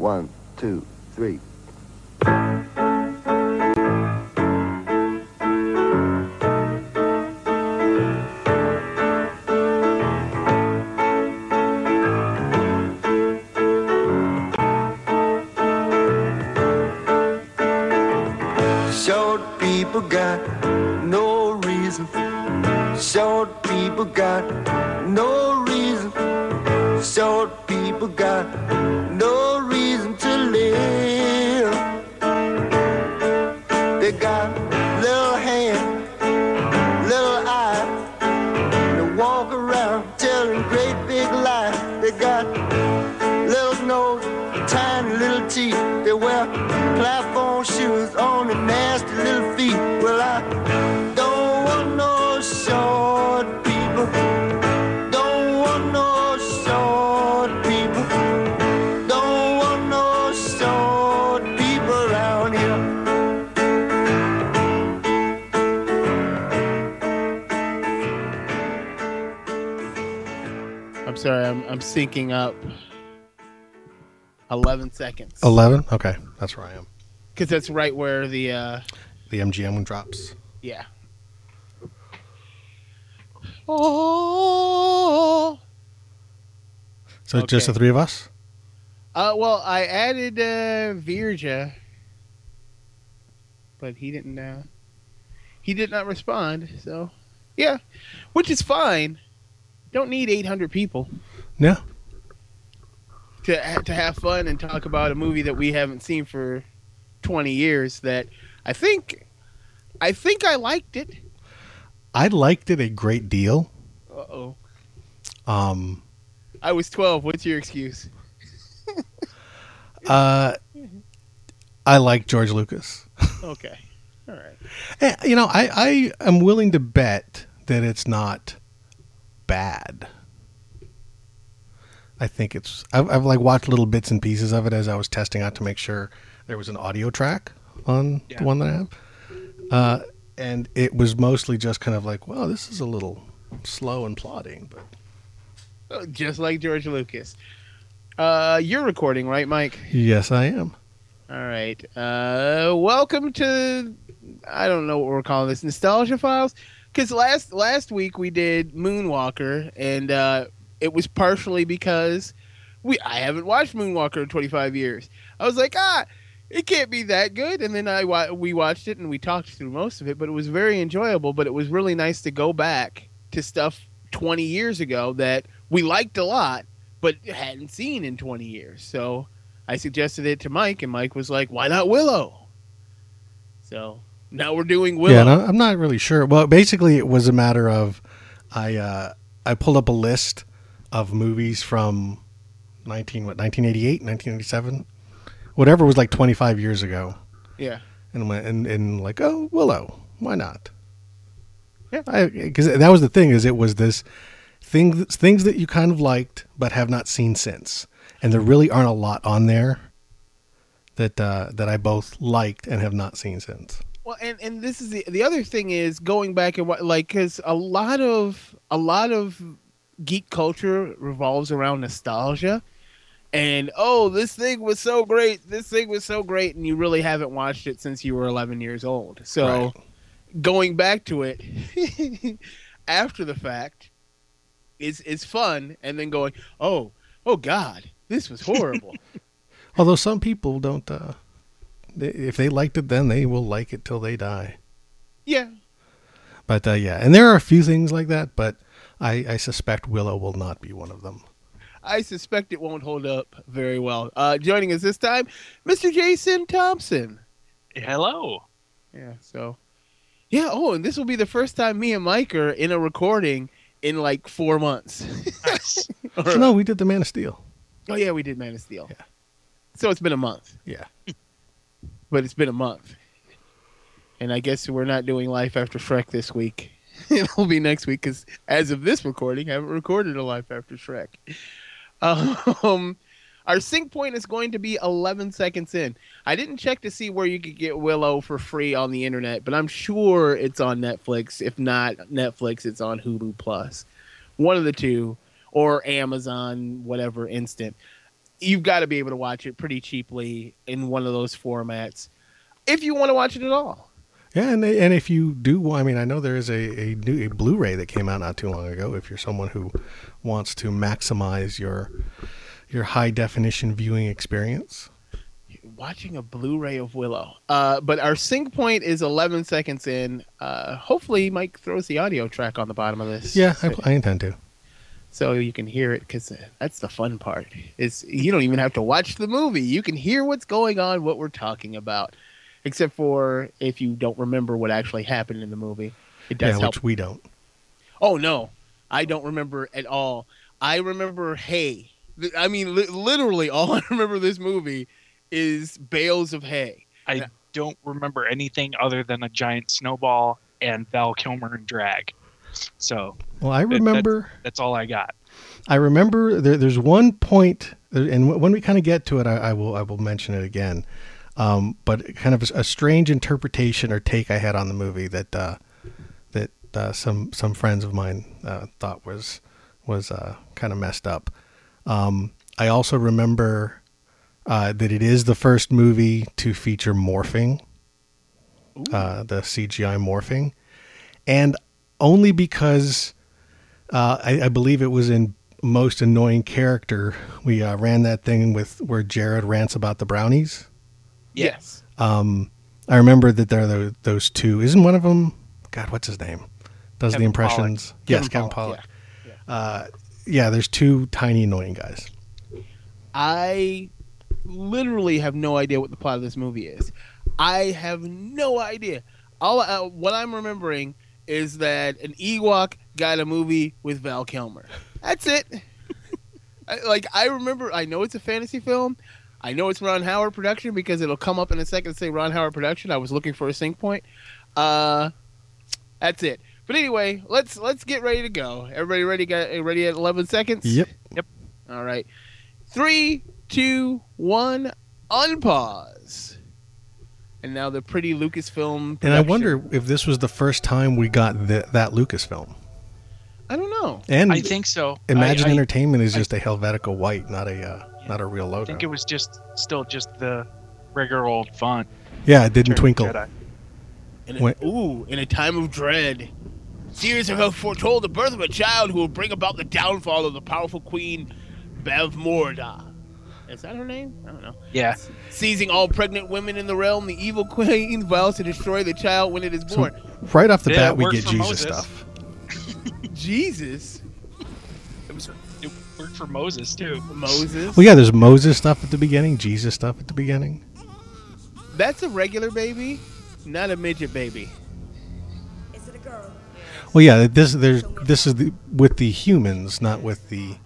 One, two, three. Syncing up. Eleven seconds. 11? Okay, that's where I am. Because that's right where the uh The MGM one drops. yeah. Oh. So just the three of us? Uh, well, I added uh, Virja, but he didn't. Uh, he did not respond. So, yeah, which is fine. Don't need 800 people Yeah. To to have fun and talk about a movie that we haven't seen for 20 years. That I think, I think I liked it. I liked it a great deal. Uh oh, Um, I was 12. What's your excuse? uh, I like George Lucas. Okay, all right. Eh, You know, I, I am willing to bet that it's not bad. I think it's. I've, I've like watched little bits and pieces of it as I was testing out to make sure there was an audio track on Yeah. the one that I have, uh, and it was mostly just kind of like, well, this is a little slow and plodding, but Oh, Just like George Lucas. Uh, you're recording, right, Mike? yes, I am. All right. Uh, welcome to I don't know what we're calling this nostalgia files because last last week we did Moonwalker and uh, it was partially because we I haven't watched Moonwalker in 25 years. I was like ah. It can't be that good, and then I we watched it and we talked through most of it, but it was very enjoyable. But it was really nice to go back to stuff 20 years ago that we liked a lot, but hadn't seen in 20 years. So I suggested it to Mike, and Mike was like, "Why not Willow?" So now we're doing Willow. Yeah, and I'm not really sure. Well, basically, it was a matter of I uh, I pulled up a list of movies from 19 what 1988, 1987, whatever was like 25 years ago, yeah, and went and, and like oh Willow, why not? Yeah. because that was the thing is it was this thing things that you kind of liked but have not seen since, and there really aren't a lot on there that uh, that I both liked and have not seen since. Well, and and this is the the other thing is going back and what like because a lot of a lot of geek culture revolves around nostalgia. And oh, this thing was so great. This thing was so great, and you really haven't watched it since you were 11 years old. So, Right. going back to it after the fact is is fun, and then going, oh, oh God, this was horrible. Although some people don't, uh, they, if they liked it then, they will like it till they die. yeah, But uh, yeah, and there are a few things like that, but I, I suspect Willow will not be one of them. I suspect it won't hold up very well. Uh, joining us this time, Mr. Jason Thompson. Hello. Yeah, so yeah. Oh, and this will be the first time me and Mike are in a recording in like four months. Nice. Or- no, we did the Man of Steel. Oh yeah, we did Man of Steel. Yeah. So it's been a month, Yeah, but it's been a month, and I guess we're not doing Life After Shrek this week. It'll be next week because as of this recording, I haven't recorded a Life After Shrek. Um, our sync point is going to be 11 seconds in. I didn't check to see where you could get Willow for free on the internet, but I'm sure it's on Netflix. If not Netflix, it's on Hulu Plus, one of the two, or Amazon, whatever instant. you've got to be able to watch it pretty cheaply in one of those formats if you want to watch it at all. Yeah, and and if you do, I mean, I know there is a a, new, a Blu-ray that came out not too long ago. If you're someone who wants to maximize your your high definition viewing experience, Watching a Blu-ray of Willow. Uh, but our sync point is 11 seconds in. Uh, hopefully, Mike throws the audio track on the bottom of this. yeah, I, I intend to. so you can hear it because that's the fun part. Is you don't even have to watch the movie; you can hear what's going on, what we're talking about. Except for if you don't remember what actually happened in the movie, it does Yeah, help. which we don't. Oh no, I don't remember at all. I remember hay. Th- I mean, li- literally, all I remember this movie is bales of hay. I Yeah. don't remember anything other than a giant snowball and Val Kilmer and drag. So Well, I that- remember. that's all I got. I remember there, there's one point, and when we kind of get to it, I, I will I will mention it again. Um, but kind of a, strange interpretation or take I had on the movie that uh, that uh, some some friends of mine uh, thought was was uh, kind of messed up. Um, I also remember uh, that it is the first movie to feature morphing, uh, the CGI morphing, and only because uh, I, I believe it was in most annoying character. We uh, ran that thing with where Jared rants about the brownies. Yeah. Yes. Um, I remember that there are tho- those two. Isn't one of them? God, what's his name? Does the Kevin impressions? yes, Kevin Pollak. yeah. Uh, yeah, there's two tiny annoying guys. I literally have no idea what the plot of this movie is. I have no idea. All uh, what I'm remembering is that an Ewok got a movie with Val Kilmer. That's it. I, like I remember, I know it's a fantasy film. I know it's Ron Howard production because it'll come up in a second and say Ron Howard production. I was looking for a sync point. Uh, that's it. But anyway, let's let's get ready to go. Everybody ready? Got ready at 11 seconds? Yep. Yep. All right. Three, two, one, unpause. And now the pretty Lucasfilm. And I wonder if this was the first time we got th- that Lucasfilm. I don't know. And I think so. Imagine I, I, Entertainment is I- just a Helvetica white, not a uh, not a real I think it was just still just the regular old font. yeah, it didn't twinkle. Jedi. In a, Wait. ooh, in a time of dread. Seers have foretold the birth of a child who will bring about the downfall of the powerful queen, Bavmorda. Is that her name? I don't know. Yeah. Seizing all pregnant women in the realm, the evil queen vows to destroy the child when it is So- born. Right off the Yeah, bat, we get Jesus Moses. stuff. Jesus, It was it worked for Moses too. Moses. Well, yeah, there's Moses stuff at the beginning, Jesus stuff at the beginning. That's a regular baby, not a midget baby. Is it a girl? Well, yeah, this there's this is the, with the humans, not with the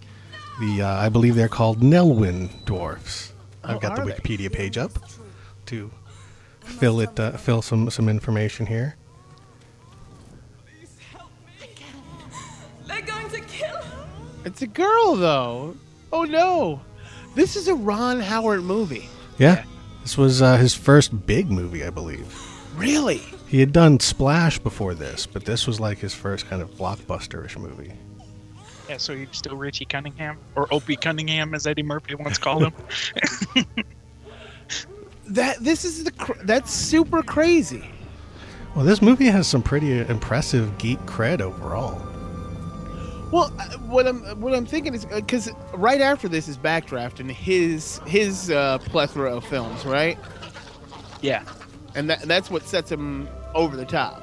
the. Uh, I believe they're called Nelwyn dwarfs. I've Oh, got the are they? Wikipedia page up to fill it, uh, fill some some information here. It's a girl, though. Oh no, this is a Ron Howard movie. Yeah, this was uh, his first big movie, I believe. Really? He had done Splash before this, but this was like his first kind of blockbuster-ish movie. Yeah, so you're still Richie Cunningham or Opie Cunningham, as Eddie Murphy once called him. That this is the cr- that's super crazy. Well, this movie has some pretty impressive geek cred overall. Well, uh, what I'm what I'm thinking is because right after this is Backdraft and his his uh, plethora of films, right? yeah. And that that's what sets him over the top.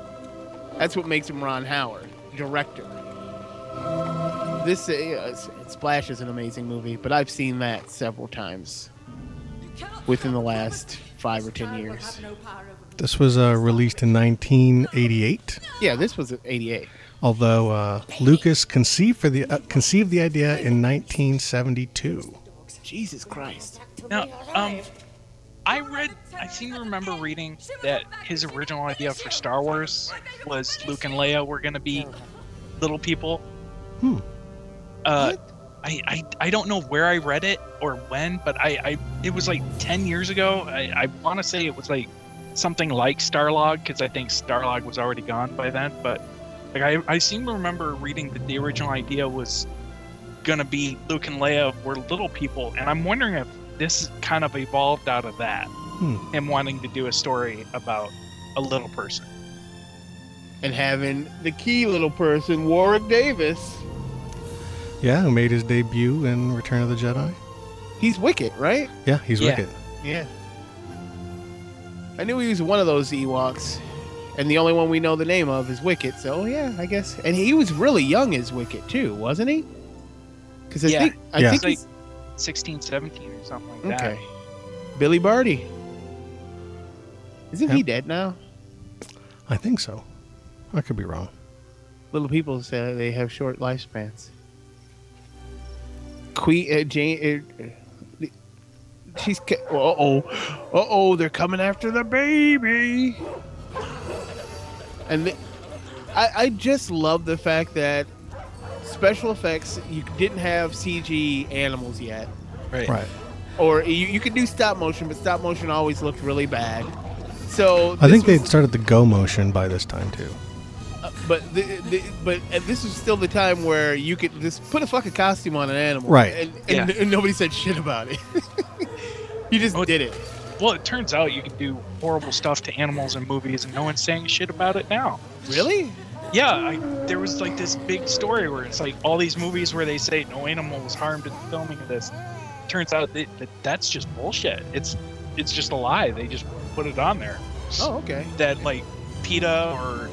That's what makes him Ron Howard, director. This uh, Splash is an amazing movie, but I've seen that several times within the last five or ten years. This was uh, released in 1988. Yeah, this was '88. Although uh, Lucas conceived for the uh, conceived the idea in 1972. Jesus Christ! Now, um, I read, I seem to remember reading that his original idea for Star Wars was Luke and Leia were going to be little people. Hmm. Uh, I, I, I don't know where I read it or when, but I, I it was like 10 years ago. I, I want to say it was like something like Starlog because I think Starlog was already gone by then. But like I, I seem to remember reading that the original idea was gonna be Luke and Leia were little people, and I'm wondering if this kind of evolved out of that. Hmm. Him wanting to do a story about a little person. And having the key little person, Warwick Davis. Yeah, who made his debut in Return of the Jedi? He's Wicket, right? Yeah, he's Yeah. Wicket. Yeah. I knew he was one of those Ewoks. And the only one we know the name of is Wicket, so yeah, I guess. And he was really young as Wicket too, wasn't he? Because I Yeah. think I Yeah. think Like he's 16, 17 or something like that. okay. Billy Barty. Isn't he dead now? I think so. I could be wrong. Little people say they have short lifespans. Queen uh, Jane. Uh, she's. Uh oh. Uh oh. They're coming after the baby. And th- I, I just love the fact that special effects. You didn't have CG animals yet. Right. Right. or you, you could do stop motion, but stop motion always looked really bad. So I think was- they'd started the go motion by this time too. but the, the, but uh, this was still the time where you could just put a fucking costume on an animal, Right. And, and, Yeah. and nobody said shit about it. you just Oh, did it. Well, it turns out you can do horrible stuff to animals in movies, and no one's saying shit about it now. Really? Yeah, I, there was like this big story where it's like all these movies where they say no animal was harmed in the filming of this. Turns out that, that that's just bullshit. It's it's just a lie. They just put it on there. Oh, okay. That like PETA or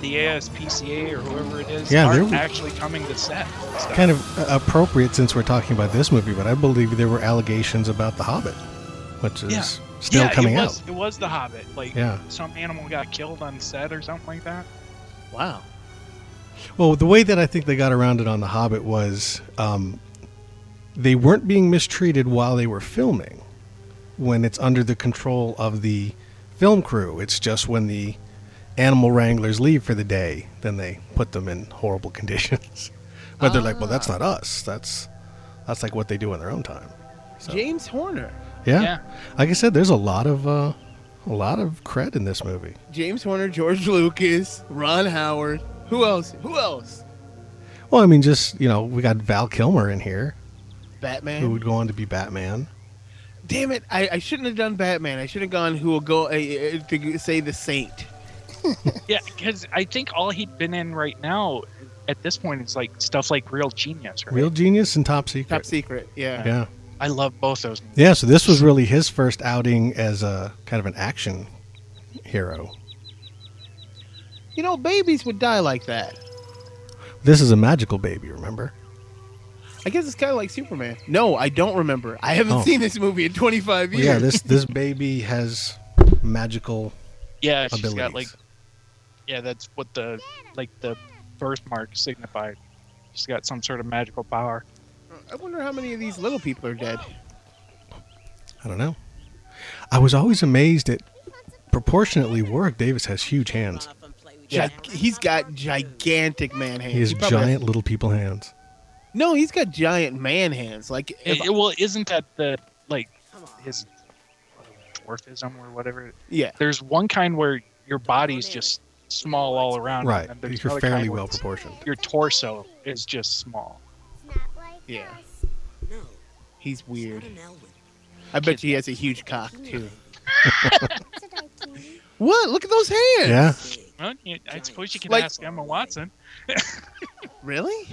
the ASPCA or whoever it is Yeah, aren't actually coming to set. and stuff. Kind of uh, appropriate since we're talking about this movie, but I believe there were allegations about The Hobbit, which is Yeah. Still yeah, coming it out. was, It was the Hobbit. Like Yeah. some animal got killed on set or something like that. Wow. Well, the way that I think they got around it on The Hobbit was um, they weren't being mistreated while they were filming. When it's under the control of the film crew, it's just when the animal wranglers leave for the day, then they put them in horrible conditions. but they're like, well, that's not us. That's that's like what they do in their own time. So, James Horner. Yeah. Yeah. like I said, there's a lot of uh, a lot of cred in this movie. James Horner, George Lucas, Ron Howard. Who else? Who else? Well, I mean, just you know, we got Val Kilmer in here, Batman. who would go on to be Batman. Damn it! I, I shouldn't have done Batman. I should have gone who will go uh, uh, to say the Saint. Yeah, because I think all he'd been in right now at this point is like stuff like Real Genius, right? Real Genius and Top Secret. Top Secret. Yeah. Yeah. I love both those. Movies. Yeah, so this was really his first outing as a kind of an action hero. You know, babies would die like that. This is a magical baby, remember? I guess it's kind of like Superman. No, I don't remember. I haven't Oh. seen this movie in 25 Well, years. yeah, this this baby has magical Yeah, she's abilities. got like yeah, that's what the like the birthmark signified. She's got some sort of magical power. I wonder how many of these little people are dead. I don't know. I was always amazed at proportionately Warwick Davis has huge hands. Gi- he's got gigantic man hands. He has probably giant little people hands. no, he's got giant man hands. Like, if, It- well, isn't that the like his dwarfism or whatever? yeah, There's one kind where your body's just small all around, Right. And You're fairly well proportioned. Your torso is just small. Yeah. No, He's weird. not an Elwyn. I bet you he has a huge cock too. what? Look at those hands. Yeah. Well, you- I suppose you can Like- ask Emma Watson. Really?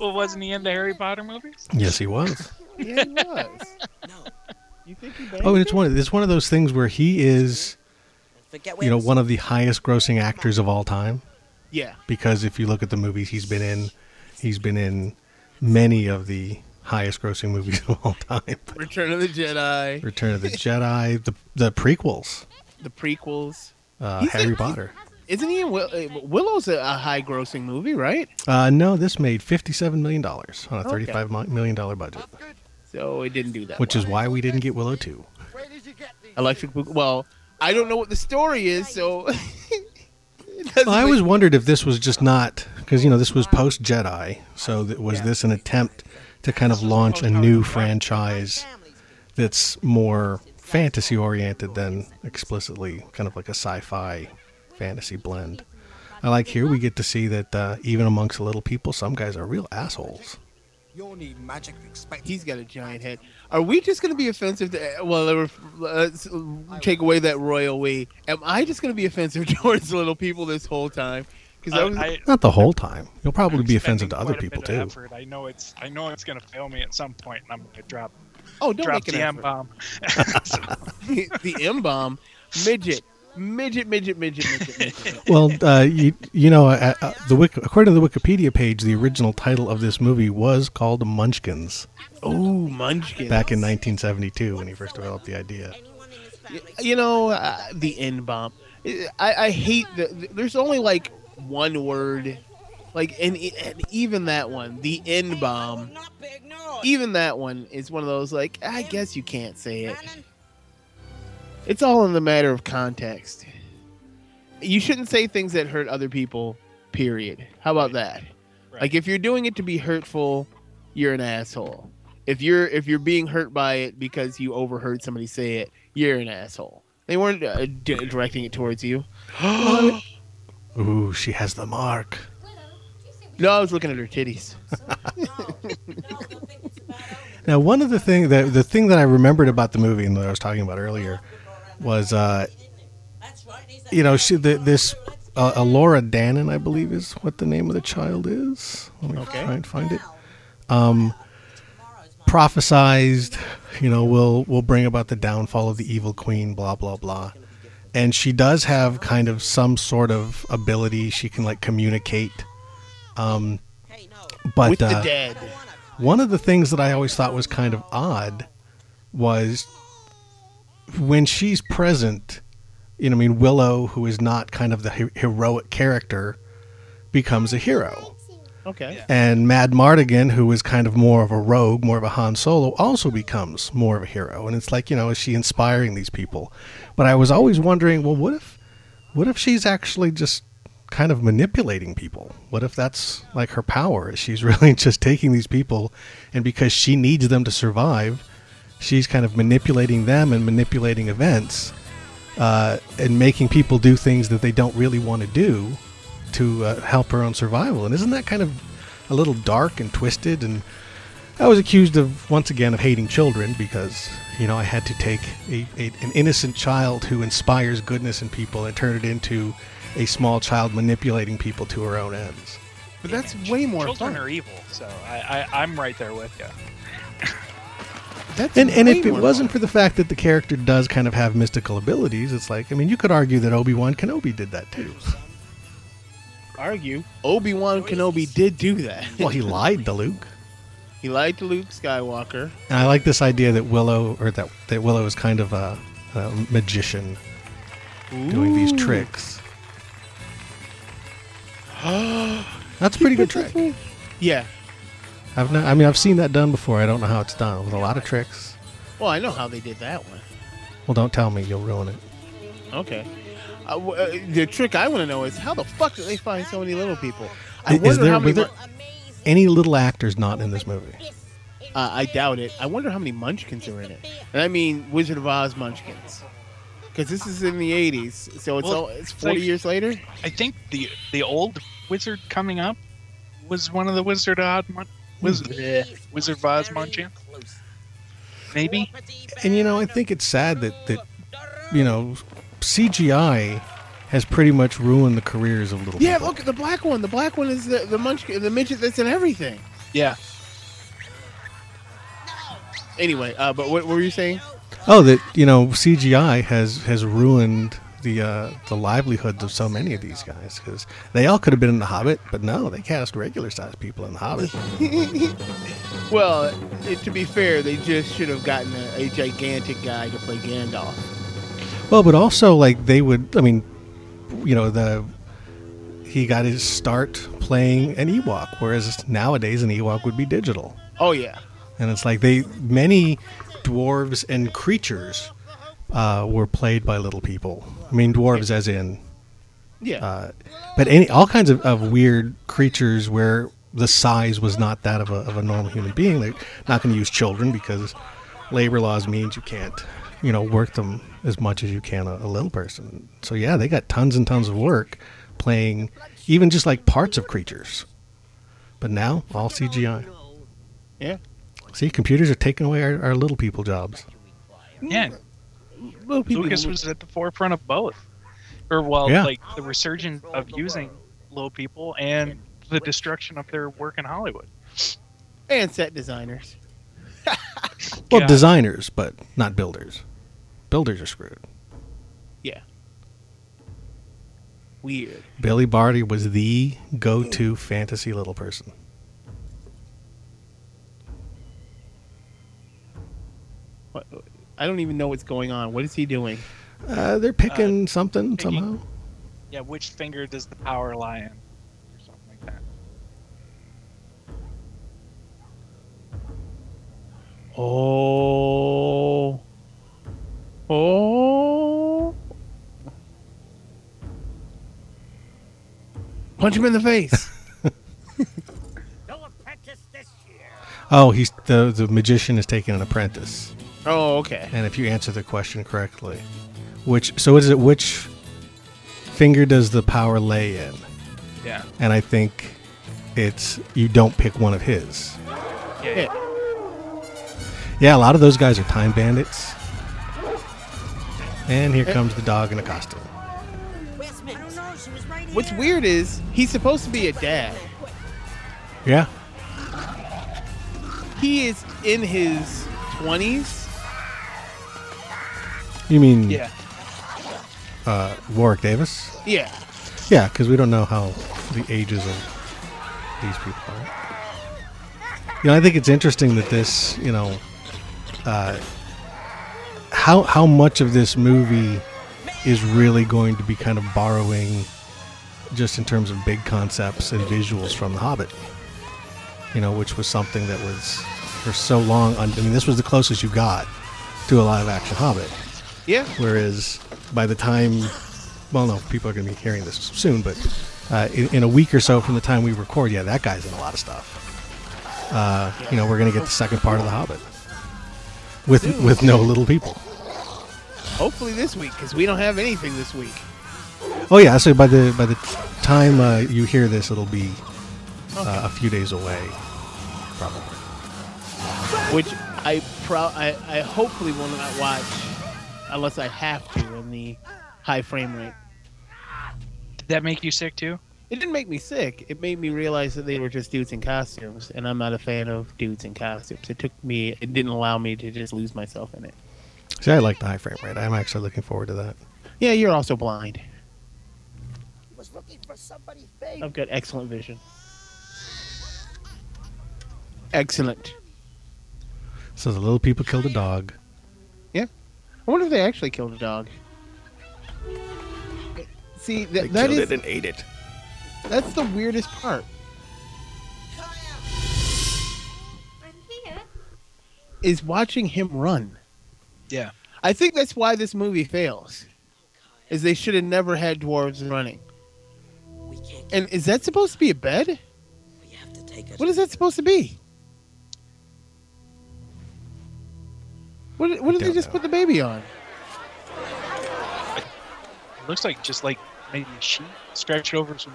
Well, wasn't he in the Harry Potter movies? Yes, he was. Yeah, he was. No, You think he banged Oh, and it's her? one. It's one of those things where he is, you know, one of the highest grossing actors of all time. Yeah. because if you look at the movies he's been in, he's been in many of the highest grossing movies of all time. Return of the Jedi, Return of the Jedi, the the prequels, the prequels. uh, Harry in- Potter. Isn't he in Will- uh, Willow's a, a high-grossing movie, right? Uh, no, this made fifty-seven million dollars on a Okay. thirty-five mi- million dollar budget, So it didn't do that. which well. is why we didn't get Willow two. Electric Boogaloo. Well, I don't know what the story is, so. Well, I always wondered if this was just not because you know this was post Jedi, so that was this an attempt to kind of launch a new franchise that's more fantasy oriented than explicitly kind of like a sci-fi fantasy blend. I like here we get to see that uh, even amongst the little people, some guys are real assholes. You'll need magic. He's got a giant head. Are we just going to be offensive to? Well, let's take away that royal we. Am I just going to be offensive towards little people this whole time? Because I was. I, Not the whole time. You'll probably I'm be offensive to other people too. effort. I know it's I know it's gonna fail me at some point, and I'm gonna drop oh, don't drop make the an M bomb. the M bomb, midget, midget, midget, midget, midget, midget. Well, uh, you, you know, uh, uh, the Wik- according to the Wikipedia page, the original title of this movie was called Munchkins Oh, Munchkin. back in 1972 when he first developed the idea. you know uh, the N bomb. I, I hate the. There's only like one word, like and, and even that one, the N bomb. Even that one is one of those like I guess you can't say it. It's all in the matter of context. You shouldn't say things that hurt other people. Period. How about that? Right. Like if you're doing it to be hurtful, you're an asshole. If you're if you're being hurt by it because you overheard somebody say it, you're an asshole. They weren't uh, d- directing it towards you. Ooh, she has the mark. No, I was looking at her titties. Now, one of the thing that the thing that I remembered about the movie and that I was talking about earlier was, uh, you know, she the, this uh, Elora Danan, I believe, is what the name of the child is. Let me Okay. try and find it. Um, prophesized, you know, will will bring about the downfall of the evil queen. Blah blah blah. And she does have kind of some sort of ability. She can like communicate. Um, but With the uh, dead. one of the things that I always thought was kind of odd was when she's present, you know, I mean, Willow, who is not kind of the he- heroic character, becomes a hero. Okay. And Madmartigan, who is kind of more of a rogue, more of a Han Solo, also becomes more of a hero. And it's like, you know, is she inspiring these people? But I was always wondering, well, what if, what if she's actually just kind of manipulating people? What if that's like her power? Is She's really just taking these people, and because she needs them to survive, she's kind of manipulating them and manipulating events, uh, and making people do things that they don't really want to do to uh, help her own survival. And isn't that kind of a little dark and twisted? And I was accused of once again of hating children because you know I had to take a, a, an innocent child who inspires goodness in people and turn it into a small child manipulating people to her own ends. But that's way more Children fun. are evil, so I, I I'm right there with you. That's And and if it wasn't fun. for the fact that the character does kind of have mystical abilities, it's like I mean you could argue that Obi Wan Kenobi did that too. argue, Obi Wan Kenobi did do that. Well, he lied to Luke. He liked Luke Skywalker. And I like this idea that Willow, or that that Willow is kind of a, a magician doing these tricks. That's a pretty good trick. Yeah. I've not, I mean, I've seen that done before. I don't know how it's done with a lot of tricks. Well, I know how they did that one. Well, don't tell me, you'll ruin it. Okay. Uh, w- uh, the trick I want to know is how the fuck do they find so many little people? I Is wonder there, how many. there any little actors not in this movie? uh, I doubt it. I wonder how many Munchkins are in it. And I mean Wizard of Oz Munchkins, because this is in the '80s, so it's Well, all, it's it's 40 like- years later. I think the the old wizard coming up was one of the Wizard of Oz, Mon- Wizard, bleh, Wizard of Oz Munchkin. Maybe. And you know, I think it's sad that that you know CGI has pretty much ruined the careers of little Yeah, people. look at the black one. The black one is the the Munchkin, the midget that's in everything. Yeah. Anyway, uh, but what, what were you saying? Oh, that you know, CGI has has ruined the uh, the livelihoods of so many of these guys because they all could have been in the Hobbit, but no, they cast regular sized people in the Hobbit. Well, it, to be fair, they just should have gotten a, a gigantic guy to play Gandalf. well, but also like they would. I mean, you know, the he got his start playing an Ewok, whereas nowadays an Ewok would be digital. Oh yeah, and it's like they many dwarves and creatures uh, were played by little people. I mean, dwarves as in, yeah. uh, but any all kinds of, of weird creatures where the size was not that of a, of a normal human being. They're not going to use children because labor laws means you can't, you know, work them as much as you can a, a little person. So yeah, they got tons and tons of work playing even just like parts of creatures. But now all CGI. Yeah. See, computers are taking away our, our little people jobs. Yeah, Little people. Lucas was at the forefront of both, or well, Yeah. like the resurgence of using little people and the destruction of their work in Hollywood. and set designers. Well, God. designers, but not builders. Builders are screwed. Yeah. Weird. Billy Barty was the go-to fantasy little person. What, I don't even know what's going on. What is he doing? Uh, they're picking something picking- somehow. Yeah, which finger does the power lie in, or something like that? Oh. Oh. Punch him in the face. Oh, he's the the magician is taking an apprentice, oh, okay. and if you answer the question correctly, which so is it? Which finger does the power lay in? Yeah, And I think it's you don't pick one of his. yeah, Yeah. Yeah, a lot of those guys are time bandits. And here comes the dog in a costume. What's weird is he's supposed to be a dad. Yeah, He is in his 20s. you mean yeah. uh, Warwick Davis? Yeah. Yeah, because we don't know how the ages of these people are. You know, I think it's interesting that this, you know, uh, how how much of this movie is really going to be kind of borrowing, just in terms of big concepts and visuals from The Hobbit. You know, which was something that was for so long. I mean, this was the closest you got to a live action Hobbit. Yeah. Whereas by the time, well, no, people are going to be hearing this soon, but uh, in, in a week or so from the time we record, yeah, that guy's in a lot of stuff. Uh, you know, we're going to get the second part of The Hobbit with with no little people. Hopefully this week, because we don't have anything this week. Oh yeah, so by the by the time uh, you hear this, it'll be uh, a few days away, probably. Which I pro I, I hopefully will not watch unless I have to in the high frame rate. Did that make you sick too? It didn't make me sick. It made me realize that they were just dudes in costumes, and I'm not a fan of dudes in costumes. It took me. It didn't allow me to just lose myself in it. See, I like the high frame rate. I'm actually looking forward to that. Yeah, you're also blind. was looking for somebody's baby. I've got excellent vision. Excellent. So the little people killed a dog. Yeah. I wonder if they actually killed a dog. See, that is. They that, that killed is it and ate it. that's the weirdest part. I'm here. Is watching him run. Yeah. I think that's why this movie fails. Is they should have never had dwarves running. We can't. And is that supposed to be a bed? We have to take. What is that supposed to be? What, what did they just know. put the baby on? It looks like just like maybe a sheet stretched over some.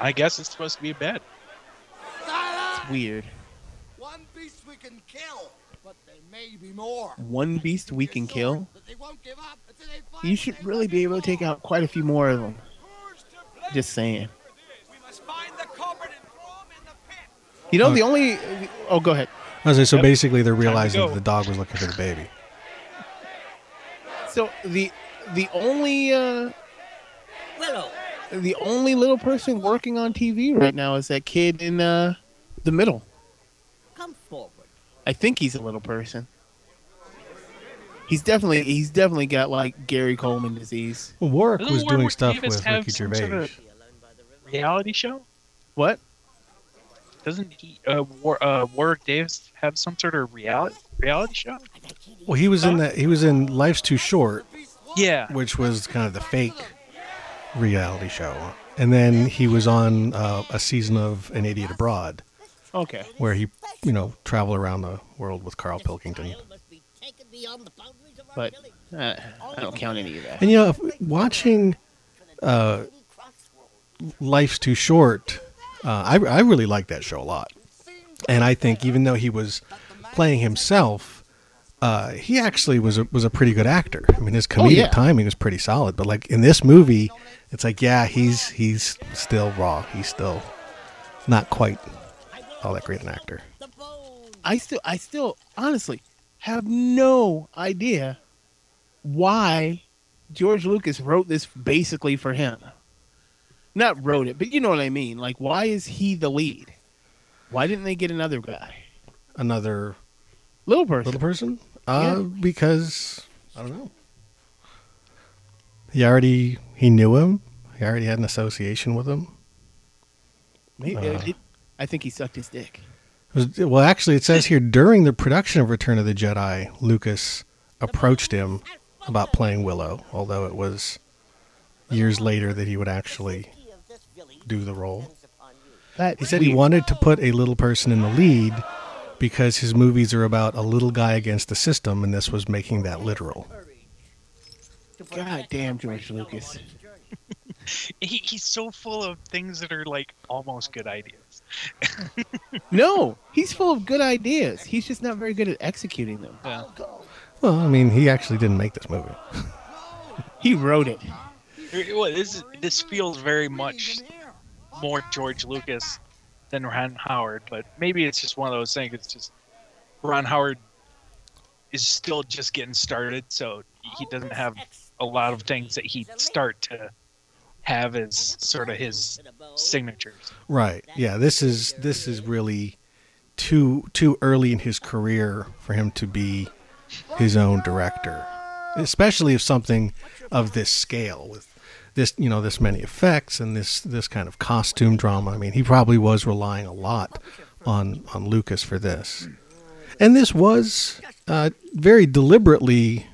I guess it's supposed to be a bed. It's weird. One beast we can kill, but there may be more. One beast we can kill. But they won't give up until they find You should really be able to take out quite a few more of them. Just saying. We must find the culprit and throw him in the pit. You know, Uh, the only. Oh, go ahead. I was like, so Yep. basically, they're realizing that the dog was looking for the baby. So the the only uh, Willow. the only little person working on TV right now is that kid in uh, the middle. Come forward. I think he's a little person. He's definitely he's definitely got like Gary Coleman disease. Well, Warwick Doesn't was doing stuff Davis with Ricky some Gervais. sort of- Reality show? What? Doesn't he, uh, War, uh, Warwick Davis have some sort of reality reality show? Well, he was in that. He was in Life's Too Short, Yeah. which was kind of the fake reality show, and then he was on uh, a season of An Idiot Abroad, Okay. where he, you know, traveled around the world with Carl Pilkington. Must be taken beyond the boundaries of our But uh, I don't count any of that. And you know, watching uh, Life's Too Short, uh, I I really like that show a lot. and I think even though he was playing himself, uh, he actually was a, was a pretty good actor. I mean, his comedic yeah. timing was pretty solid. But like in this movie, it's like yeah, he's he's still raw. He's still not quite all that great an actor. I still, I still, honestly, have no idea why George Lucas wrote this basically for him. Not wrote it, but you know what I mean. Like, why is he the lead? Why didn't they get another guy? Another Little person. little person? Uh, Yeah. because I don't know. He already he knew him. He already had an association with him. Maybe, Uh. it- I think he sucked his dick. Was- Well, actually, it says here during the production of Return of the Jedi, Lucas approached him about playing Willow, although it was years later that he would actually do the role. That He said he wanted to put a little person in the lead because his movies are about a little guy against the system, and this was making that literal. God damn, George Lucas. He, he's so full of things that are like almost good ideas. No, he's full of good ideas. He's just not very good at executing them. Yeah. Well, I mean, he actually didn't make this movie. He wrote it. Well, this is- this feels very much more George Lucas than Ron Howard, but maybe it's just one of those things. It's just Ron Howard is still just getting started, so he doesn't have a lot of things that he'd start to have as sort of his signatures. Right. Yeah. This is this is really too too early in his career for him to be his own director, especially if something of this scale with this you know this many effects and this this kind of costume drama. I mean, he probably was relying a lot on on Lucas for this, and this was uh, very deliberately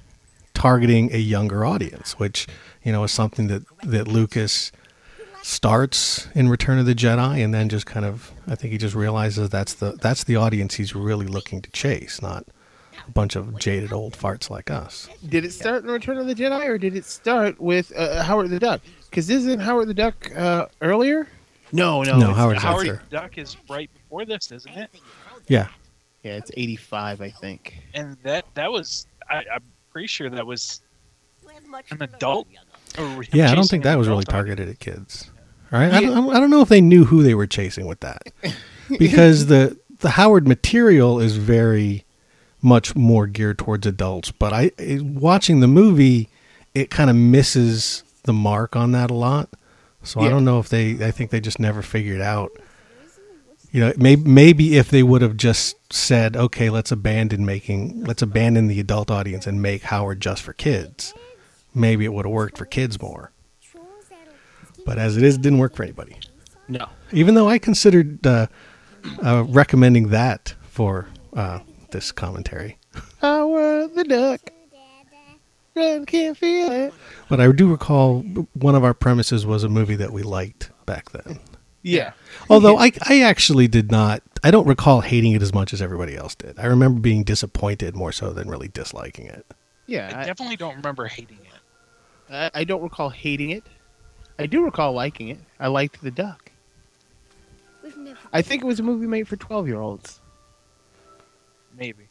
targeting a younger audience, which you know is something that that Lucas starts in Return of the Jedi, and then just kind of, I think he just realizes that's the that's the audience he's really looking to chase, not a bunch of jaded old farts like us. Did it start in Return of the Jedi, or did it start with uh, Howard the Duck? Because isn't Howard the Duck uh, earlier? No, no, No, it's- Howard's Howard after. Duck is right before this, isn't it? Yeah, Yeah, it's eighty-five, I think. And that that was I, I'm pretty sure that was an adult. Yeah. I don't think that was really targeted at kids. All right, I, don't, I don't know if they knew who they were chasing with that, because the the Howard material is very much more geared towards adults. But I watching the movie, it kind of misses the mark on that a lot. So I don't know if they. I think they just never figured out. You know, maybe maybe if they would have just said, "Okay, let's abandon making, let's abandon the adult audience and make Howard just for kids," maybe it would have worked for kids more. But as it is, it didn't work for anybody. No. Even though I considered uh, uh, recommending that for uh, this commentary, Howard the Duck. Run, can't feel it. but I do recall one of our premises was a movie that we liked back then. Yeah. Although I, I actually did not. I don't recall hating it as much as everybody else did. I remember being disappointed more so than really disliking it. Yeah. I I, definitely don't remember hating it. I, I don't recall hating it. I do recall liking it. I liked the duck. I think it was a movie made for twelve-year-olds. Maybe.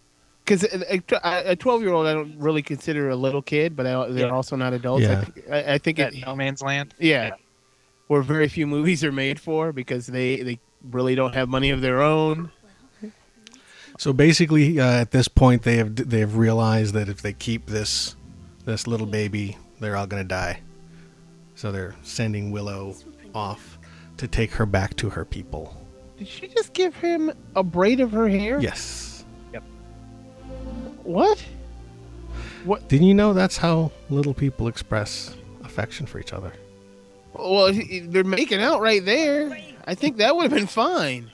Because uh, uh, uh, a twelve-year-old, I don't really consider a little kid, but I, they're Yeah. also not adults. Yeah. I, I, I think That it, No Man's Land. yeah, where very few movies are made for because they they really don't have money of their own. So basically, uh, at this point, they have they have realized that if they keep this this little baby, they're all going to die. So they're sending Willow off to take her back to her people. Did she just give him a braid of her hair? Yes. Yep. What? What? Didn't you know that's how little people express affection for each other? Well, they're making out right there. I think that would have been fine.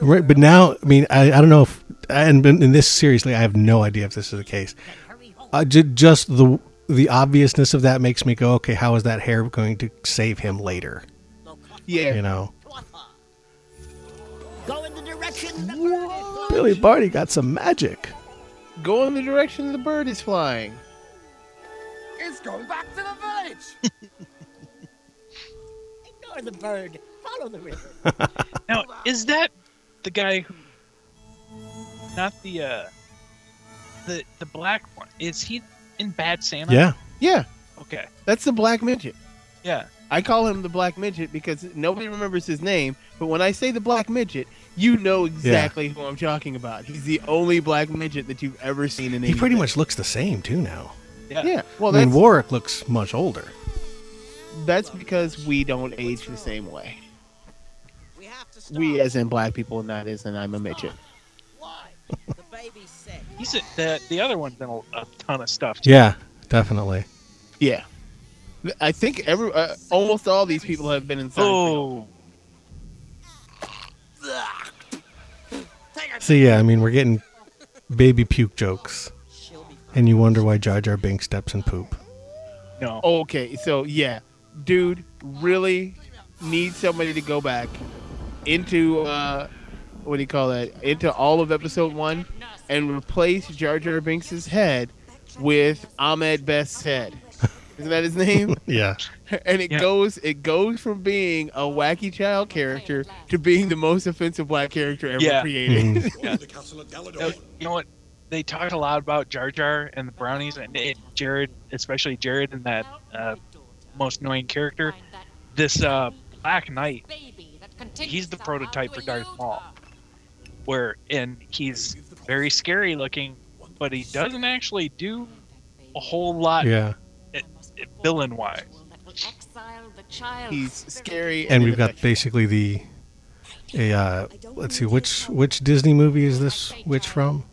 Right, but now, I mean, I, I don't know if, and in this seriously, I have no idea if this is the case. Uh, ju- just the the obviousness of that makes me go, okay, how is that hair going to save him later? Yeah. You know, Go in the direction the bird is. Billy Barty got some magic. Go in the direction the bird is flying. It's going back to the village. Ignore the bird. follow the river. Now, is that the guy who? Not the uh, the the black one. Is he in Bad Santa? Yeah. Yeah, Okay. that's the black midget. Yeah. I call him the black midget because nobody remembers his name. But when I say the black midget, you know exactly who I'm talking about. He's the only black midget that you've ever seen in. He pretty much looks the same too now. Yeah. Yeah. Well, I mean, Warwick looks much older. that's because we don't age the same way. We have to. We, as in black people, not as in I'm a midget. Why? The baby's sick. He's a, the the other one's done a, a ton of stuff. Too. Yeah, definitely. Yeah. I think every uh, almost all these people have been in Seinfeld. Oh. So yeah, I mean, we're getting baby puke jokes, and you wonder why Jar Jar Binks steps in poop. No. Okay, so yeah, dude, really need somebody to go back into uh, what do you call that? Into all of episode one and replace Jar Jar Binks's head with Ahmed Best's head. Isn't that his name? Yeah. and it Yeah. goes it goes from being a wacky child character to being the most offensive black character ever Yeah. created. Mhm. No, you know what? They talked a lot about Jar Jar and the brownies, and it, Jared, especially Jared, and that uh, most annoying character. This uh, Black Knight, he's the prototype for Darth Maul. Where and he's very scary looking, but he doesn't actually do a whole lot Yeah. villain wise. He's scary And we've got basically the a uh, let's see which which Disney movie is this which from?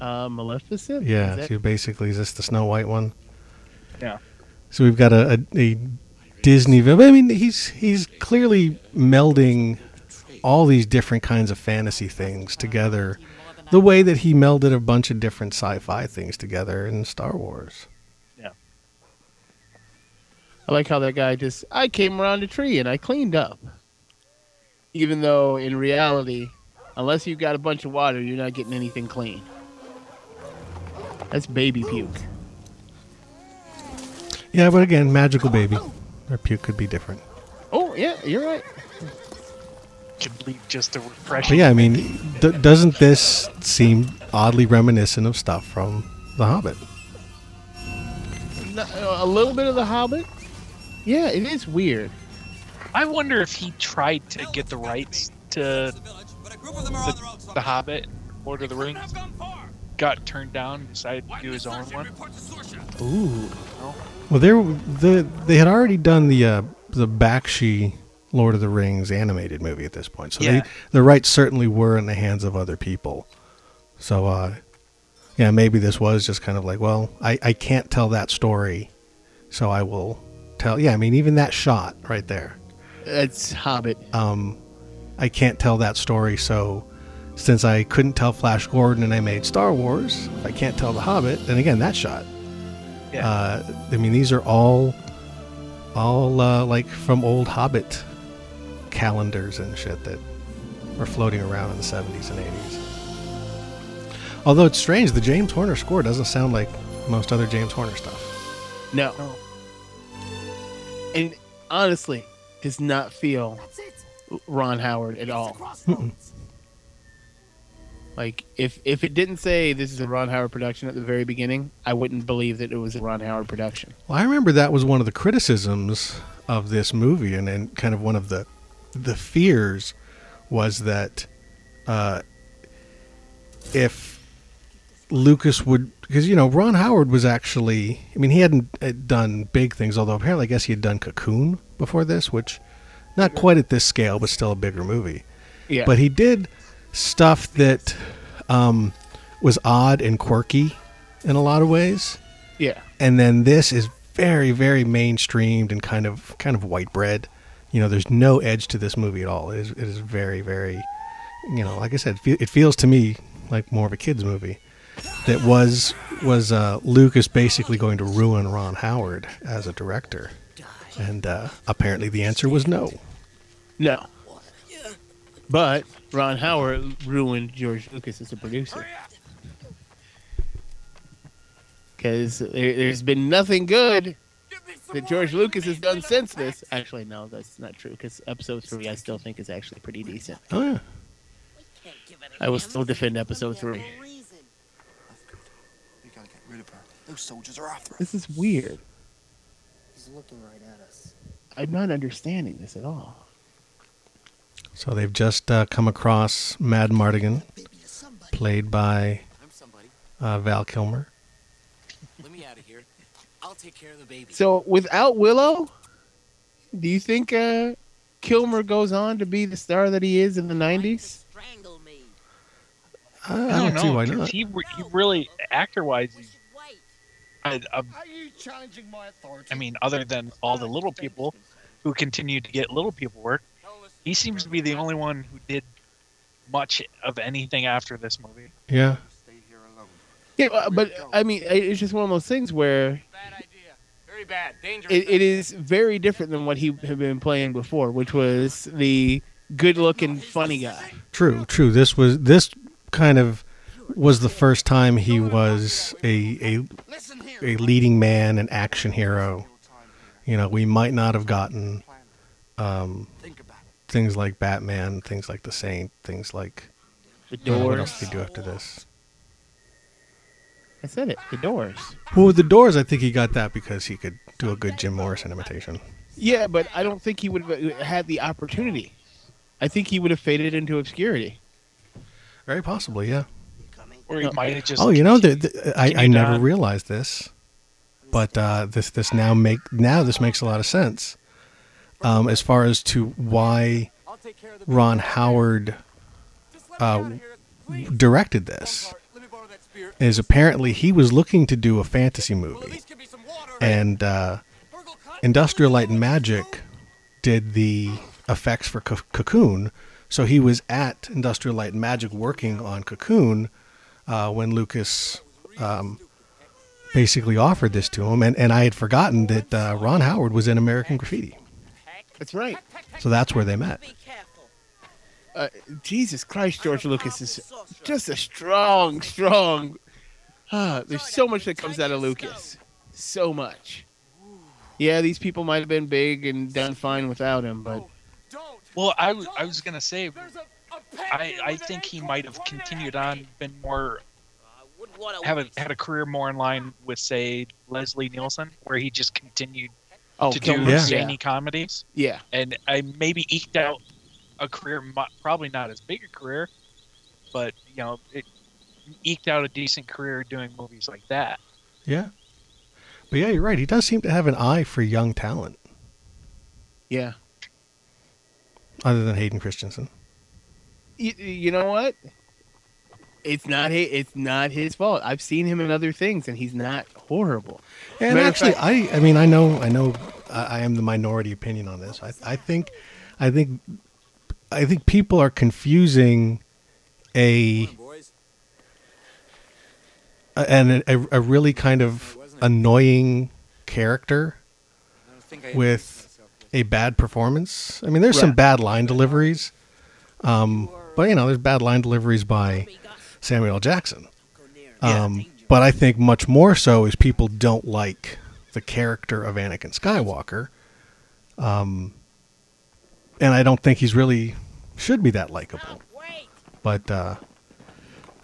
uh, Maleficent. Yeah, Is that- so basically is this the Snow White one? Yeah. So we've got a, a, a Disney villain. I mean, he's he's clearly melding all these different kinds of fantasy things together, the way that he melded a bunch of different sci-fi things together in Star Wars. Yeah. I like how that guy just I came around a tree and I cleaned up. Even though in reality, unless you've got a bunch of water, you're not getting anything clean. That's baby puke. Yeah, but again, magical baby. Or puke could be different. Oh yeah, you're right. Could leave just a refreshing. But yeah, I mean, d- doesn't this seem oddly reminiscent of stuff from The Hobbit? A little bit of the Hobbit. Yeah, it is weird. I wonder if he tried to get the rights to the, the Hobbit, Lord of the Rings, got turned down, decided to do his own one. Ooh. Well, there the they had already done the uh, the Bakshi Lord of the Rings animated movie at this point, so Yeah. they, the rights certainly were in the hands of other people. So, uh, yeah, maybe this was just kind of like, well, I, I can't tell that story, so I will tell. Yeah, I mean, even that shot right there, That's Hobbit. um, I can't tell that story, so since I couldn't tell Flash Gordon and I made Star Wars, I can't tell The Hobbit, and again, that shot. Yeah. Uh, I mean, these are all, all uh, like from old Hobbit calendars and shit that were floating around in the 70s and 80s. Although it's strange, the James Horner score doesn't sound like most other James Horner stuff. No. No. And honestly, does not feel Ron Howard at all. Like if if it didn't say this is a Ron Howard production at the very beginning, I wouldn't believe that it was a Ron Howard production. Well, I remember that was one of the criticisms of this movie, and, and kind of one of the the fears was that uh, if Lucas would, because you know Ron Howard was actually, I mean, he hadn't uh, done big things, although apparently I guess he had done Cocoon before this, which not quite at this scale, but still a bigger movie. Yeah. But he did stuff that um, was odd and quirky in a lot of ways yeah. and then this is very very mainstreamed and kind of kind of white bread you know there's no edge to this movie at all it is, it is very very you know like i said it feels to me like more of a kids movie that was was uh, lucas basically going to ruin ron howard as a director and uh, apparently the answer was no No. But Ron Howard ruined George Lucas as a producer. Because there, there's been nothing good that George Lucas has done since this. Actually, no, that's not true because episode three I still think is actually pretty decent. Oh yeah. I will still defend episode three. You gotta get rid of her. Those soldiers are after us. This is weird. He's looking right at us. I'm not understanding this at all. So they've just uh, come across Madmartigan, Baby to somebody. played by uh, Val Kilmer. Let me out of here. I'll take care of the baby. So without Willow, do you think uh, Kilmer goes on to be the star that he is in the '90s? Strangle me. I, I I don't, don't see know. why 'cause not. He, re- he really, actor wise, We should wait. I, I, Are you challenging my authority? I mean, other than all the little people who continue to get little people work, he seems to be the only one who did much of anything after this movie. Yeah. Stay here alone. Yeah, but I mean, it's just one of those things where Bad idea. Very bad. Dangerous. it, it is very different than what he had been playing before, which was the good-looking, funny guy. True, true. This was this kind of was the first time he was a a, a leading man, an action hero. You know, we might not have gotten um, Think about it. things like Batman, things like The Saint, things like The I what else did he do after this? I said it. The Doors. Well, with the Doors, I think he got that because he could do a good Jim Morrison imitation. Yeah, but I don't think he would have had the opportunity. I think he would have faded into obscurity. Very possibly, yeah. Or he might have just. Oh, you know, the, the, I, I never on. realized this, but uh, this this now make now this makes a lot of sense. Um, as far as to why I'll take care of the Ron Howard Just let me uh, out of here, please. directed this Let me borrow that spear. Is apparently he was looking to do a fantasy movie, least give me some water. and uh, Industrial Light and Magic did the effects for Co- Cocoon. So he was at Industrial Light and Magic working on Cocoon uh, when Lucas um, basically offered this to him, and, and I had forgotten that uh, Ron Howard was in American Graffiti. That's right. So that's where they met. Be careful. Uh, Jesus Christ, George Lucas is just a strong, strong. Ah, there's so much that comes out of Lucas. So much. Yeah, these people might have been big and done fine without him, but Don't. Well, I, w- I was gonna say, There's a, a pet I, I think he might have continued on, been more I wouldn't want to have a, had a career more in line with say Leslie Nielsen, where he just continued oh, to do Kilmer, Yeah. zany comedies, yeah, and I maybe eked out a career, probably not as big a career, but you know, it eked out a decent career doing movies like that. Yeah. But yeah, you're right. He does seem to have an eye for young talent, yeah. other than Hayden Christensen. You, you know what? It's not his, it's not his fault. I've seen him in other things, and he's not horrible. And Matter actually, fact- I, I mean, I know, I know, I, I am the minority opinion on this. I, I think, I think, I think people are confusing a a- and a, a really kind of annoying character I don't think I with a bad performance. I mean, there's some bad line deliveries, um, but you know, there's bad line deliveries by Samuel Jackson. Um, but I think much more so is people don't like the character of Anakin Skywalker, um, and I don't think he's really should be that likable. But uh,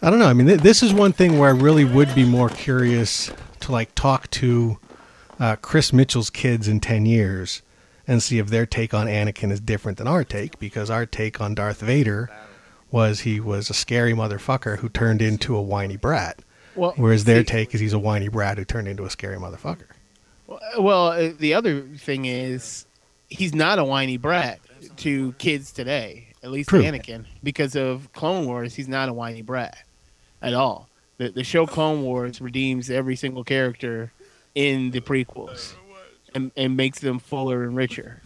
I don't know. I mean, th- this is one thing where I really would be more curious to like talk to uh, Chris Mitchell's kids in ten years and see if their take on Anakin is different than our take, because our take on Darth Vader was he was a scary motherfucker who turned into a whiny brat, Well, whereas their see- take is he's a whiny brat who turned into a scary motherfucker. Well, uh, the other thing is he's not a whiny brat to kids today, at least True. Anakin, because of Clone Wars. He's not a whiny brat at all. The the show Clone Wars redeems every single character in the prequels and, and makes them fuller and richer.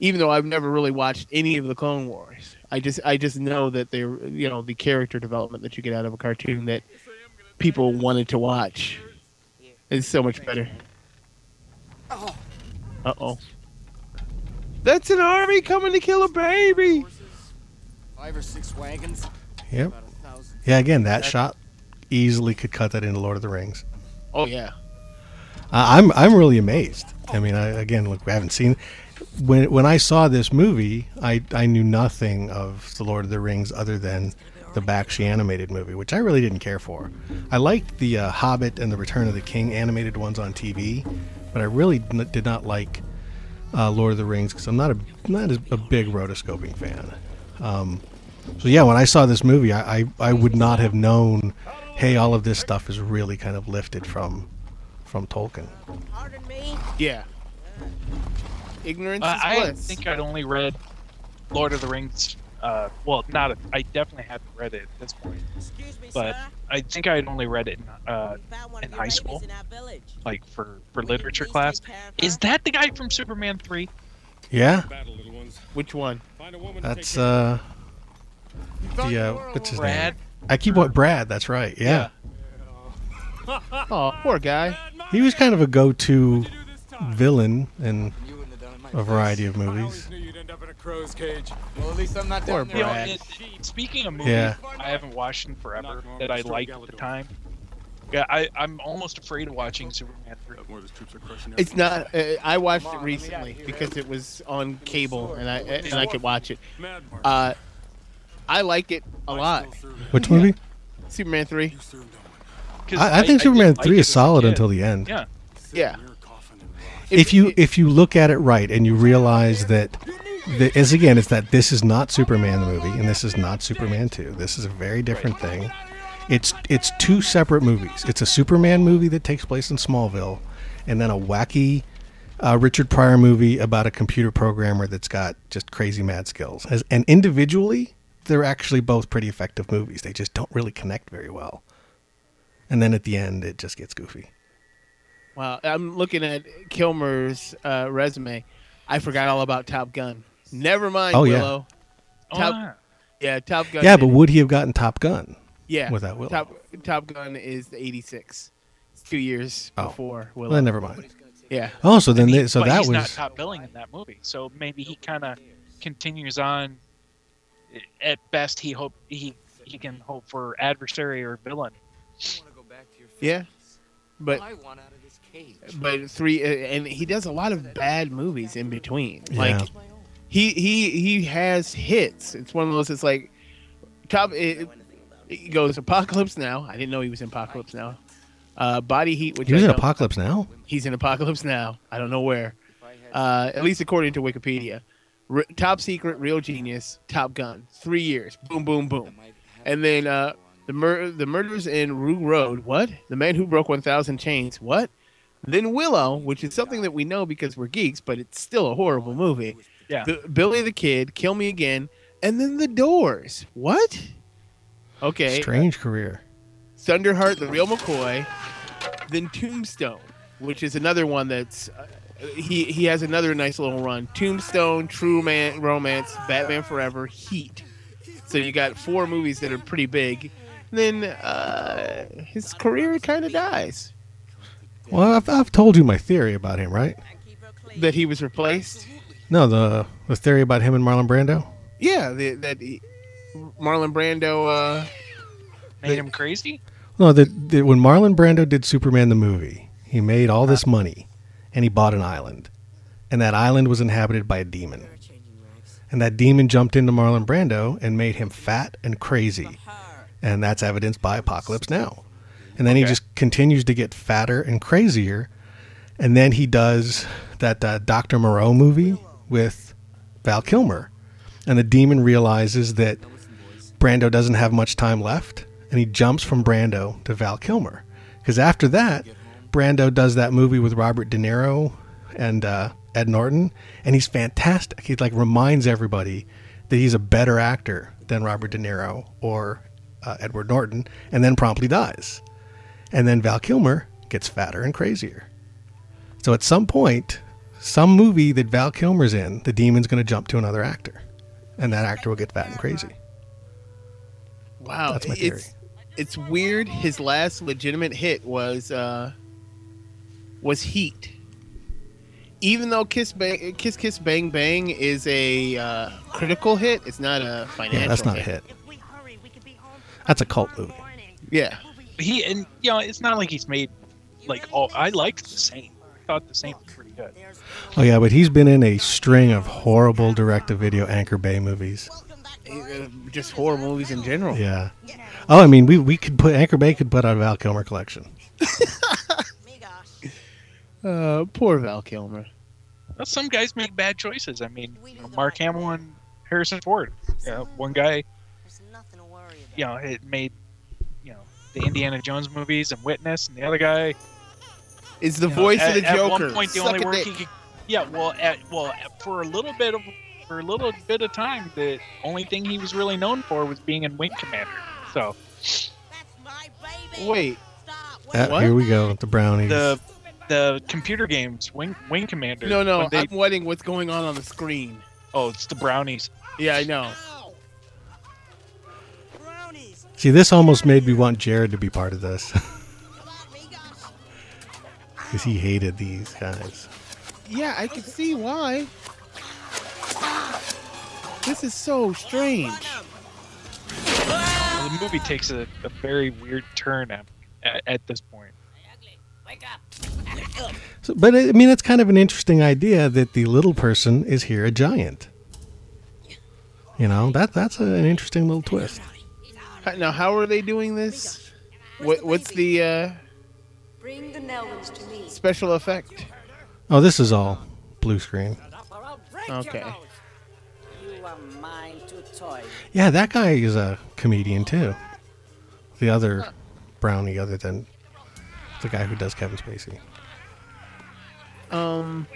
Even though I've never really watched any of the Clone Wars, I just I just know that they're you know the character development that you get out of a cartoon that people wanted to watch is so much better. Uh oh. That's an army coming to kill a baby. Five or six wagons. Yep. About a thousand. Yeah. Again, that shot easily could cut that into Lord of the Rings. Oh yeah. Uh, I'm I'm really amazed. I mean, I, again, look, we haven't seen. When when I saw this movie, I I knew nothing of the Lord of the Rings other than the Bakshi animated movie, which I really didn't care for. I liked the uh, Hobbit and the Return of the King animated ones on TV, but I really n- did not like uh, Lord of the Rings because I'm not a not a, a big rotoscoping fan. Um, so yeah, when I saw this movie, I, I I would not have known. Hey, all of this stuff is really kind of lifted from from Tolkien. Pardon me? Yeah. Ignorance Uh, is I bliss. think I'd only read Lord of the Rings. Uh, well, not. A, I definitely hadn't read it at this point, Excuse me, but sir. I think I'd only read it in, uh, We found one in high school. in our village. like for for Will literature class. take care of Is that the guy from Superman three? Yeah, Battle, little ones. Which one? Find a woman to that's take care of uh the uh, what's his Brad. name? I keep what Brad. That's right. Yeah. Oh, poor guy. he was kind of a go-to villain in You wouldn't have done it my a variety of I movies. Always knew you'd end up in a crow's cage. Well, at least I'm not Poor down there. You know, Brad. it, speaking of movies, Yeah. I haven't watched in forever Knock that I straight liked out at the the time. Yeah, I, I'm almost afraid of watching Superman 3. More of his troops are crushing It's not. Uh, I watched Come it on, let me out recently here, because it was on cable and I and I could watch it. Uh, I like it a lot. Which movie? Superman three. You served on one. 'Cause I, I think did Superman like Three it is as a solid until the end. Yeah, Yeah. in your coffin and rot. If you if you look at it right and you realize that, that as again, it's that this is not Superman the movie and this is not Superman Two. This is a very different thing. It's it's two separate movies. It's a Superman movie that takes place in Smallville, and then a wacky uh, Richard Pryor movie about a computer programmer that's got just crazy mad skills. As, and individually, they're actually both pretty effective movies. They just don't really connect very well. And then at the end, it just gets goofy. Wow, I'm looking at Kilmer's uh, resume. I forgot all about Top Gun. Never mind, Oh, yeah. Willow. Oh, Top- yeah. Yeah, Top Gun. Yeah, but would he have gotten Top Gun? yeah, without Willow? Top Top Gun is the '86. It's two years Oh. before Willow. Well, then never mind. yeah, Oh, so then And he- they, so but that he's not top billing in that movie, so maybe he kind of continues on. At best, he hope he he can hope for adversary or villain. I want to go back to your Yeah, but I want out of this cage. but three uh, and he does a lot of bad movies in between. Yeah. He he he has hits. It's one of those. It's like top. It, it goes Apocalypse Now. I didn't know he was in Apocalypse Now. Uh, Body Heat, which he was I in Apocalypse Now. He's in Apocalypse Now. I don't know where. Uh, at least according to Wikipedia. R- Top Secret, Real Genius, Top Gun. Three years. Boom, boom, boom. And then uh, the mur- the murders in Rue Road. What? The Man Who Broke One Thousand Chains. What? Then Willow, which is something that we know because we're geeks, but it's still a horrible movie. Yeah. B- Billy the Kid, Kill Me Again, and then The Doors. What? Okay. Strange career. Thunderheart, The Real McCoy, then Tombstone, which is another one that's uh, he he has another nice little run. Tombstone, True Man Romance, Batman Forever, Heat. So you got four movies that are pretty big. Then uh, his career kind of dies. Well, I've, I've told you my theory about him, right? And keep her clean. That he was replaced. No, the the theory about him and Marlon Brando. Yeah, the, that he, Marlon Brando. Uh, Made him crazy. No, that that when Marlon Brando did Superman the movie, he made all this money, and he bought an island, and that island was inhabited by a demon, and that demon jumped into Marlon Brando and made him fat and crazy, and that's evidenced by Apocalypse Now, and then he just continues to get fatter and crazier, and then he does that uh, Doctor Moreau movie with Val Kilmer, and the demon realizes that Brando doesn't have much time left, and he jumps from Brando to Val Kilmer. Because after that, Brando does that movie with Robert De Niro and uh, Ed Norton, and he's fantastic. He like reminds everybody that he's a better actor than Robert De Niro or uh, Edward Norton, and then promptly dies. And then Val Kilmer gets fatter and crazier. So at some point, some movie that Val Kilmer's in, the demon's going to jump to another actor, and that actor will get fat and crazy. wow, That's my theory. it's it's weird. His last legitimate hit was uh, was Heat. Even though Kiss Bang, Kiss Kiss Bang Bang is a uh, critical hit, it's not a financial. Yeah, that's not a hit. That's a cult movie. Yeah, He and you know it's not like he's made like all. I liked the same. I thought the same was pretty good. Oh yeah, but he's been in a string of horrible direct-to-video Anchor Bay movies. Uh, Just horror movies in general. Yeah. Oh, I mean, we we could put Anchor Bay could put out a Val Kilmer collection. Uh, poor Val Kilmer. Well, some guys make bad choices. I mean, you know, Mark Hamill and Harrison Ford. You know, one guy, there's nothing to worry about. you know, it made you know the Indiana Jones movies and Witness, and the other guy Is the you know, voice at, of the at Joker. one point, the Suck only a work dick. he could. Yeah, well, at, well, for a little bit of for a little bit of time, the only thing he was really known for was being in Wing Commander. So Wait, Uh, What? here we go, the brownies. the the computer games Wing Wing Commander. no, no, when they- I'm wetting what's going on on the screen. oh, it's the brownies. Yeah, I know. See, this almost made me want Jared to be part of this. Because he hated these guys. Yeah, I can see why. This is so strange. The movie takes a, a very weird turn at, at, at this point. So, but I mean, it's kind of an interesting idea that the little person is here a giant. You know, that that's a, an interesting little twist. Now, how are they doing this? What, what's the uh, the Nelwyns to me. special effect? Oh, this is all blue screen. Okay. You are mine to toy. Yeah, that guy is a comedian too. The other brownie, other than the guy who does Kevin Spacey. Um,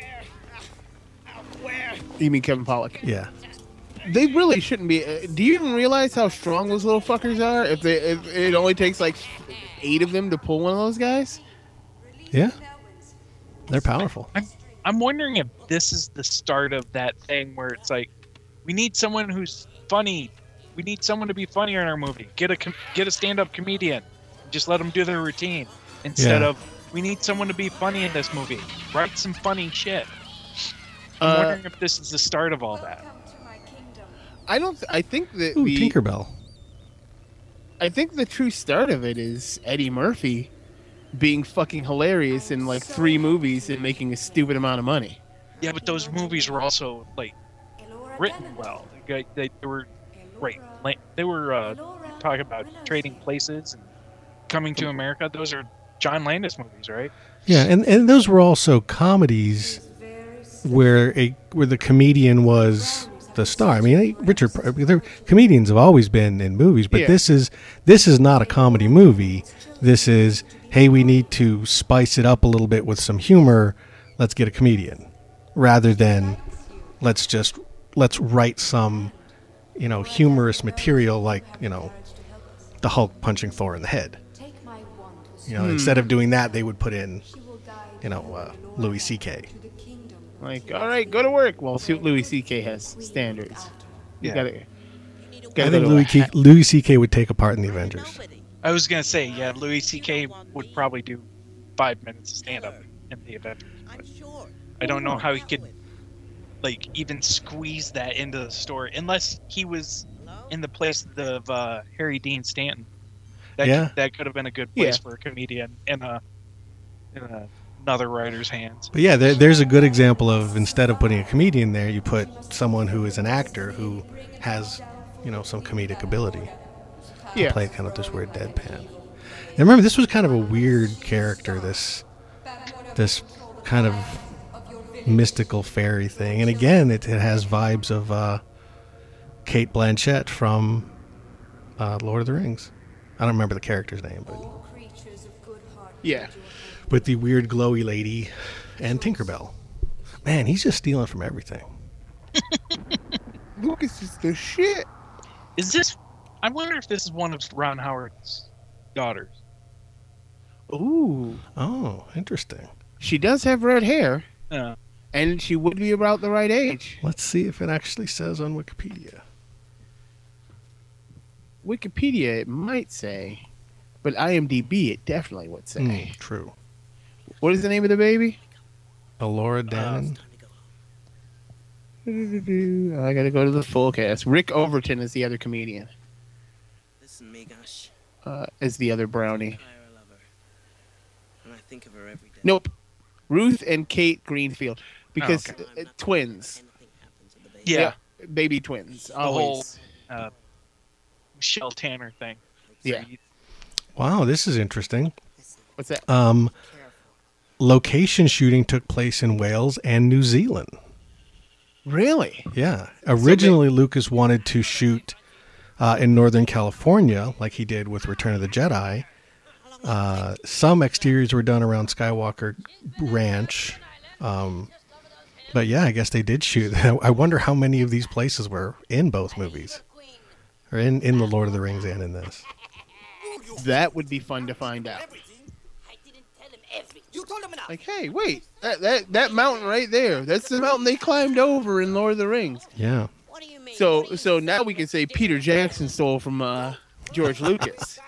you mean Kevin Pollak? Yeah. They really shouldn't be. Uh, do you even realize how strong those little fuckers are? If they, if it only takes like eight of them to pull one of those guys. Yeah. They're powerful. I'm I'm wondering if this is the start of that thing where it's like, we need someone who's funny. We need someone to be funnier in our movie. Get a com- get a stand up comedian. Just let them do their routine instead Yeah. of we need someone to be funny in this movie. Write some funny shit. I'm Uh, wondering if this is the start of all that. I don't. I think that Ooh, the Tinkerbell. I think the true start of it is Eddie Murphy being fucking hilarious in like three movies and making a stupid amount of money. Yeah, but those movies were also like written well. They, they, they were right. Like, they were uh, talking about trading places and coming to America. Those are John Landis movies, right? Yeah, and, and those were also comedies where a where the comedian was the star. I mean, Richard, comedians have always been in movies, but Yeah. this is this is not a comedy movie. This is hey, we need to spice it up a little bit with some humor. Let's get a comedian, rather than let's just let's write some you know humorous material like you know the Hulk punching Thor in the head. You know, instead of doing that, they would put in, you know, uh, Louis C.K. Like, all right, go to work. Well, see Louis C.K. has standards. You Yeah. gotta. I gotta think go to Louis, K- Louis C.K. would take a part in the Avengers. I was gonna say, yeah, Louis C.K. would probably do five minutes of stand up in the event. But I don't know how he could, like, even squeeze that into the story unless he was in the place of uh, Harry Dean Stanton. That Yeah. could, that could have been a good place Yeah. for a comedian in a in a, another writer's hands. But yeah, there, there's a good example of instead of putting a comedian there, you put someone who is an actor who has, you know, some comedic ability. Yeah. Play kind of this weird deadpan. And remember, this was kind of a weird character. This, this kind of mystical fairy thing. And again, it, it has vibes of uh, Cate Blanchett from uh, Lord of the Rings. I don't remember the character's name, but Yeah. with the weird glowy lady and Tinkerbell. Man, he's just stealing from everything. Lucas is the shit. Is this? I wonder if this is one of Ron Howard's daughters. Ooh. Oh, interesting. She does have red hair, Uh, and she would be about the right age. Let's see if it actually says on Wikipedia. Wikipedia, it might say, but IMDb, it definitely would say. Hmm, true. What is the name of the baby? Elora Danan. I gotta go to the full cast. Rick Overton is the other comedian. Listen, me. Uh, is the other brownie. I love her. And I think of her every day. Nope. Ruth and Kate Greenfield because okay. uh, twins, Yeah, baby twins, whole- always. uh, Michelle Tanner thing. Yeah. Wow, this is interesting. What's that? Um, location shooting took place in Wales and New Zealand. really? Yeah. Originally, Lucas wanted to shoot uh, in Northern California, like he did with Return of the Jedi. Uh, some exteriors were done around Skywalker Ranch. Um, but yeah, I guess they did shoot. I wonder how many of these places were in both movies, or in, in the Lord of the Rings and in this. That would be fun to find out. I didn't tell him everything. You told him enough. Like, hey, wait, that that that mountain right there. That's the mountain they climbed over in Lord of the Rings. Yeah. What do you mean? So so now we can say Peter Jackson stole from uh, George Lucas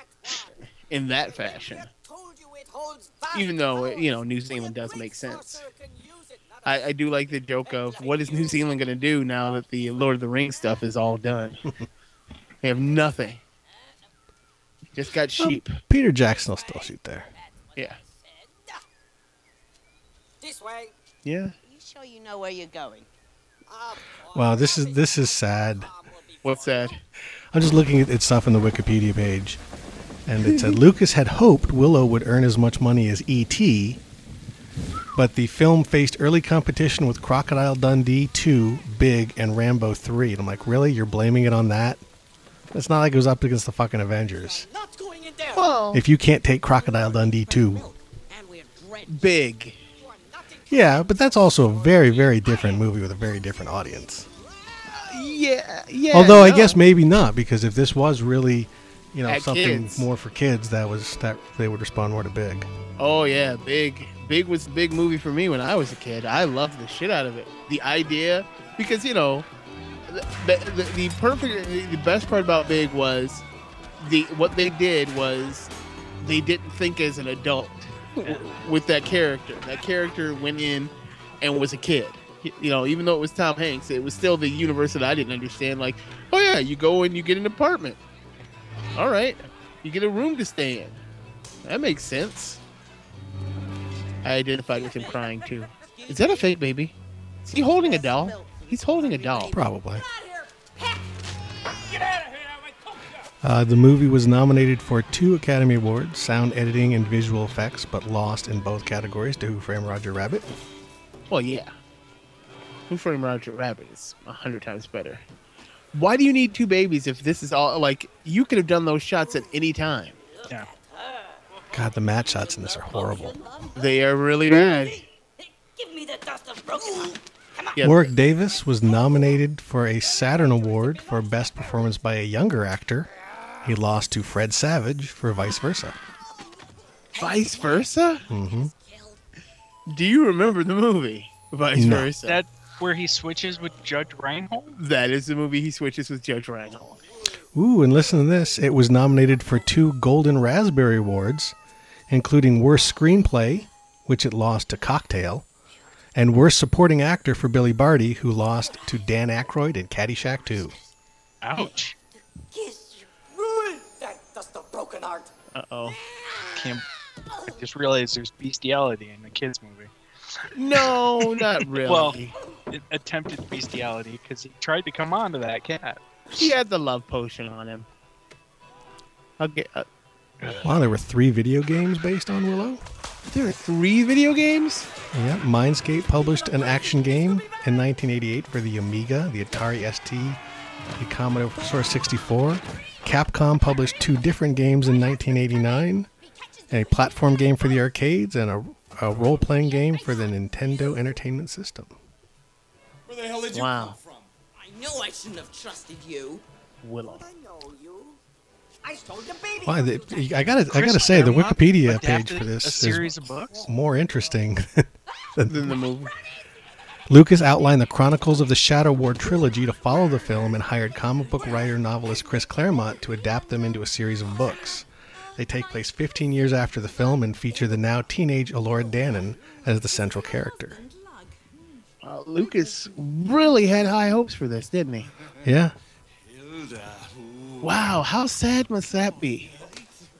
in that fashion. told you it holds back. Even though you know New Zealand does make sense. I, I do like the joke of what is New Zealand going to do now that the Lord of the Rings stuff is all done. they have nothing. Just got sheep. Peter Jackson will still shoot there. Yeah. This way. Yeah. You sure you know where you're going? Wow, this is this is sad. What's sad? I'm just looking at its stuff on the Wikipedia page, and it said Lucas had hoped Willow would earn as much money as E.T., but the film faced early competition with Crocodile Dundee 2, Big, and Rambo 3. And I'm like, really? You're blaming it on that? It's not like it was up against the fucking Avengers. Not going in there. Well, If you can't take Crocodile Dundee 2. And we're dread. big. Yeah, but that's also a very, very different movie with a very different audience. Yeah, yeah. Although I no. guess maybe not, because if this was really, you know, At something kids. more for kids, that was that they would respond more to Big. Oh yeah, big. Big was a big movie for me when I was a kid. I loved the shit out of it. The idea, because you know, the the, the perfect, the best part about Big was the what they did was they didn't think as an adult with that character. That character went in and was a kid. You know, even though it was Tom Hanks, it was still the universe that I didn't understand. Like, oh yeah, you go and you get an apartment. All right, you get a room to stay in. That makes sense. I identified with him crying too. Is that a fake baby? Is he holding a doll? He's holding a doll. Probably. Uh, the movie was nominated for two Academy Awards, sound editing and visual effects, but lost in both categories to Who Framed Roger Rabbit. Well, yeah. Who Framed Roger Rabbit is a hundred times better. Why do you need two babies if this is all like you could have done those shots at any time? Yeah. God, the match shots in this are horrible. They are really bad. Give me the dust of broken heart. Yeah, Warwick Davis was nominated for a Saturn Award for Best Performance by a Younger Actor. He lost to Fred Savage for Vice Versa. vice versa. Mm-hmm. Do you remember the movie Vice No. Versa? That where he switches with Judge Reinhold. that is the movie he switches with Judge Reinhold. Ooh, and listen to this. It was nominated for two Golden Raspberry Awards, including Worst Screenplay, which it lost to Cocktail, and Worst Supporting Actor for Billy Barty, who lost to Dan Aykroyd in Caddyshack 2. Ouch. Kiss you. Ruin that dust of broken heart. Uh oh. Can't, I just realized there's bestiality in the kids movie. No, not really. Well, It attempted bestiality because he tried to come on to that cat. he had the love potion on him. Okay, uh, Wow, there were three video games based on Willow? there are three video games. Yeah, Mindscape published an action game in 1988 for the Amiga, the Atari ST, the Commodore 64. Capcom published two different games in 1989, a platform game for the arcades and a, a role-playing game for the Nintendo Entertainment System. Where the hell did you Wow. come from? I know I shouldn't have trusted you. Willow. I know you. I stole the baby. Why? The, I gotta, I gotta say, the Wikipedia page for this a is of books. more interesting. Than the movie. Lucas outlined the Chronicles of the Shadow War trilogy to follow the film and hired comic book writer novelist Chris Claremont to adapt them into a series of books. They take place 15 years after the film and feature the now teenage Elora Danan as the central character. Uh, Lucas really had high hopes for this, didn't he? Yeah. Wow, how sad must that be?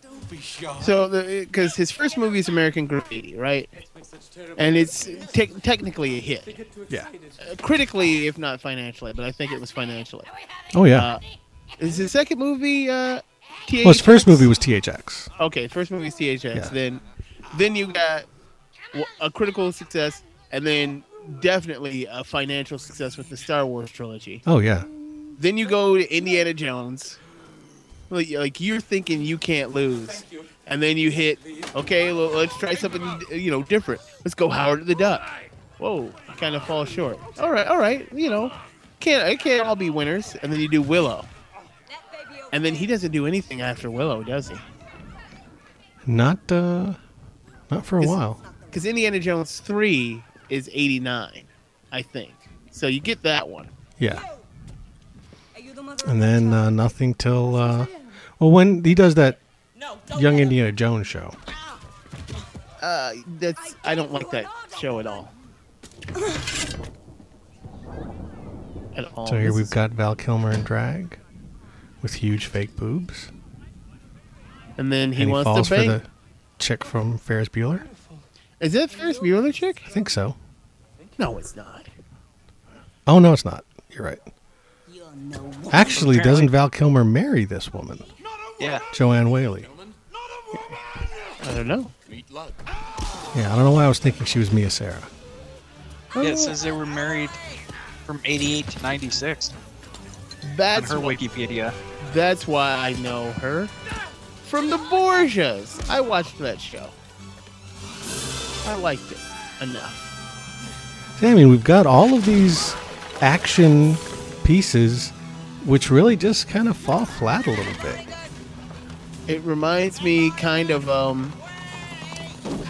Don't be shy. So, because his first movie is American Graffiti, right? And it's te- technically a hit. Yeah. Uh, critically, if not financially, but I think it was financially. Oh yeah. Uh, is the second movie? Uh, well, his first movie was THX. Okay, first movie is THX. Yeah. Then, then you got a critical success, and then definitely a financial success with the Star Wars trilogy. Oh yeah. Then you go to Indiana Jones. Like, like you're thinking you can't lose, and then you hit. Okay, well, let's try something you know different. Let's go Howard the Duck. Whoa, kind of fall short. All right, all right. You know, can't it can't all be winners. And then you do Willow, and then he doesn't do anything after Willow, does he? Not uh, not for a Is- while. Because Indiana Jones three is eighty nine, I think. So you get that one. Yeah. And then uh, nothing till uh, well when he does that Young Indiana Jones show. Uh, that's I don't like that show at all. At all. So here we've got Val Kilmer in drag with huge fake boobs. and then he and he wants falls to for the chick from Ferris Bueller. Is that Ferris Bueller chick? I think so. No, it's not. Oh no, it's not. You're right. Actually, doesn't Val Kilmer marry this woman, Yeah. Joanne Whaley? I don't know. Meat lug. Yeah, I don't know why I was thinking she was Mia Sara. Yeah, it says they were married from 88 to 96 on That's her wh- Wikipedia. that's why I know her from the Borgias. I watched that show. I liked it enough. See, I mean, we've got all of these action pieces, which really just kind of fall flat a little bit. It reminds me kind of um.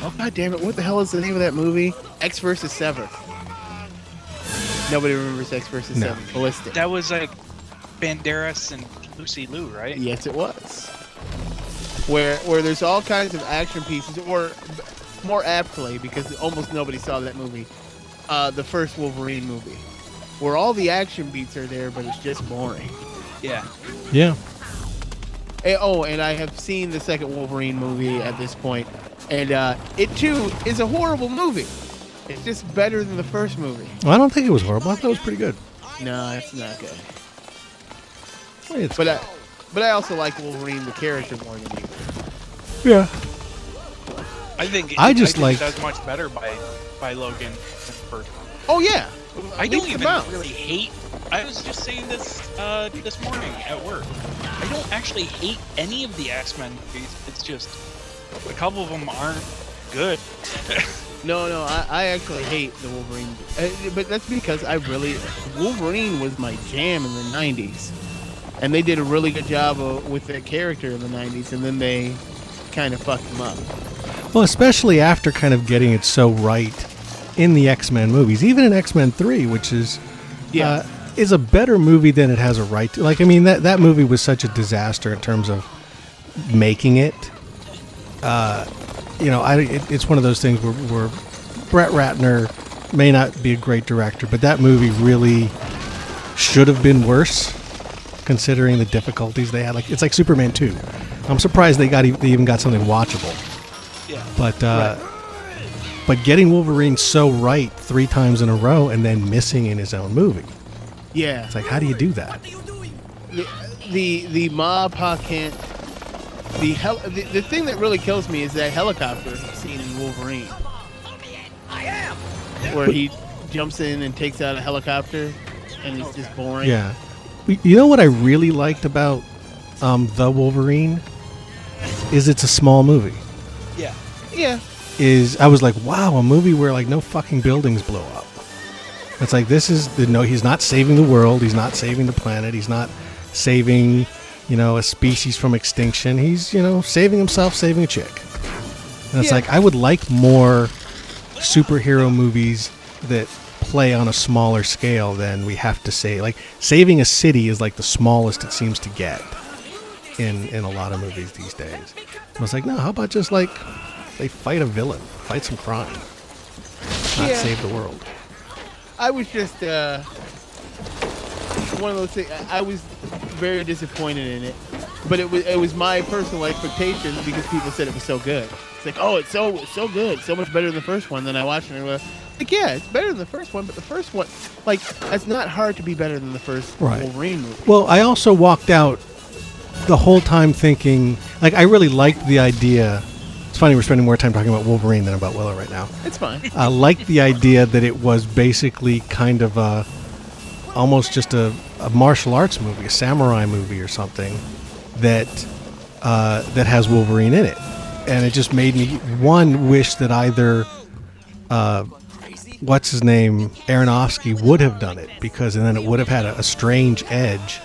Oh god damn it! What the hell is the name of that movie? Ecks versus Sever. Nobody remembers Ecks versus No. Sever. Ballistic. That was like Banderas and Lucy Liu, right? Yes, it was. Where where there's all kinds of action pieces, or more aptly, because almost nobody saw that movie, uh, the first Wolverine movie, where all the action beats are there, but it's just boring. Yeah. Yeah. Eh, oh, and I have seen the second Wolverine movie at this point, and uh, it too is a horrible movie. It's just better than the first movie. Well, I don't think it was horrible. I thought it was pretty good. No, it's not good. It's, But I, but I also like Wolverine the character more than you. yeah. I think I just think liked- it does much better by by Logan than the first one. Oh yeah, I don't even bounds. really hate. I was just saying this uh, this morning at work. I don't actually hate any of the X Men movies. It's just a couple of them aren't good. No, no, I, I actually hate the Wolverine, uh, but that's because I really Wolverine was my jam in the '90s, and they did a really good job of, with that character in the '90s, and then they kind of fucked him up. Well, especially after kind of getting it so right in the X Men movies, even in X Men Three, which is Yeah. uh, is a better movie than it has a right to. Like, I mean, that that movie was such a disaster in terms of making it. Uh, you know, I it, it's one of those things where, where Brett Ratner may not be a great director, but that movie really should have been worse, considering the difficulties they had. Like, it's like Superman Two. I'm surprised they got they even got something watchable. Yeah. But uh, but getting Wolverine so right three times in a row and then missing in his own movie. Yeah, It's like, how do you do that? the the, the Ma Pa can't. The, hel- the the thing that really kills me is that helicopter scene in Wolverine, where he jumps in and takes out a helicopter, and it's just boring. Yeah. You know what I really liked about um, the Wolverine is it's a small movie. Yeah. yeah. Is I was like, wow, a movie where like no fucking buildings blow up. It's like this is the no. He's not saving the world. He's not saving the planet. He's not saving, you know, a species from extinction. He's you know saving himself, saving a chick. And it's Yeah. like I would like more superhero movies that play on a smaller scale than we have to say. Like saving a city is like the smallest it seems to get in in a lot of movies these days. I was like, no, how about just like they fight a villain, fight some crime, not Yeah. save the world. I was just uh, one of those things. I was very disappointed in it, but it was it was my personal expectations because people said it was so good. It's like, oh, it's so so good, so much better than the first one. Then I watched it and I was like, yeah, it's better than the first one, but the first one, like, it's not hard to be better than the first Right. Wolverine movie. Well, I also walked out the whole time thinking, like, I really liked the idea. Funny we're spending more time talking about Wolverine than about Willow right now. It's fine. I liked the idea that it was basically kind of a, almost just a, a martial arts movie, a samurai movie or something that uh, that has Wolverine in it, and it just made me one wish that either uh, what's his name Aronofsky would have done it because and then it would have had a, a strange edge,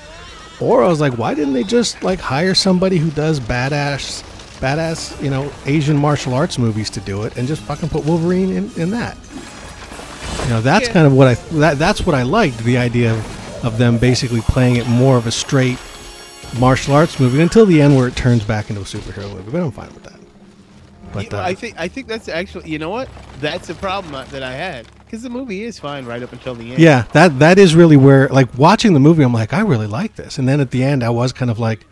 or I was like, why didn't they just like hire somebody who does badass badass you know Asian martial arts movies to do it and just fucking put Wolverine in, in that. You know, that's Yeah. kind of what I that that's what I liked the idea of, of them basically playing it more of a straight martial arts movie until the end where it turns back into a superhero movie. But I'm fine with that. But uh, I think I think that's actually, you know what? That's a problem that- that I had because the movie is fine right up until the end. yeah, that that is really where like watching the movie, I'm like, I really like this, and then at the end, I was kind of like,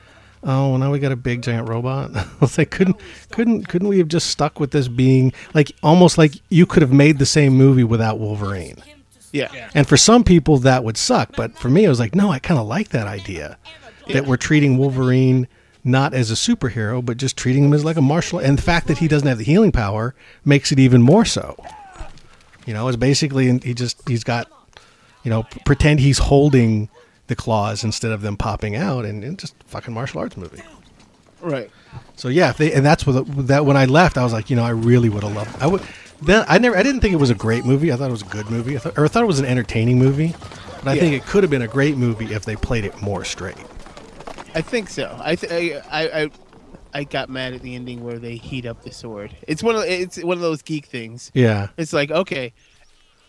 oh, well, now we got a big giant robot. I was like, couldn't couldn't couldn't we have just stuck with this being like almost like you could have made the same movie without Wolverine? yeah, And for some people, that would suck. But for me, I was like, no, I kind of like that idea that we're treating Wolverine not as a superhero, but just treating him as like a martial. And the fact that he doesn't have the healing power makes it even more so. You know, it's basically he just he's got, you know, pretend he's holding the claws instead of them popping out, and, and just fucking martial arts movie. right. So yeah, if they, and that's what that when I left, I was like, you know, I really would have loved. I would then I never I didn't think it was a great movie. I thought it was a good movie, I thought, or I thought it was an entertaining movie. But I Yeah. think it could have been a great movie if they played it more straight. I think so. I th- I, I I I got mad at the ending where they heat up the sword. It's one of it's one of those geek things. Yeah, It's like okay,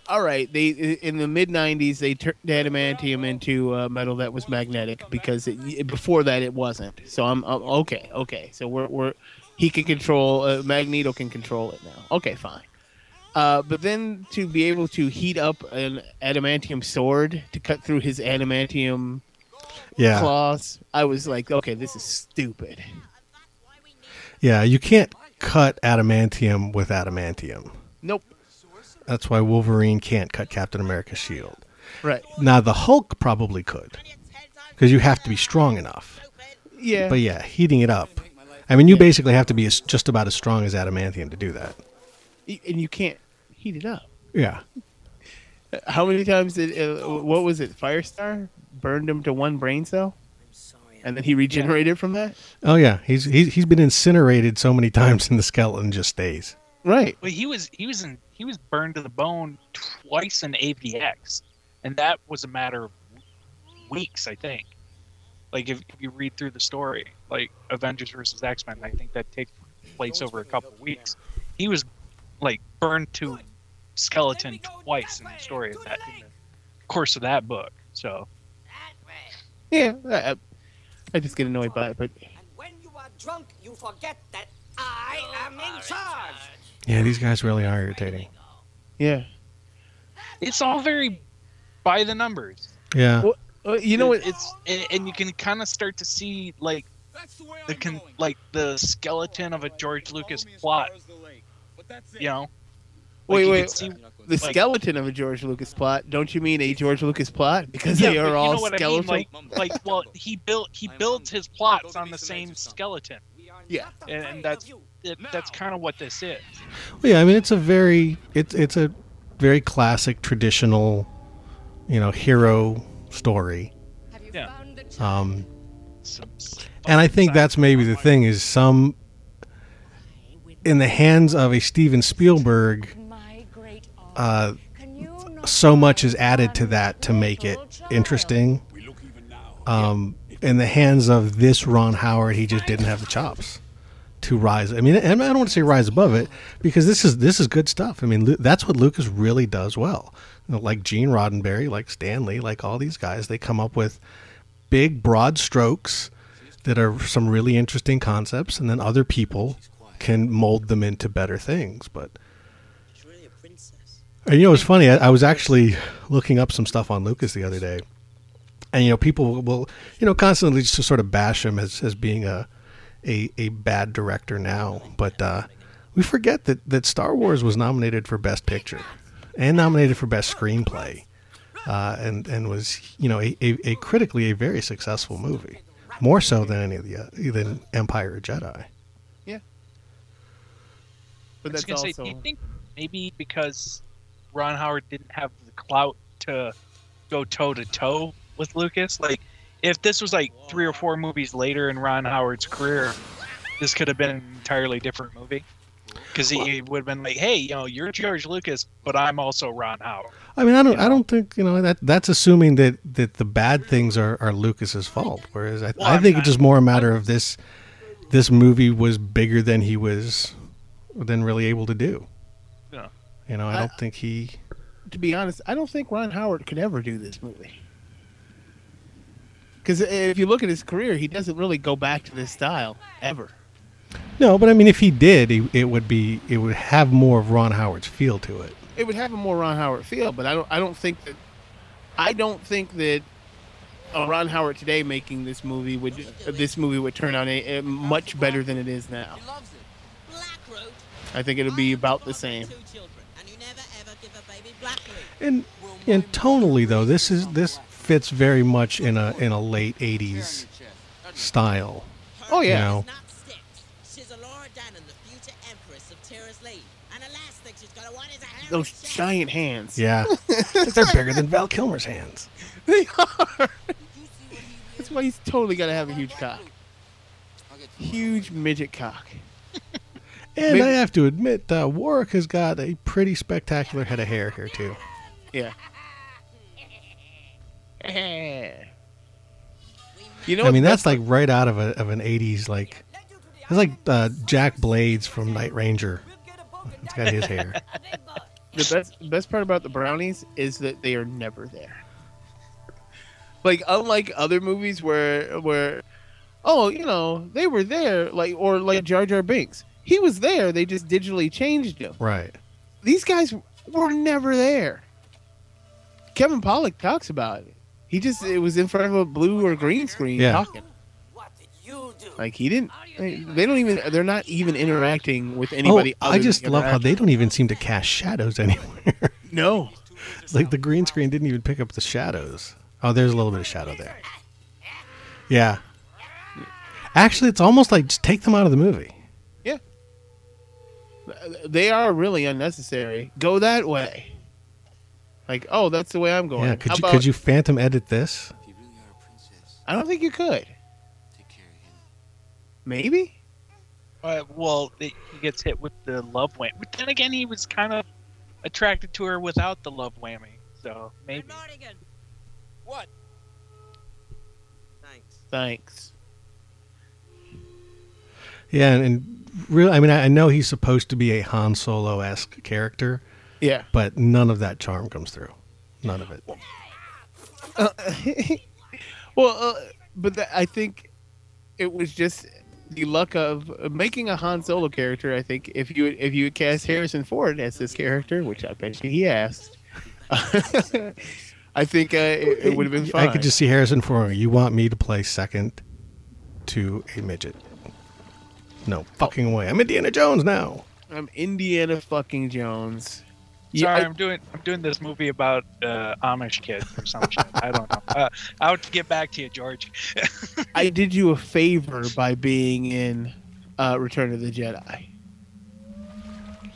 all right. They in the mid '90s they turned adamantium into uh, metal that was magnetic because it, before that it wasn't. So I'm, I'm okay. Okay, so we're we're he can control uh, Magneto can control it now. Okay, fine. Uh, but then to be able to heat up an adamantium sword to cut through his adamantium yeah, claws, I was like, okay, this is stupid. yeah. You can't cut adamantium with adamantium. Nope. That's why Wolverine can't cut Captain America's shield. Right. Now the Hulk probably could, because you have to be strong enough. Yeah. But yeah, heating it up. I mean, you basically have to be as, just about as strong as adamantium to do that. And you can't heat it up. Yeah. How many times did uh, what was it? Firestar burned him to one brain cell, and then he regenerated from that. Oh yeah, he's he's he's been incinerated so many times, and the skeleton just stays. Right. Well, he was he was in he was burned to the bone twice in AVX, and that was a matter of weeks, I think. Like if, if you read through the story, like Avengers versus X Men, I think that takes place over a couple weeks. He was like burned to skeleton twice in the story of that in the course of that book. So Yeah. I, I- I just get annoyed by it, but And when you are drunk, you forget that I am in oh, charge. Yeah, these guys really are irritating. yeah. it's all very by the numbers. Yeah, Well, uh, you know what? It's and, and you can kind of start to see like That's the way the con- like the skeleton of a George Lucas plot. You know, Wait, you wait. see- The like- skeleton of a George Lucas plot. Don't you mean a George Lucas plot? Because Yeah, they are all know what skeletal. I mean? Like, like, well, he built he builds his plots on the same skeleton, Yeah. and, and that's of you. It, that's kind of what this is. Well, yeah. I mean, it's a very it's it's a very classic traditional, you know, hero story. Yeah. Um, and I think that's maybe the thing is some in the hands of a Steven Spielberg, uh, so much is added to that to make it interesting. Um, in the hands of this Ron Howard, he just didn't have the chops to rise. I mean, and I don't want to say rise above it because this is this is good stuff. I mean, that's what Lucas really does well. You know, like Gene Roddenberry, like Stanley, like all these guys, they come up with big, broad strokes that are some really interesting concepts, and then other people can mold them into better things. But really and you know, it's funny. I, I was actually looking up some stuff on Lucas the other day, and you know, people will you know constantly just sort of bash him as as being a a, a bad director now. But uh, we forget that that Star Wars was nominated for Best Picture and nominated for Best Screenplay, uh, and and was you know a, a, a critically a very successful movie, more so than any of the uh, than Empire or Jedi. Yeah, but I was that's gonna say, also do you think maybe because Ron Howard didn't have the clout to go toe to toe with Lucas? Like, if this was like three or four movies later in Ron Howard's career, this could have been an entirely different movie. Because he would have been like, "Hey, you know, you're George Lucas, but I'm also Ron Howard." I mean, I don't I don't think you know that that's assuming that that the bad things are are Lucas's fault, whereas I, Well, I think it's just more a matter of this this movie was bigger than he was than really able to do. Yeah. You know, I I- don't think he. to be honest, I don't think Ron Howard could ever do this movie. Because if you look at his career, he doesn't really go back to this style ever. No, but I mean, if he did, he, it would be it would have more of Ron Howard's feel to it. It would have a more Ron Howard feel, but I don't. I don't think that. I don't think that a Ron Howard today making this movie would this movie would turn out a, a much better than it is now. Loves it. Blackroot. I think it'll be about the same. Two children, and you never ever give a baby Blackroot. And and tonally though, this is this fits very much in a in a late '80s style. Oh yeah, You know. Not Styx. She's a Laura Dannon, the future empress of Tir Asleen. And the last thing she's gonna want is a hairy those giant hands. Yeah, they're bigger than Val Kilmer's hands. They are. That's why he's totally got to have a huge cock. Huge midget cock. And Maybe- I have to admit, uh, Warwick has got a pretty spectacular head of hair here too. Yeah. you know, I mean, that's like right out of a of an '80s like. It's like uh, Jack Blades from Night Ranger. It's got his hair. the best best part about the brownies is that they are never there. Like unlike other movies where where oh, you know, they were there like or like Jar Jar Binks. He was there, they just digitally changed him. Right. These guys were never there. Kevin Pollak talks about it. He just it was in front of a blue or green screen Yeah. talking. What did you do? Like he didn't they they don't even they're not even interacting with oh, anybody oh, other I just love how they don't even seem to cast shadows anywhere. No. it's like the green screen didn't even pick up the shadows. Oh, there's a little bit of shadow there. Yeah. Actually, it's almost like just take them out of the movie. Yeah. They are really unnecessary. Go that way. Like, oh, that's the way I'm going. Yeah. Could How you about- could you phantom edit this? If you really are a princess, I don't think you could. take care of him. Maybe. Uh, well, it, he gets hit with the love whammy. But then again, he was kind of attracted to her without the love whammy. So maybe. Mornigan. What? Thanks. Thanks. Yeah, and, and really, I mean, I, I know he's supposed to be a Han Solo esque character, Yeah. but none of that charm comes through. None of it. Well, uh, but that, I think it was just the luck of uh, making a Han Solo character. I think if you if you cast Harrison Ford as this character, which I bet you he asked, I think uh, it, it would have been fine. I could just see Harrison Ford. You want me to play second to a midget? No fucking way. I'm Indiana Jones now. I'm Indiana fucking Jones. Sorry, I- I'm doing I'm doing this movie about uh, Amish kids or some shit. I don't know. Uh, I'll get back to you, George. I did you a favor by being in uh, Return of the Jedi.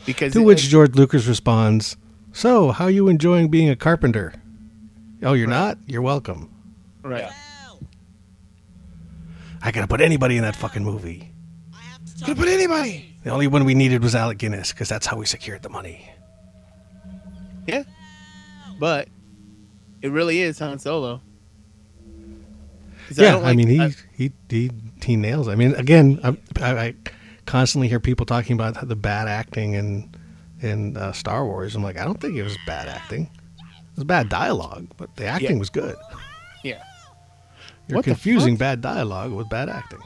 Because To which George Lucas responds, "So, how are you enjoying being a carpenter? Oh, you're not. You're welcome. right, Well, I could have put anybody in that fucking movie. I have to could talk put anybody. The only one we needed was Alec Guinness because that's how we secured the money. Yeah, but it really is Han Solo. yeah, don't I mean he, he he he nails. it. I mean, again, I, I, I constantly hear people talking about the bad acting in in uh, Star Wars. I'm like, I don't think it was bad acting. It was bad dialogue, but the acting Yeah. was good. yeah. You're What confusing bad dialogue with bad acting.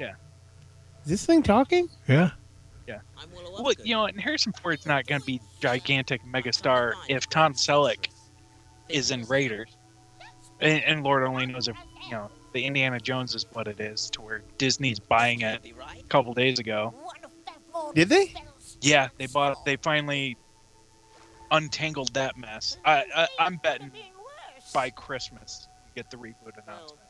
Yeah. Is this thing talking? Yeah. I'm well, Upgood. you know, and Harrison Ford's not going to be gigantic megastar if Tom Selleck is in Raiders, and, and Lord only knows if you know the Indiana Jones is what it is, to where Disney's buying it a couple days ago. Did they? Yeah, they bought. They finally untangled that mess. I, I I'm betting by Christmas you get the reboot announcement.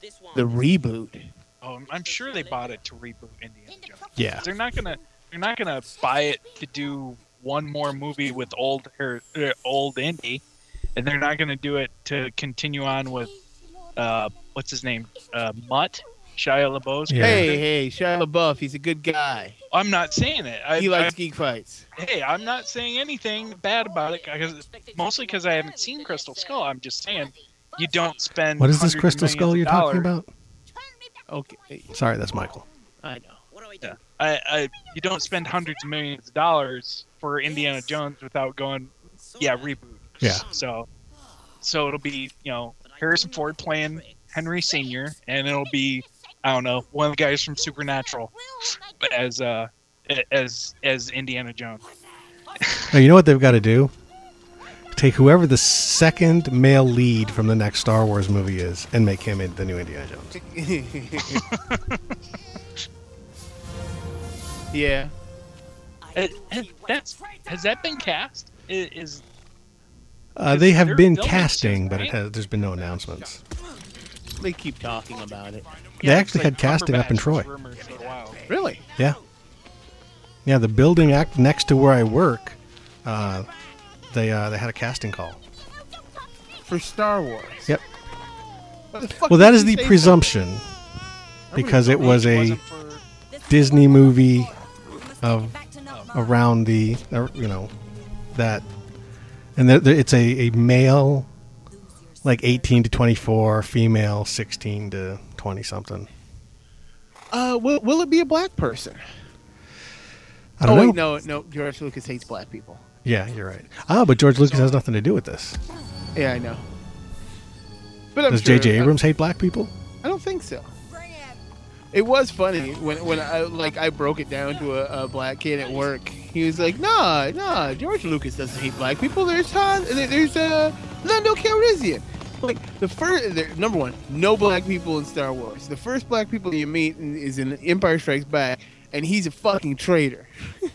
This. The reboot. Oh, I'm- I'm sure they bought it to reboot Indiana Jones. Yeah. They're not gonna. They're not gonna buy it to do one more movie with old her, uh, old Indy, and they're not gonna do it to continue on with uh what's his name uh Mutt Shia LaBeouf's Yeah. Hey, hey, Shia LaBeouf. He's a good guy. I'm not saying it. I, He likes I- geek fights. hey, I'm not saying anything bad about it because mostly because I haven't seen Crystal Skull. I'm just saying you don't spend. What is this crystal skull you're talking about? Okay, Sorry, that's Michael. I know. What do we do? Yeah. I, I, you don't spend hundreds of millions of dollars for Indiana Jones without going, yeah, reboot. Yeah. So, so it'll be you know Harrison Ford playing Henry Senior, and it'll be I don't know one of the guys from Supernatural as uh as as Indiana Jones. Now, you know what they've got to do? Take whoever the second male lead from the next Star Wars movie is and make him the new Indiana Jones. yeah. Uh, has, that's has that been cast? I- Is Uh, they have been casting, but it has, there's been no announcements. They keep talking about it. They actually it's had casting up in Troy. was rumored for a while. Really? Yeah. Yeah, the building act next to where I work, uh, they uh, they had a casting call. For Star Wars. Yep. What the fuck Well, that is the presumption because it was a Disney movie of around the uh, you know that and there- there- it's a, a male like 18 to 24 female 16 to 20 something Uh, will, will it be a black person? i don't oh, know wait, no, no. George Lucas hates black people. yeah you're right ah but george lucas has nothing to do with this Yeah, I know. But I'm does sure- jj abrams hate black people I don't think so. It was funny when when I like I broke it down to a, a black kid at work. He was like, "Nah, nah, George Lucas doesn't hate black people. There's Han, there's uh, Lando Calrissian. Like the first, there, number one, no black people in Star Wars. The first black people you meet is in Empire Strikes Back, and he's a fucking traitor.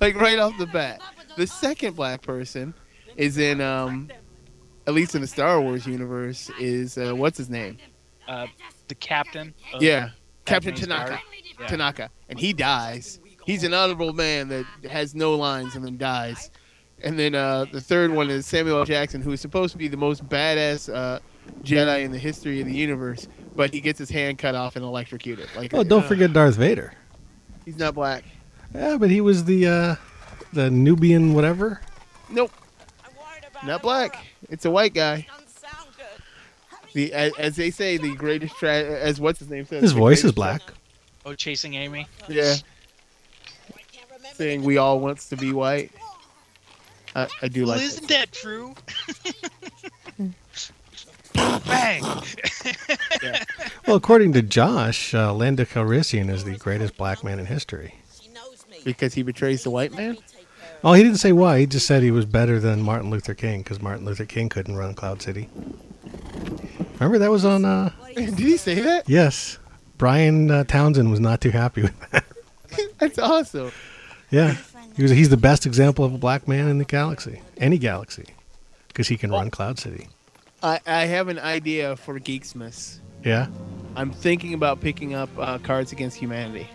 like right off the bat. The second black person is in um, at least in the Star Wars universe, is uh, what's his name? uh, the captain. of Yeah, Captain Panaka. Yeah. Panaka, and he dies. He's an honorable man that has no lines and then dies. And then uh, the third one is Samuel L. Jackson, who is supposed to be the most badass uh, Jedi in the history of the universe, but he gets his hand cut off and electrocuted. Like, oh don't uh, forget darth vader he's not black. yeah but he was the uh the nubian whatever Nope, not black. It's a white guy. The as, as they say, the greatest tra- as what's his name says. his voice is greatest black Oh, chasing Amy. yeah, saying we all wants to be white. I, I do Well, like. isn't that. that true? Bang! well according to josh uh, lando calrissian is the greatest black man in history because he betrays the white man. Oh, he didn't say why. He just said he was better than Martin Luther King because Martin Luther King couldn't run Cloud City. Remember that was on. uh Did he say that? Yes, Brian uh, Townsend was not too happy with that. That's awesome. Yeah, he was. He's the best example of a black man in the galaxy, any galaxy, because he can run Cloud City. I, I have an idea for Geeksmiths. Yeah, I'm thinking about picking up uh, Cards Against Humanity,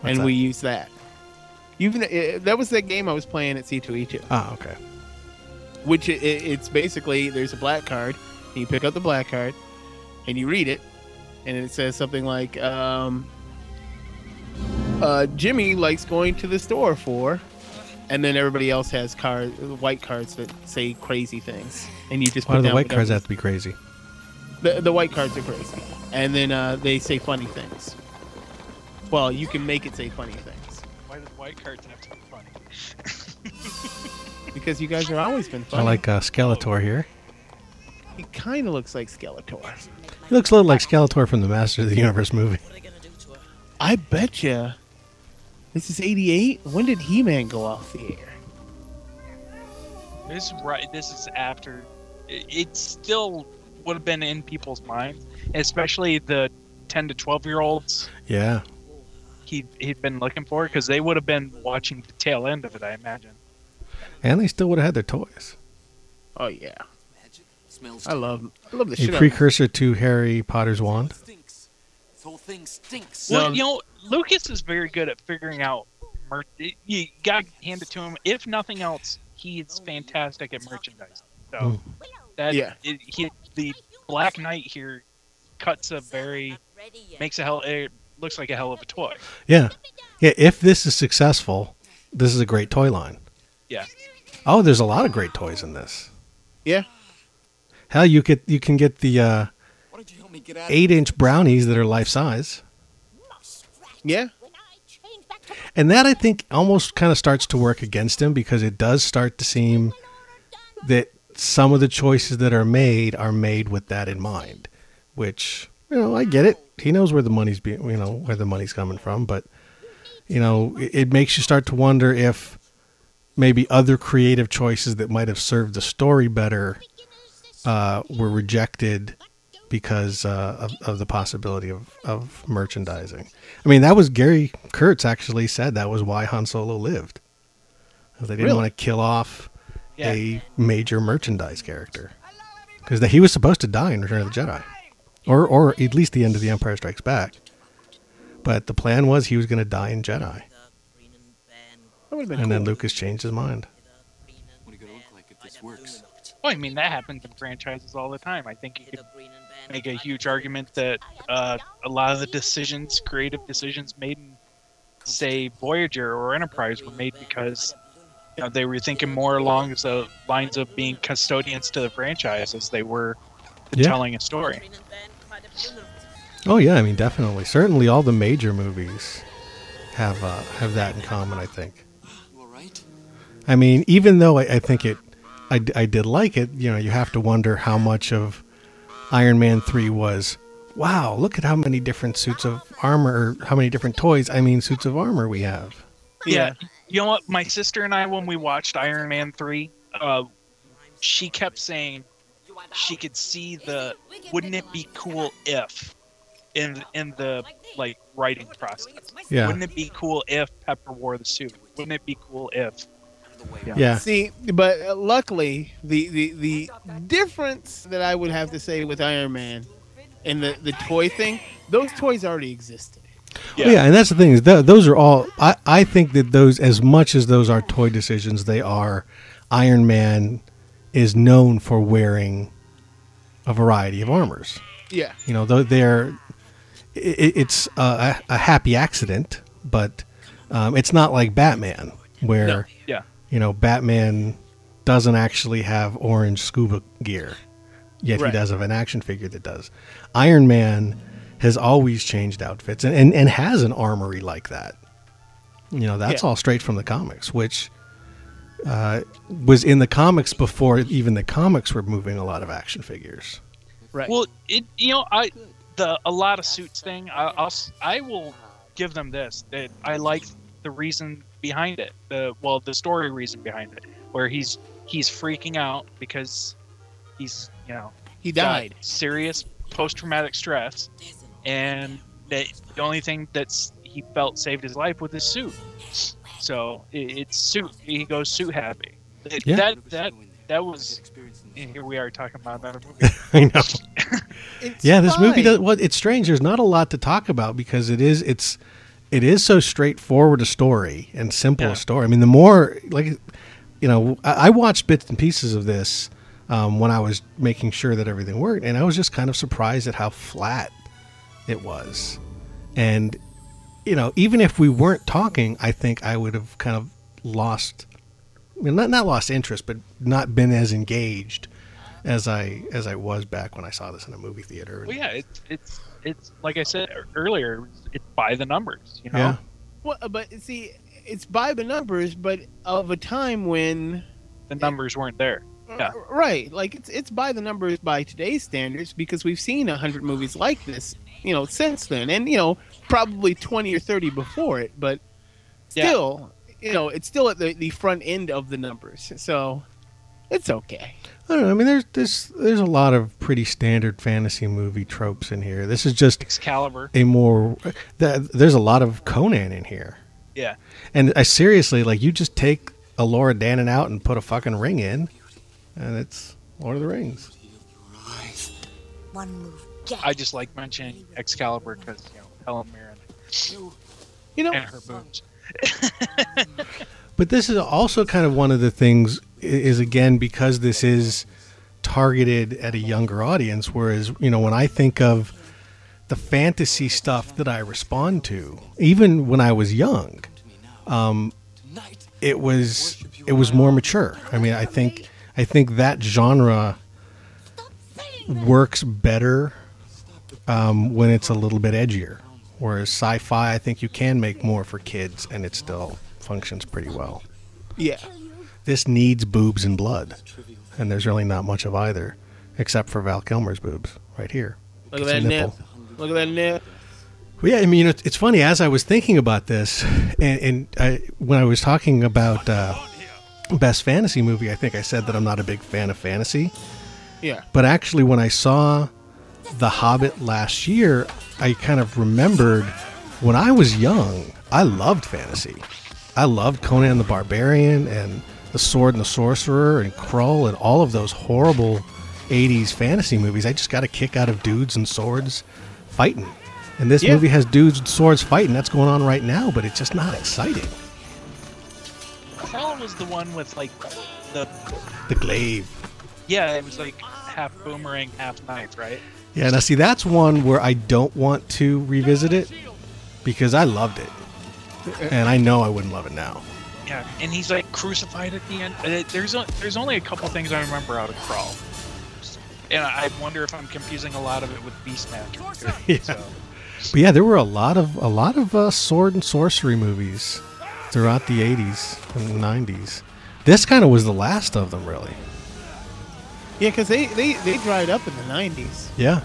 What's and that? we use that. Even uh, that was that game I was playing at C2E2, Ah, okay. which it, it's basically there's a black card, and you pick up the black card, and you read it, and it says something like, um, uh, "Jimmy likes going to the store for," and then everybody else has cards, white cards that say crazy things, and you just Why put do the down white cards have to be crazy? The, the white cards are crazy, and then uh, they say funny things. Well, you can make it say funny things Why do the white cards have to be funny? because you guys have always been I like uh, Skeletor here. He kind of looks like Skeletor. He looks a little like Skeletor from the Master of the Universe movie. I bet you. This is '88. When did He-Man go off the air? This is right. This is after. It, it still would have been in people's minds, especially the ten to twelve year olds. Yeah, he he'd been looking for because they would have been watching the tail end of it, I imagine. And they still would have had their toys. Oh yeah, Magic smells I love I love the A shit. out of precursor to Harry Potter's wand. stinks. This whole thing stinks. Well, No. you know, Lucas is very good at figuring out. Mer- you got to hand it to him. If nothing else, he's fantastic at merchandise. So Mm. that Yeah. it, he, the Black Knight here cuts a very makes a hell. It looks like a hell of a toy. Yeah. Yeah, if this is successful, this is a great toy line. Yeah. Oh, there's a lot of great toys in this. Yeah, Hell, you get you can get the uh, Why don't you help me get out? eight inch brownies that are life size, yeah. and that I think almost kind of starts to work against him because it does start to seem that some of the choices that are made are made with that in mind. Which you know, I get it. He knows where the money's being, you know, where the money's coming from, but you know, it, it makes you start to wonder if maybe other creative choices that might have served the story better uh, were rejected because uh, of, of the possibility of, of merchandising. I mean, that was Gary Kurtz actually said that was why Han Solo lived. They didn't Really? want to kill off Yeah. a major merchandise character because he was supposed to die in Return of the Jedi, or or at least the end of the Empire Strikes Back. But the plan was he was going to die in Jedi, That would have been and cool. then Lucas changed his mind. What are you gonna look like if this works? Well, I mean that happens in franchises all the time. I think you could make a huge argument that uh, a lot of the decisions, creative decisions made in, say, Voyager or Enterprise, were made because you know they were thinking more along the lines of being custodians to the franchise as they were Yeah. telling a story. Oh yeah, I mean definitely, certainly all the major movies have uh, have that in common. I think. All right? I mean, even though I, I think it, I, I did like it. You know, you have to wonder how much of Iron Man three was. Wow, look at how many different suits of armor, or how many different toys. I mean, suits of armor we have. yeah. You know what? My sister and I, when we watched Iron Man 3, uh, she kept saying she could see the wouldn't it be cool if in in the like writing process. Yeah, Wouldn't it be cool if Pepper wore the suit? Wouldn't it be cool if Yeah. yeah, See, but uh, luckily, the, the the difference that I would have to say with Iron Man and the the toy thing, those toys already existed. yeah. yeah and that's the thing is th- those are all. I I think that those, as much as those are toy decisions, they are. Iron Man is known for wearing a variety of armors. Yeah, You know, though they're it, it's a, a happy accident, but um, it's not like Batman, where yeah. You know Batman doesn't actually have orange scuba gear, yet Right. he does have an action figure that does. Iron Man has always changed outfits and, and, and has an armory like that. You know, that's Yeah. all straight from the comics, which uh, was in the comics before even the comics were moving a lot of action figures. right. Well, it you know I the a lot of suits thing. I, I'll s- I will give them this that I like the reason behind it. The well the story reason behind it, where he's he's freaking out because he's you know he died. serious post traumatic stress, and that the only thing that's he felt saved his life was his suit. So it, it's suit. He goes suit happy. It- Yeah. That that that was. And here we are talking about another movie. I know. It's Yeah, this movie does. Well, it's strange. There's not a lot to talk about because it is it's it is so straightforward a story and simple Yeah. a story. I mean, the more like you know, I, I watched bits and pieces of this um, when I was making sure that everything worked, and I was just kind of surprised at how flat it was. And you know, even if we weren't talking, I think I would have kind of lost. I mean, not not lost interest, but not been as engaged as I as I was back when I saw this in a movie theater. Well, yeah, it's it's it's like I said earlier, it's by the numbers. You know, Yeah. Well, uh, but see, it's by the numbers, but of a time when the numbers weren't there. Yeah. Right. Like it's it's by the numbers by today's standards because we've seen a hundred movies like this, you know, since then, and you know, probably twenty or thirty before it, but Yeah. still, you know, it's still at the, the front end of the numbers. So It's okay. I don't know. I mean, there's there's there's a lot of pretty standard fantasy movie tropes in here. This is just Excalibur. a more. th- There's a lot of Conan in here, Yeah. and I seriously like you just take Elora Danan out and put a fucking ring in, and it's Lord of the Rings. One move. I just like mentioning Excalibur because you know Helen Mirren You know, and her boobs. But this is also kind of one of the things i- is again because this is targeted at a younger audience. Whereas you know when I think of the fantasy stuff that I respond to, even when I was young, um, it was it was more mature. I mean, I think I think that genre works better um, when it's a little bit edgier. Whereas sci-fi, I think you can make more for kids, and it still functions pretty well. yeah. This needs boobs and blood, and there's really not much of either, except for Val Kilmer's boobs right here. Look at that nip. nipple. Look at that nip. Well, yeah, I mean, you know, it's- it's funny as I was thinking about this, and, and I, when I was talking about uh, best fantasy movie, I think I said that I'm not a big fan of fantasy. Yeah. But actually, when I saw The Hobbit last year, I kind of remembered when I was young, I loved fantasy. I loved Conan the Barbarian and The Sword and the Sorcerer and Krull and all of those horrible 80s fantasy movies. I just got a kick out of dudes and swords fighting. And this Yeah. movie has dudes and swords fighting. That's going on right now, but it's just not exciting. Krull was the one with like the The glaive. yeah, it was like half boomerang, half knife, right? Yeah, now see, that's one where I don't want to revisit it because I loved it. And I know I wouldn't love it now. Yeah, and he's like crucified at the end. There's o- there's only a couple things I remember out of Krull, and I I wonder if I'm confusing a lot of it with Beastmaster. too, Yeah. so. But yeah, there were a lot of a lot of uh, sword and sorcery movies throughout the 80s and 90s. This kind of was the last of them, really. Yeah, because they, they, they dried up in the 90s. Yeah.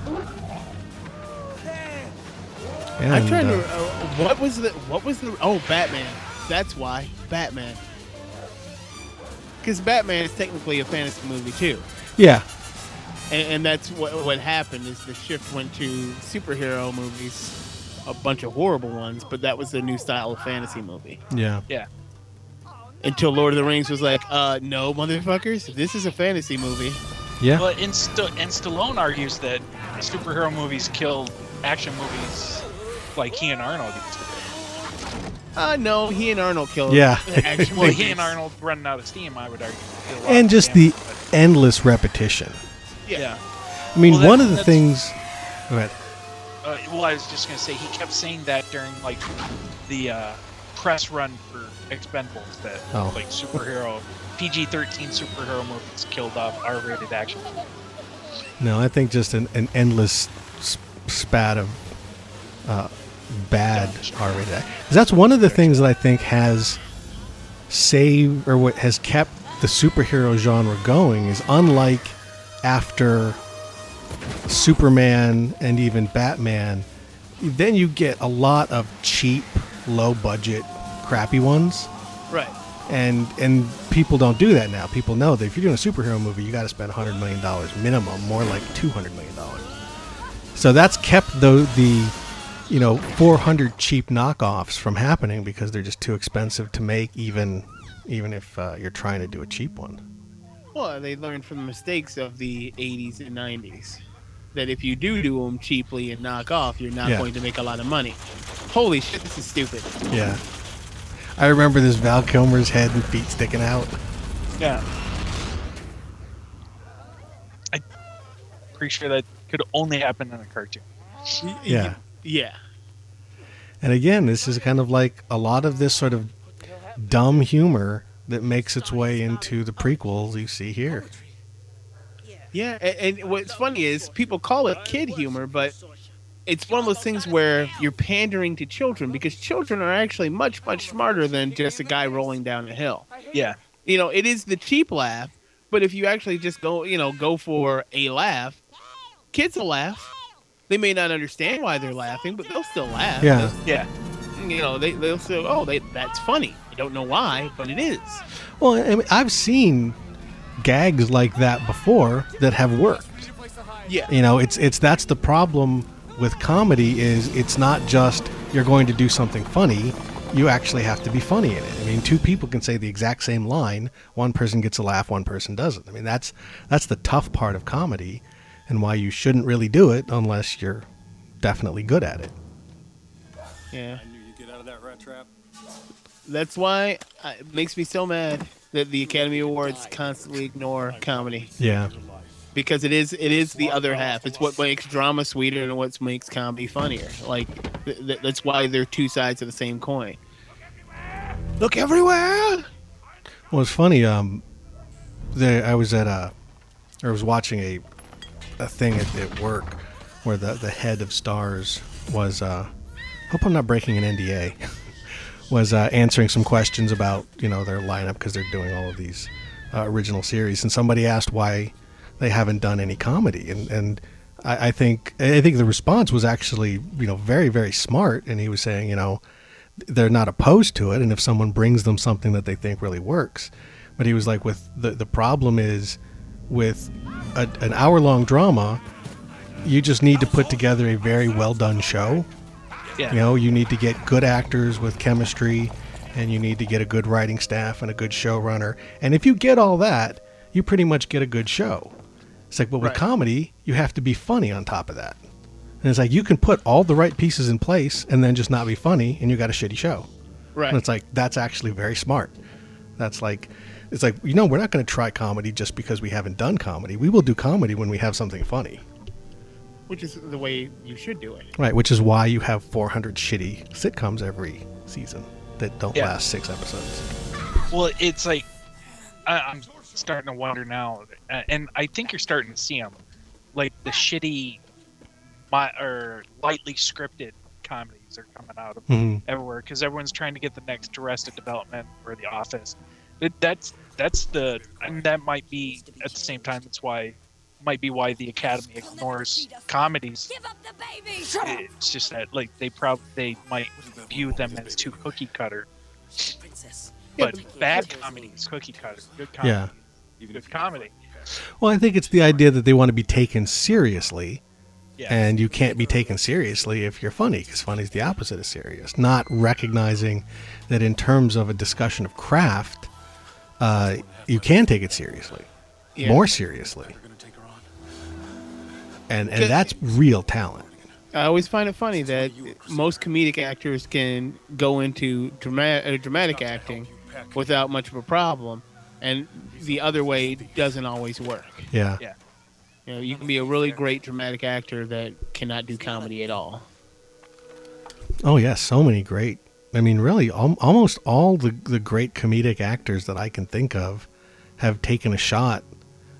And, I'm trying to. uh, Uh, what was the. What was the. Oh, Batman. That's why. Batman. Because Batman is technically a fantasy movie, too. yeah, And, and that's what what happened is the shift went to superhero movies, a bunch of horrible ones, but that was the new style of fantasy movie. yeah. Yeah, Until Lord of the Rings was like, uh, no, motherfuckers, this is a fantasy movie. Yeah. But and, St- and Stallone argues that superhero movies killed action movies like he and Arnold used to. Uh, no, he and Arnold killed. Yeah. action Well, he and Arnold running out of steam, I would argue. did a lot and just the damage, endless repetition. but- yeah. I mean, Well, that- one of the things. Go ahead. Uh, well, I was just gonna say he kept saying that during like the uh, press run for Expendables that Oh. like superhero PG-13 superhero movies killed off R-rated action. No, I think just an, an endless spat of uh, bad R-rated. That's one of the things that I think has saved or what has kept the superhero genre going is unlike after Superman and even Batman, then you get a lot of cheap, low budget, crappy ones Right. and and people don't do that now. People know that if you're doing a superhero movie, you got to spend 100 million dollars minimum, more like 200 million dollars. So that's kept the the you know 400 cheap knockoffs from happening because they're just too expensive to make, even even if uh, you're trying to do a cheap one. Well, they learned from the mistakes of the 80s and 90s that if you do do them cheaply and knock off, you're not Yeah. going to make a lot of money. Holy shit, this is stupid. Yeah. I remember this Val Kilmer's head and feet sticking out. Yeah. I'm pretty sure that could only happen in a cartoon. Yeah. Yeah. And again, this is kind of like a lot of this sort of dumb humor that makes its way into the prequels you see here. Yeah, and, and what's funny is people call it kid humor, but it's one of those things where you're pandering to children because children are actually much, much smarter than just a guy rolling down a hill. Yeah. You know, it is the cheap laugh, but if you actually just go, you know, go for a laugh, kids will laugh. They may not understand why they're laughing, but they'll still laugh. Yeah. Yeah. You know, they, they'll say, oh, they, that's funny. I don't know why, but it is. Well, I mean, I've seen gags like that before that have worked. Yeah. You know, it's it's that's the problem with comedy is it's not just you're going to do something funny. You actually have to be funny in it. I mean, two people can say the exact same line. One person gets a laugh, one person doesn't. I mean, that's that's the tough part of comedy, and why you shouldn't really do it unless you're definitely good at it. Yeah. I knew you'd get out of that rat trap. That's why uh, it makes me so mad that the Academy Awards constantly ignore comedy Yeah. because it is it is the other half. It's what makes drama sweeter and what makes comedy funnier. Like th- th- that's why they're two sides of the same coin. Look everywhere. Well, it's funny. Um, there I was at a, or I was watching a, a thing at, at work, where the the head of Starz was. Uh, hope I'm not breaking an NDA. was uh, answering some questions about you know their lineup because they're doing all of these uh, original series, and somebody asked why they haven't done any comedy, and and I, I think I think the response was actually you know very very smart, and he was saying you know they're not opposed to it and if someone brings them something that they think really works but he was like with the the problem is with a, an hour long drama you just need to put together a very well done show Yeah. you know you need to get good actors with chemistry and you need to get a good writing staff and a good showrunner and if you get all that you pretty much get a good show it's like but with Right. comedy you have to be funny on top of that and it's like you can put all the right pieces in place and then just not be funny and you got a shitty show Right. and it's like that's actually very smart. That's like it's like you know we're not going to try comedy just because we haven't done comedy. We will do comedy when we have something funny, Which is the way you should do it. right? Which is why you have 400 shitty sitcoms every season that don't Yeah. last six episodes. Well, it's like I, I'm starting to wonder now, uh, and I think you're starting to see them, like the shitty, my or lightly scripted comedies are coming out of Mhm. everywhere because everyone's trying to get the next Arrested Development or The Office. It, that's that's the and that might be at the same time. It's why might be why the Academy ignores comedies. Give up the baby! It's just that like they probably they might view them as too cookie cutter. But bad comedy is cookie cutter. Good comedy. Yeah. Good comedy. Well, I think it's the idea that they want to be taken seriously, Yeah. and you can't be taken seriously if you're funny because funny is the opposite of serious. Not recognizing that in terms of a discussion of craft, uh, you can take it seriously, Yeah. more seriously, They're gonna take her on. and and that's real talent. I always find it funny that most comedic actors can go into dramatic, uh, dramatic acting without much of a problem, and the other way doesn't always work. Yeah. Yeah. You know, you can be a really great dramatic actor that cannot do comedy at all. Oh yes, so many great. I mean, really, al- almost all the the great comedic actors that I can think of have taken a shot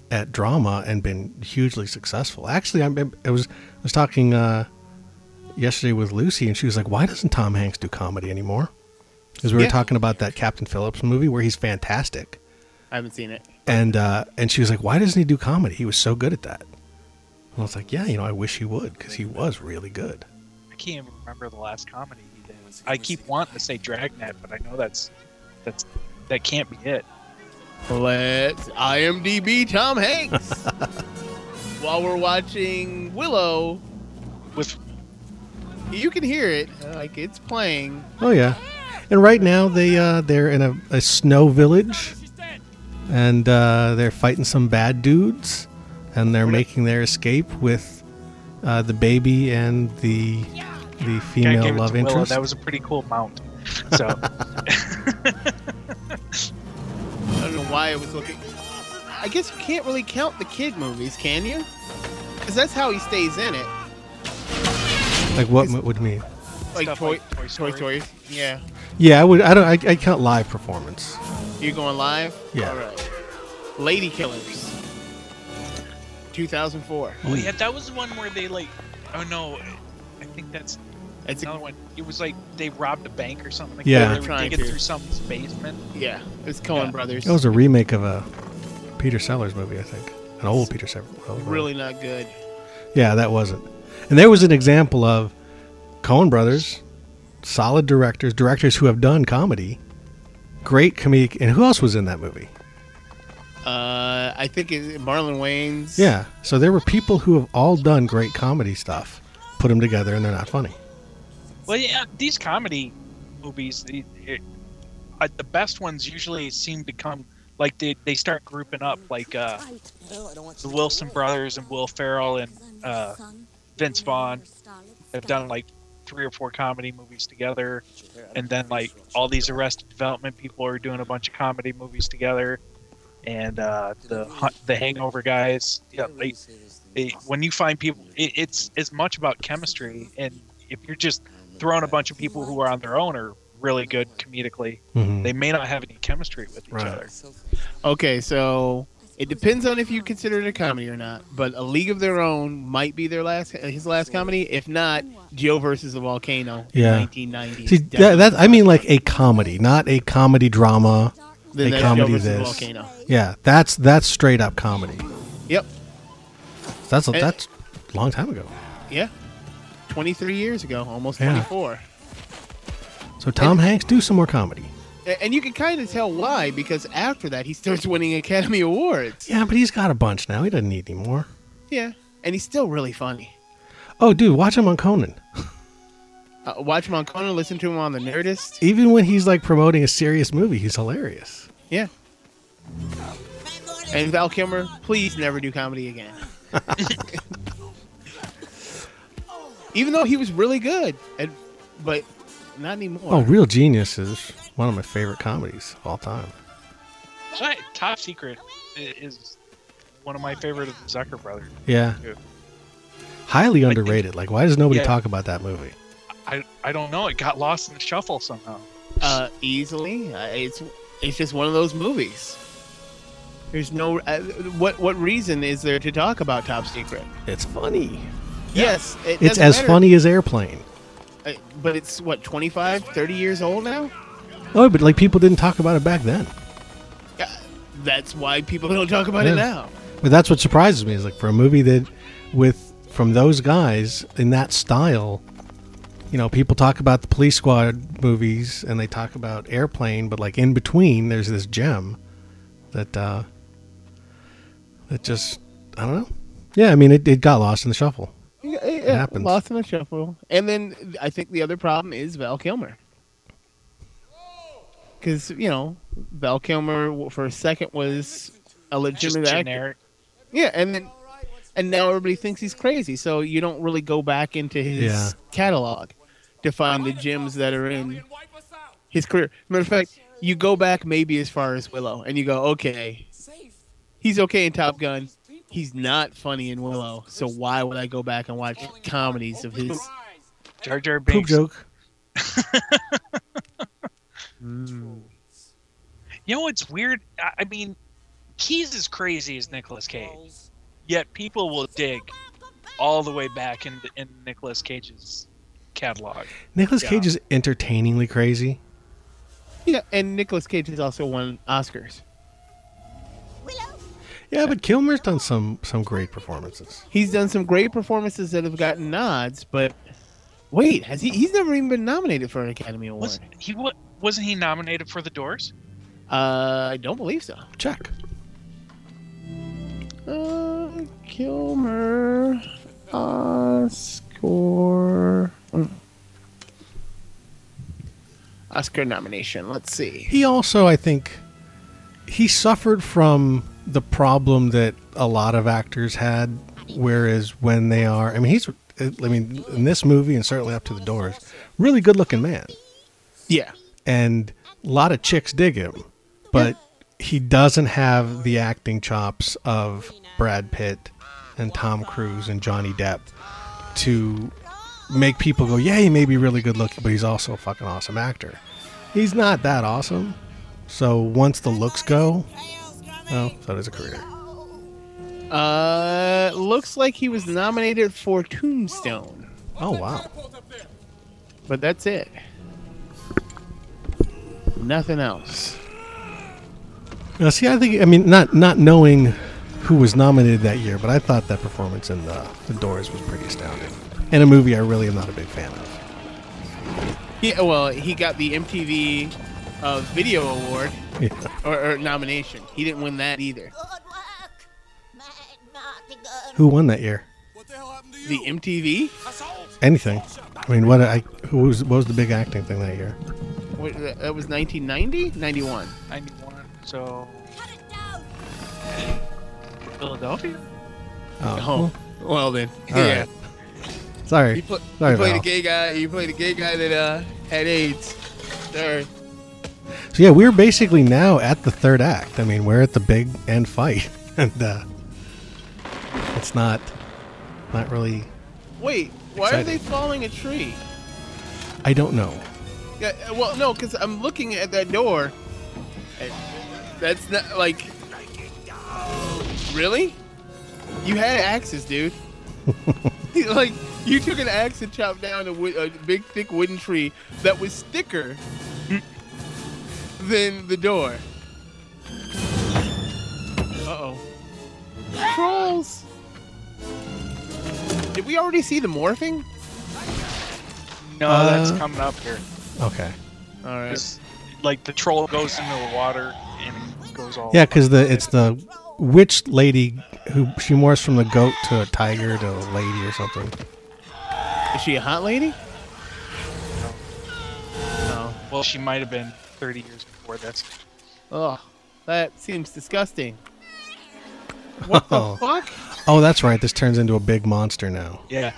at drama and been hugely successful. Actually, I, I was I was talking uh, yesterday with Lucy, and she was like, "Why doesn't Tom Hanks do comedy anymore?" Because we were Yeah. talking about that Captain Phillips movie where he's fantastic, I haven't seen it. and uh, and she was like, "Why doesn't he do comedy? He was so good at that." And I was like, "Yeah, you know, I wish he would because he was really good." I can't even remember the last comedy. I keep wanting to say Dragnet, but I know that's that's that can't be it. Let's IMDb Tom Hanks. While we're watching Willow, With you can hear it like it's playing. Oh yeah, and right now they uh, they're in a, a snow village, and uh, they're fighting some bad dudes, and they're making their escape with uh, the baby and the the female love to Willow, interest. That was a pretty cool mount. So I don't know why I was looking. I guess you can't really count the kid movies, can you? Because that's how he stays in it. like what m- would mean? Like Stuff toy, like Toy toy Story. stories. Yeah. Yeah, I would. I don't. I, I count live performance. You going live? Yeah. All right. Lady Killers. 2004. oh yeah, that was the one where they like. Oh no, I think that's It's another a, one. It was like they robbed a bank or something. Like Yeah. that. They're they were trying digging to. through someone's basement. yeah. It's Coen Yeah. Brothers. It was a remake of a Peter Sellers movie, I think, an old Peter Sellers. movie. really not good. Yeah, that wasn't. And there was an example of Coen Brothers, solid directors, directors who have done comedy, great comedic. And who else was in that movie? Uh, I think it, Marlon Wayans. Yeah. So there were people who have all done great comedy stuff, put them together, and they're not funny. Well, yeah, these comedy movies, the, it, uh, the best ones usually seem to come like they, they start grouping up, like uh, the Wilson brothers and Will Ferrell and uh, Vince Vaughn. Have done like three or four comedy movies together, and then like all these Arrested Development people are doing a bunch of comedy movies together, and uh, the the Hangover guys, yeah, they, they, when you find people, it, it's as much about chemistry, and if you're just throwing a bunch of people who are on their own are really good comedically, Mhm. they may not have any chemistry with each Right. other. Okay, so it depends on if you consider it a comedy or not. But A League of Their Own might be their last his last comedy. If not, Joe versus the Volcano. Yeah. 1990. See, that, that I mean like a comedy, not a comedy drama. Then a that's comedy Joe this. Volcano. Yeah, that's that's straight up comedy. Yep. That's a, And- that's a long time ago. Yeah. 23 years ago, almost Yeah. 24. So Tom Hanks do some more comedy. And you can kind of tell why because after that he starts winning Academy Awards. Yeah, but he's got a bunch now. He doesn't need any more. Yeah, and he's still really funny. Oh, dude, watch him on Conan. Uh, watch him on Conan, listen to him on the Nerdist. Even when he's like promoting a serious movie, he's hilarious. Yeah. And Val Kilmer, please never do comedy again. Even though he was really good, and but not anymore. Oh, Real Genius is one of my favorite comedies of all time. Right, Top Secret is one of my favorite of the Zucker brothers. Yeah. Yeah. Highly underrated. Like, why does nobody Yeah. talk about that movie? I I don't know. It got lost in the shuffle somehow. uh, easily. Uh, it's it's just one of those movies. There's no uh, what what reason is there to talk about Top Secret? It's funny. Yes, it It's as matter. funny as Airplane. Uh, but it's what 25, 30 years old now. Oh, but like people didn't talk about it back then. Yeah, that's why people don't talk about it now. But that's what surprises me is like for a movie that with from those guys in that style, you know, people talk about the police squad movies and they talk about airplane, but like in between there's this gem that uh that just I don't know. Yeah, I mean it, it got lost in the shuffle. Yeah, yeah, happens. Lost in the shuffle. And then I think the other problem is Val Kilmer. Because you know Val Kilmer for a second was a Just legitimate actor. Yeah, and then and now everybody thinks he's crazy. So you don't really go back into his Yeah. catalog to find the gems that are in his career. Matter of fact, you go back maybe as far as Willow, and you go, okay, he's okay in Top Gun. He's not funny in Willow, so why would I go back and watch comedies of his? Jar Jar Poop Binks. joke. Mm. You know what's weird? I, I mean, he's as crazy as Nicolas Cage, yet people will dig all the way back in in Nicolas Cage's catalog. Nicolas Yeah. Cage is entertainingly crazy. Yeah, and Nicolas Cage has also won Oscars. Yeah, but Kilmer's done some some great performances. He's done some great performances that have gotten nods, but wait, has he? He's never even been nominated for an Academy Award. Was he wa- wasn't he nominated for The Doors? Uh, I don't believe so. Check. Uh, Kilmer, Oscar, mm. Oscar nomination. Let's see. He also, I think, he suffered from the problem that a lot of actors had. Whereas when they are, I mean, he's, I mean, in this movie and certainly up to the doors, really good looking man, Yeah, and a lot of chicks dig him, but he doesn't have the acting chops of Brad Pitt and Tom Cruise and Johnny Depp to make people go, yeah, he may be really good looking, but he's also a fucking awesome actor. He's not that awesome. So once the looks go, well, so does a career. uh, looks like he was nominated for Tombstone, Oh wow. but that's it. Nothing else. Now, see, I think I mean not not knowing who was nominated that year, but I thought that performance in the the Doors was pretty astounding, and a movie I really am not a big fan of. Yeah, well, he got the MTV uh, Video Award Yeah. or, or nomination. He didn't win that either. Good work. Mad Mardigan. Who won that year? The MTV. Anything. I mean, what? I who was what was the big acting thing that year? Wait, that that was 1990, 91. 91. So Cut it. Philadelphia. Oh, Oh, well then, All yeah. right. sorry. You, pl- Sorry, you played a gay guy. You played a gay guy that uh, had AIDS. Sorry. So yeah, we're basically now at the third act. I mean, we're at the big end fight, and uh, it's not not really. Wait, why are they Exciting. falling a tree? I don't know. Yeah, uh, well, no, because I'm looking at that door. That's not like. Really? You had axes, dude. like you took an axe and chopped down a, wood, a big, thick wooden tree that was thicker than the door. Uh oh. Trolls. Did we already see the morphing? No, Uh, that's coming up here. Okay. All right. Like the troll goes into the water and goes all. Yeah, because the it's the witch lady who she morphs from the goat to a tiger to a lady or something. Is she a hot lady? No. Well, she might have been 30 years before this. Ugh, that seems disgusting. What the Oh. fuck? Oh, that's right. This turns into a big monster now. Yeah.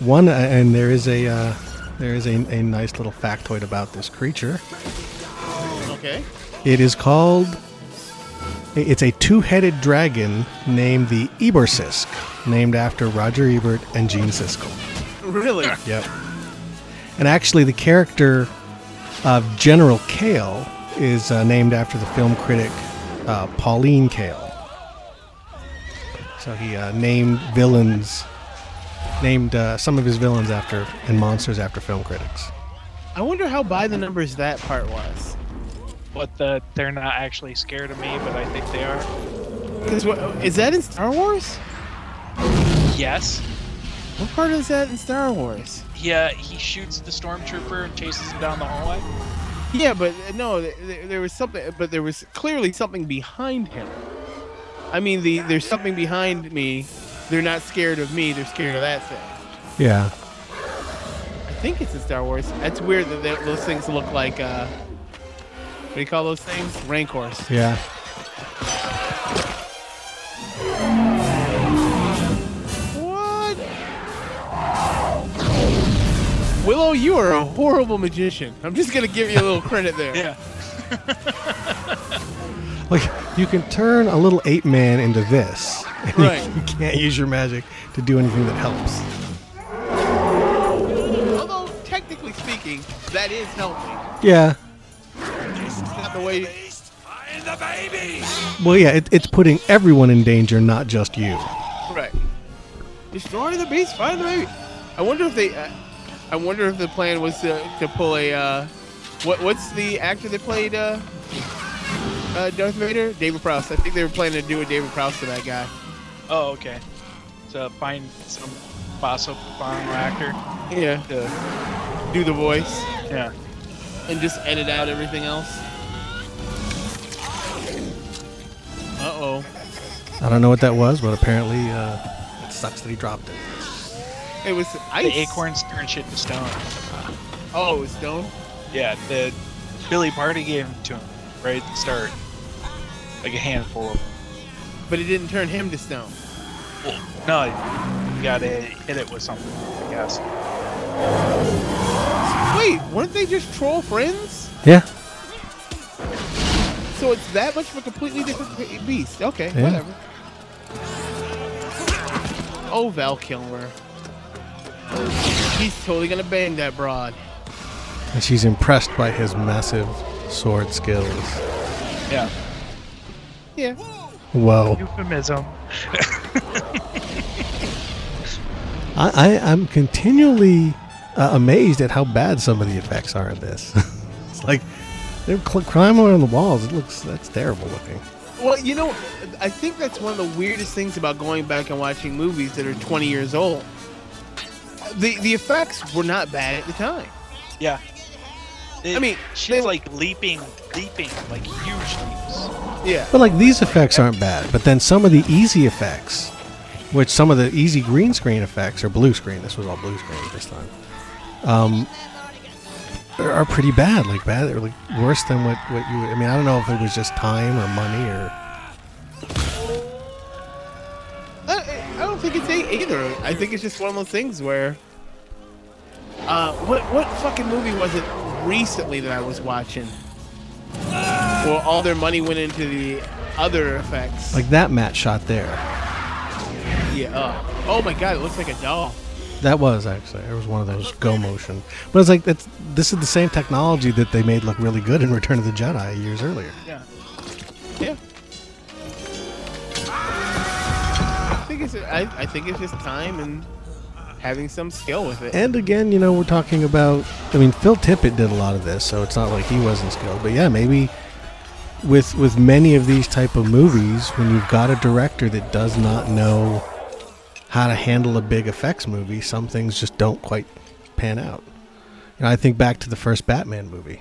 One, uh, and there is a uh, there is a, a nice little factoid about this creature. Okay. It is called. It's a two-headed dragon named the Eborsisk, named after Roger Ebert and Gene Siskel. Really? Yep. And actually, the character of General Kael is uh, named after the film critic uh, Pauline Kael. So he uh, named villains, named uh, some of his villains after and monsters after film critics. I wonder how by the numbers that part was. But the, they're not actually scared of me, but I think they are. Because what is that in Star Wars? Yes. What part is that in Star Wars? Yeah, he shoots the stormtrooper and chases him down the hallway. Yeah, but uh, no, th- th- there was something, but there was clearly something behind him. I mean, the there's something behind me. They're not scared of me. They're scared of that thing. Yeah. I think it's in Star Wars. That's weird that they- those things look like. Uh, what do you call those things? Rancors. Yeah. You are a horrible magician. I'm just gonna give you a little credit there. Yeah. Like you can turn a little ape man into this. and you- Right. You can't use your magic to do anything that helps. Although technically speaking, that is helping. Yeah. It's not the way. Well, yeah. It, it's putting everyone in danger, not just you. Right. Destroy the beast. Find the baby. I wonder if they. Uh, I wonder if the plan was to, to pull a. Uh, what What's the actor that played uh, uh, Darth Vader? David Prowse. I think they were planning to do a David Prowse to that guy. Oh, okay. So find some Basso Fano actor. Yeah. To do the voice Yeah. and just edit out everything else. Uh oh. I don't know what that was, but apparently uh, it sucks that he dropped it. It was ice. The acorns turn shit to stone. Oh, it was stone. Yeah, the Billy Party gave them to him right at the start. Like a handful of them. But it didn't turn him to stone. No, you gotta hit it with something, I guess. Wait, weren't they just troll friends? Yeah. So it's that much of a completely different beast. Okay, Yeah. whatever. Oh, Val Kilmer. He's totally gonna bang that broad. And she's impressed by his massive sword skills. Yeah. Yeah. Whoa. Euphemism. I, I, I'm continually uh, amazed at how bad some of the effects are in this. it's like they're cl- climbing on the walls. It looks that's terrible looking. Well, you know, I think that's one of the weirdest things about going back and watching movies that are 20 years old. The the effects were not bad at the time. Yeah. It- mean, she's they- like leaping, leaping, like huge leaps. Yeah. But like these effects aren't bad, but then some of the easy effects, which some of the easy green screen effects or blue screen, this was all blue screen this time, um, are are pretty bad. Like bad, or like worse than what what you. I mean, I don't know if it was just time or money or. Think it's either. I think it's just one of those things where. Uh, what what fucking movie was it recently that I was watching? Well, all their money went into the other effects. Like that matte shot there. yeah. Uh, oh my god, it looks like a doll. That was actually it was one of those go motion, but it's like that's this is the same technology that they made look really good in Return of the Jedi years earlier. Yeah. Yeah. I think it's I, I think it's just time and having some skill with it. And again, you know, we're talking about. I mean, Phil Tippett did a lot of this, so it's not like he wasn't skilled. But yeah, maybe with with many of these type of movies, when you've got a director that does not know how to handle a big effects movie, some things just don't quite pan out. You know, I think back to the first Batman movie.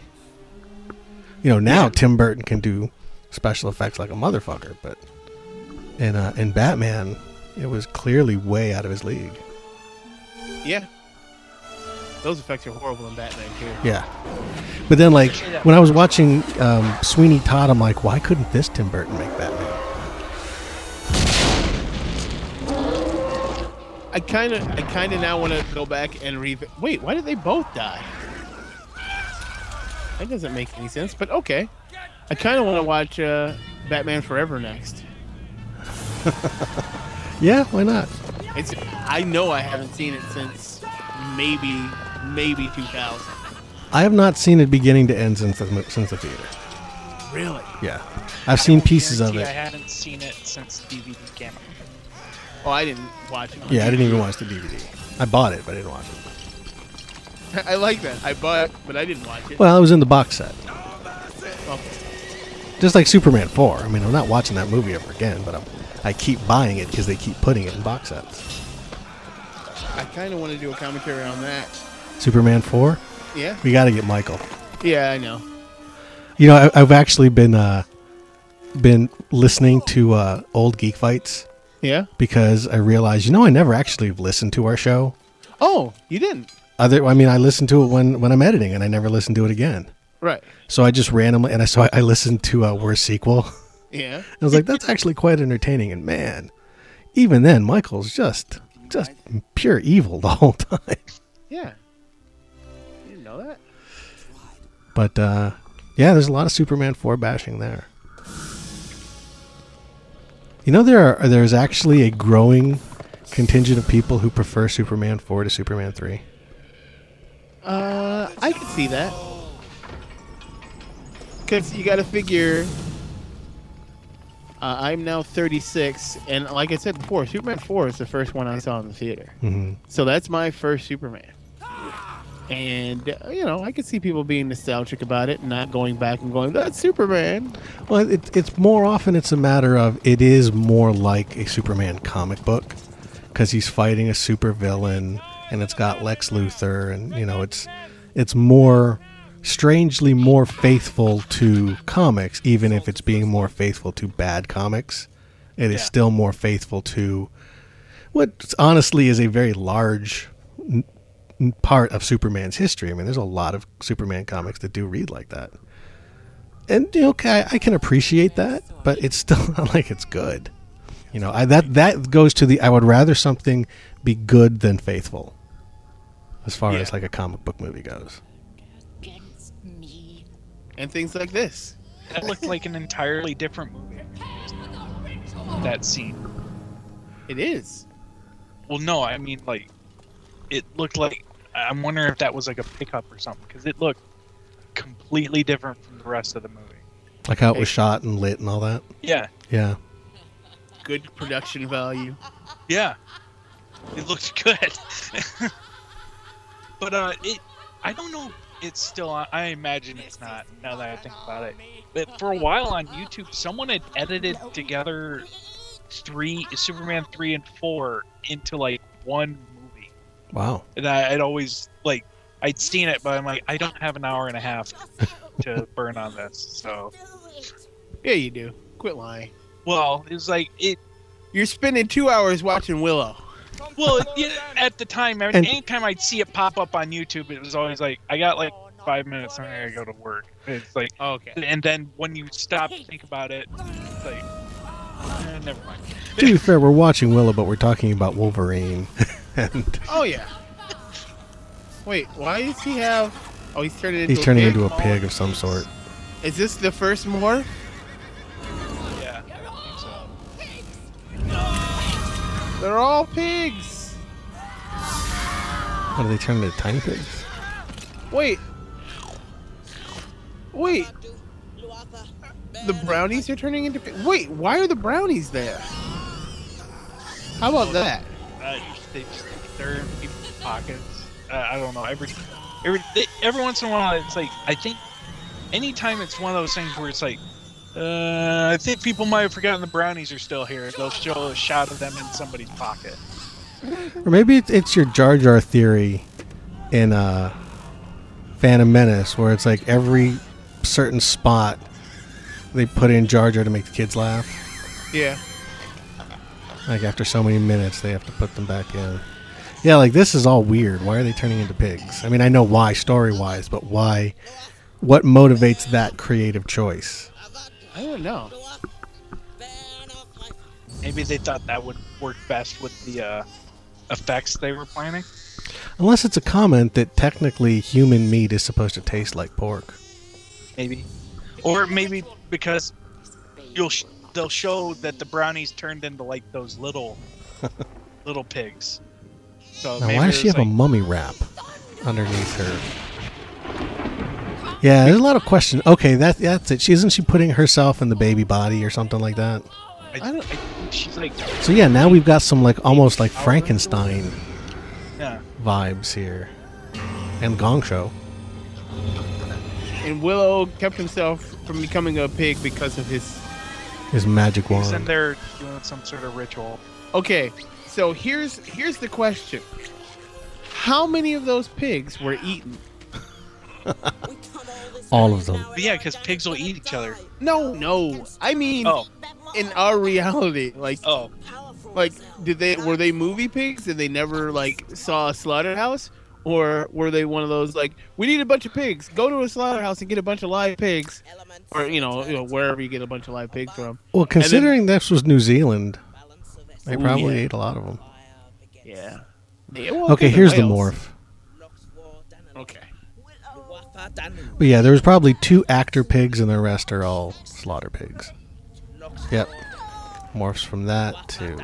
You know, now Tim Burton can do special effects like a motherfucker, but in uh, in Batman, it was clearly way out of his league. yeah. Those effects are horrible in Batman too. Yeah. But then, like, when I was watching um, Sweeney Todd, I'm like, why couldn't this Tim Burton make Batman? I kind of, I kind of now want to go back and re. Wait, why did they both die? That doesn't make any sense. But okay, I kind of want to watch uh, Batman Forever next. Yeah, why not? It's, I know I haven't seen it since maybe, maybe 2000. I have not seen it beginning to end since the, since the theater. Really? Yeah. I've seen pieces of Guarantee it. I hadn't seen it since DVD came out. Oh, I didn't watch it. on Yeah, I didn't even watch the DVD. I bought it, but I didn't watch it. I like that. I bought, it, but I didn't watch it. Well, it was in the box set. Okay. Just like Superman 4. I mean, I'm not watching that movie ever again, but I'm, I keep buying it because they keep putting it in box sets. I kind of want to do a commentary on that. Superman 4? Yeah. We got to get Michael. Yeah, I know. You know, I, I've actually been uh, been listening to uh, old Geek Fights Yeah. because I realized, you know, I never actually listened to our show. Oh, you didn't. Other, I mean, I listened to it when when I'm editing, and I never listened to it again. Right. So I just randomly, and I so I, I listened to uh, Worst Sequel. Yeah. I was like, that's actually quite entertaining. And man, even then, Michael's just just pure evil the whole time. Yeah. You didn't know that? But uh, yeah, there's a lot of Superman four bashing there. You know, there are there's actually a growing contingent of people who prefer Superman four to Superman three. Uh, I can see that. Because you got to figure. Uh, I'm now 36, and like I said before, Superman 4 is the first one I saw in the theater. hmm So that's my first Superman. And, uh, you know, I could see people being nostalgic about it and not going back and going, that's Superman. Well, it, it's more often it's a matter of it is more like a Superman comic book because he's fighting a supervillain and it's got Lex Luthor and you know it's it's more strangely more faithful to comics even if it's being more faithful to bad comics. It is Yeah. still more faithful to what honestly is a very large n- part of Superman's history. I mean, there's a lot of Superman comics that do read like that and you know, okay, I can appreciate that, but it's still not like it's good. You know, I, that that goes to the I would rather something be good than faithful, as far as like a comic book movie goes. Against me. And things like this. That looked like an entirely different movie. That scene. It is. Well, no, I mean like, it looked like. I'm wondering if that was like a pickup or something because it looked completely different from the rest of the movie. Like how it was shot and lit and all that. Yeah, Yeah, Good production value. yeah, it looked good. but uh, it, I don't know. It's still. on- I imagine it's not. Now that I think about it, but for a while on YouTube, someone had edited together three Superman three and four into like one movie. wow. and I, I'd always like I'd seen it, but I'm like, I don't have an hour and a half to burn on this. So, Yeah, you do. Quit lying. well, it was like it. You're spending two hours watching Willow. Well, yeah, at the time, every- And- anytime I'd see it pop up on YouTube, it was always like, I got like five minutes, and I gotta go to work. It's like, Okay. and then when you stop to think about it, it's like, eh, never mind. To be fair, we're watching Willow, but we're talking about Wolverine. and Oh yeah. Wait, why does he have? Oh, he's turning into. he's a turning pig? into a pig of some sort. Is this the first morph? Yeah. I think so. They're all pigs. What are they turning into tiny pigs? Wait. Wait. The brownies are turning into. pi- Wait, why are the brownies there? How about that? Uh, they just they're in people's pockets. Uh, I don't know. Every every they, every once in a while, it's like I think anytime it's one of those things where it's like. Uh, I think people might have forgotten the brownies are still here. They'll show a shot of them in somebody's pocket. Or maybe it's, it's your Jar Jar theory in uh, Phantom Menace, where it's like every certain spot they put in Jar Jar to make the kids laugh. Yeah. Like after so many minutes, they have to put them back in. Yeah, like this is all weird. Why are they turning into pigs? I mean, I know why story wise, but why? What motivates that creative choice? I don't know. Maybe they thought that would work best with the uh, effects they were planning. Unless it's a comment that technically human meat is supposed to taste like pork. Maybe, or maybe because you'll sh- they'll show that the brownies turned into like those little little pigs. So Now, maybe why does she it's have a mummy wrap underneath her? Yeah, there's a lot of questions. Okay, that that's it. She isn't she putting herself in the baby body or something like that? I, I think she's like So yeah, now we've got some like almost like Frankenstein yeah. vibes here, and Gong Show. And Willow kept himself from becoming a pig because of his. His magic wand. He's in wand. there doing some sort of ritual. Okay, so here's here's the question: How many of those pigs were eaten? All of them. But yeah, because pigs will eat each other. No, no. I mean, Oh, in our reality, like, oh, like, did they were they movie pigs and they never like saw a slaughterhouse, or were they one of those like we need a bunch of pigs, go to a slaughterhouse and get a bunch of live pigs, or you know, you know wherever you get a bunch of live pigs from. Well, considering this was New Zealand, they probably yeah. ate a lot of them. Yeah. Yeah, well, Okay, here's the whales. morph. But yeah, there was probably two actor pigs, and the rest are all slaughter pigs. Yep. Morphs from that to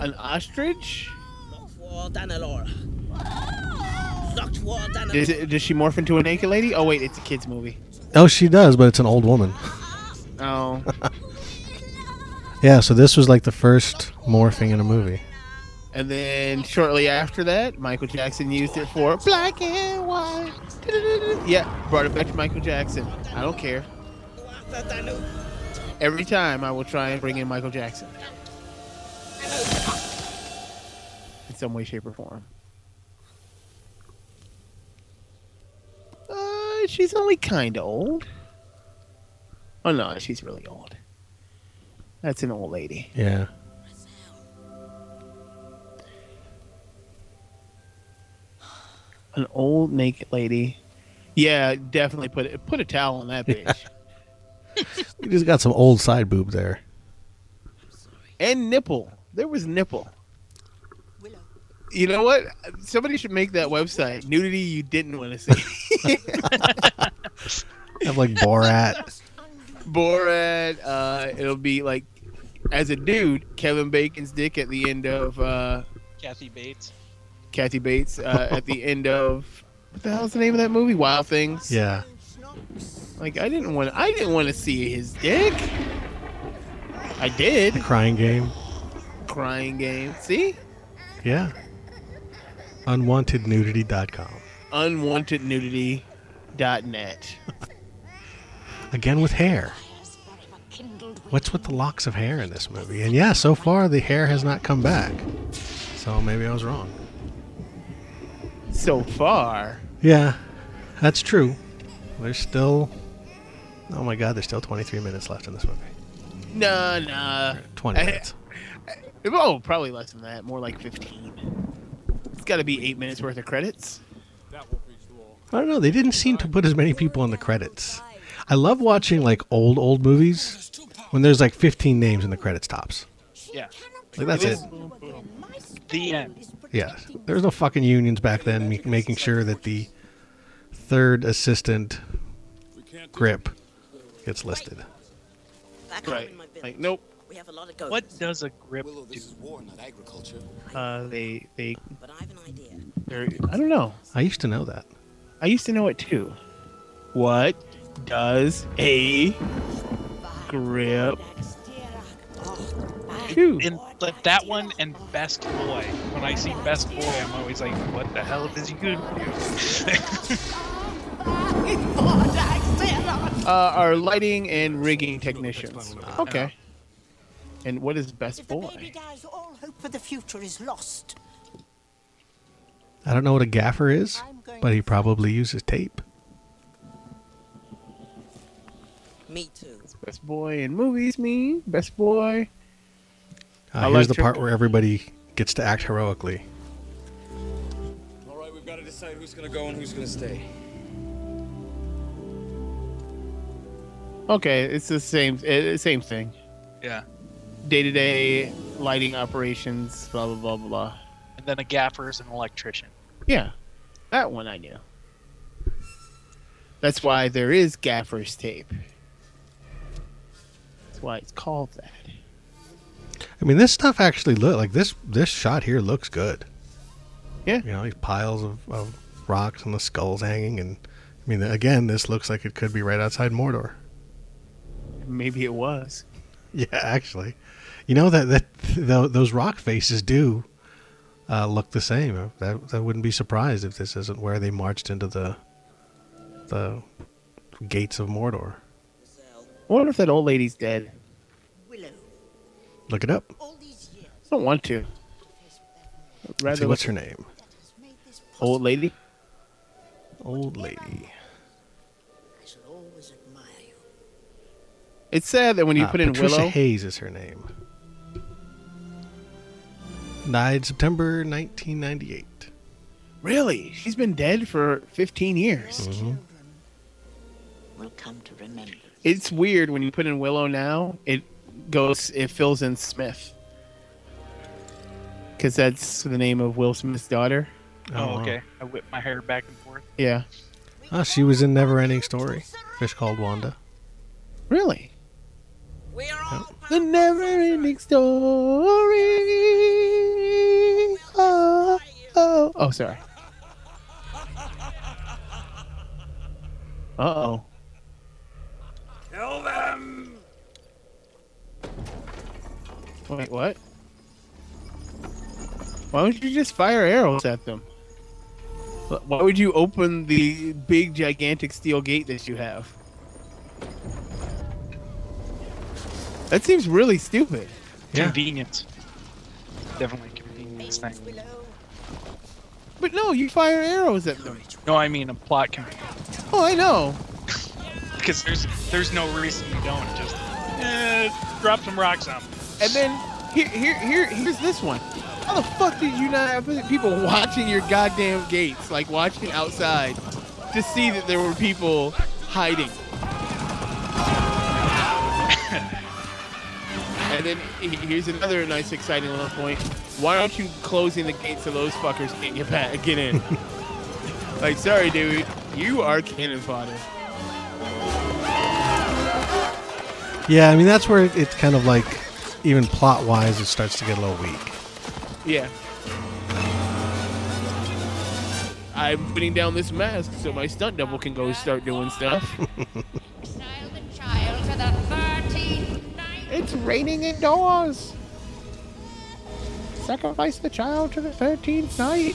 An ostrich? Does, it, does she morph into a naked lady? Oh wait, it's a kids movie. oh, she does, but it's an old woman. Oh, Yeah, so this was like the first morphing in a movie. And then shortly after that, Michael Jackson used it for black and white. Yeah, brought it back to Michael Jackson. I don't care. Every time I will try and bring in Michael Jackson in some way, shape, or form. Uh, she's only kind of old. Oh no, she's really old. That's an old lady. Yeah. An old naked lady. Yeah, definitely put it. Put a towel on that bitch. We just got some old side boob there. and nipple. There was nipple. You know what? Somebody should make that website. Nudity you didn't want to see. Have like Borat. Borat. Uh, it'll be like, as a dude, Kevin Bacon's dick at the end of uh, Kathy Bates. Kathy Bates uh, at the end of what the hell's the name of that movie? Wild Things. Yeah. Like I didn't want. I didn't want to see his dick. I did. The crying game. Crying game. See? Yeah. Unwantednudity.com. Unwantednudity.net. Again with hair. What's with the locks of hair in this movie? And yeah, so far the hair has not come back. So maybe I was wrong. So far. Yeah, that's true. There's still. Oh my God! There's still 23 minutes left in this movie. Nah, nah. 20 I- minutes. Oh, probably less than that. More like 15. It's got to be eight minutes worth of credits. I don't know. They didn't seem to put as many people in the credits. I love watching like old old movies when there's like 15 names in the credits tops. Yeah. Like that's it. The end. Yeah, there was no fucking unions back then me- making sure that the third assistant grip gets listed. Right. in my village, Like, nope. we have a lot of goats. What does a grip Willow, do? is war, not agriculture. Uh, they, they, But I have an idea. I don't know. I used to know that. I used to know it too. What does a grip do? In like, that one and Best Boy. When I see Best Boy, I'm always like, what the hell is he gonna do? Uh, our lighting and rigging technicians. Okay. And what is best If baby boy? dies, all hope for the future is lost. I don't know what a gaffer is, but he probably uses tape. Me too. Best boy in movies, me. Best boy. Uh, here's the part where everybody gets to act heroically. All right, we've got to decide who's gonna go and who's gonna stay. Okay, it's the same, eh, same thing. Yeah. Day to day lighting operations. Blah blah blah blah blah. And then a gaffer is an electrician. Yeah, that one I knew. That's why there is gaffer's tape. That's why it's called that. I mean, this stuff actually look like this. This shot here looks good. Yeah. You know, these piles of, of rocks and the skulls hanging, and I mean, again, this looks like it could be right outside Mordor. Maybe it was. Yeah, actually, you know that that tho- those rock faces do uh, look the same. That I wouldn't be surprised if this isn't where they marched into the the gates of Mordor. I wonder if that old lady's dead. Willow, Look it up. all these years I don't want to. I'd Rather see, what's her name? that has made this possible. Old lady. Old lady. I shall always admire you. It's sad that when you Ah, put in Patricia Willow. Hayes is her name. Died September 1998. Really, she's been dead for 15 years. Children will come to remember. It's weird when you put in Willow now. It goes. It fills in Smith. Because that's the name of Will Smith's daughter. Oh, okay. I whip my hair back and forth. Yeah. Oh, she was in Neverending Story. Fish called Wanda. Really? We are all The never ending story. Oh, oh. Oh, sorry. Uh oh. Kill them! Wait, what? Why don't you just fire arrows at them? Why would you open the big, gigantic steel gate that you have? That seems really stupid. Yeah. Convenience. Definitely a convenience thing. But no, you fire arrows at them. No, I mean a plot convenience. Oh, I know. Because there's there's no reason you don't just eh, drop some rocks on 'em. And then here, here, here, here's this one. How the fuck did you not have people watching your goddamn gates, like watching outside, to see that there were people hiding? and then here's another nice, exciting little point. Why aren't you closing the gates so those fuckers can't get back, get in? like, sorry, dude, you are cannon fodder. Yeah, I mean that's where it's kind of like, even plot wise, it starts to get a little weak. Yeah. I'm putting down this mask so my stunt double can go start doing stuff. Exile the child to the thirteenth night. it's raining indoors. Sacrifice the child to the 13th night.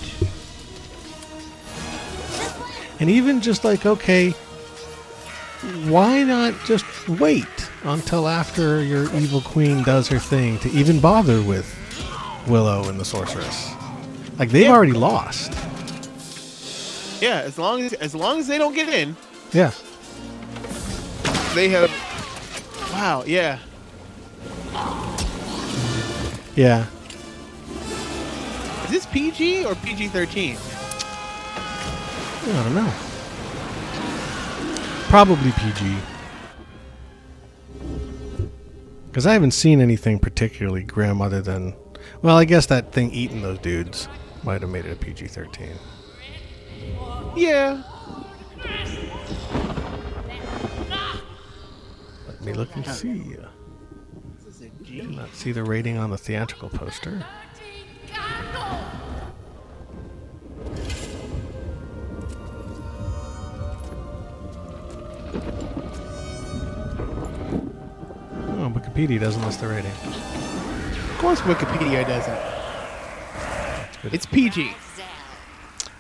And even just like, okay, why not just wait until after your evil queen does her thing to even bother with Willow and the sorceress? Like they've Yeah. already lost. Yeah, as long as as long as they don't get in, Yeah. they have. Wow. Yeah. Yeah. Is this PG or PG thirteen? I don't know. Probably PG. Because I haven't seen anything particularly grim other than. Well, I guess that thing eating those dudes might have made it a PG 13. Yeah. Let me look and see. Did not see the rating on the theatrical poster. Oh, Wikipedia doesn't list the rating. Of course, Wikipedia doesn't. good. It's PG.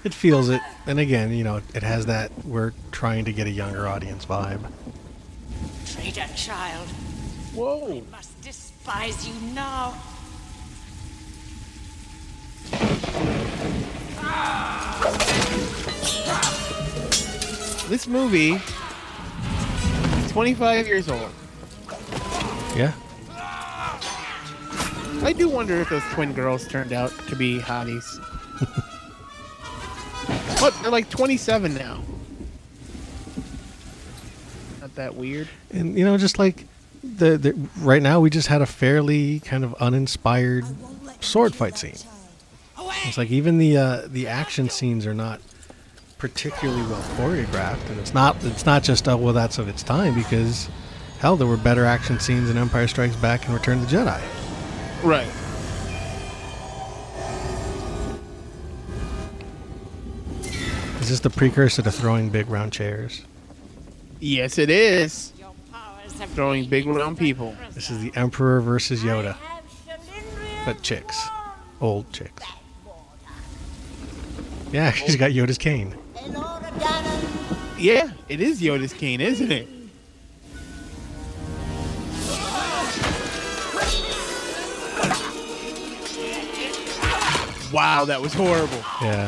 It feels it, and again, you know, it has that we're trying to get a younger audience vibe. Traitor child. Whoa. Must despise you now. This movie is 25 years old. Yeah. I do wonder if those twin girls turned out to be hotties. what? They're like 27 now. Not that weird. And you know, just like the, the right now, we just had a fairly kind of uninspired sword fight scene. It's like even the uh, the action scenes are not particularly well choreographed, and it's not it's not just oh well that's of its time because hell there were better action scenes in Empire Strikes Back and Return of the Jedi. Right. Is this the precursor to throwing big round chairs? Yes, it is. Your powers have Throwing big round people. This is the Emperor versus Yoda, but chicks, old chicks. Yeah, she's got Yoda's cane. Yeah, it is Yoda's cane, isn't it? Wow, that was horrible. Yeah.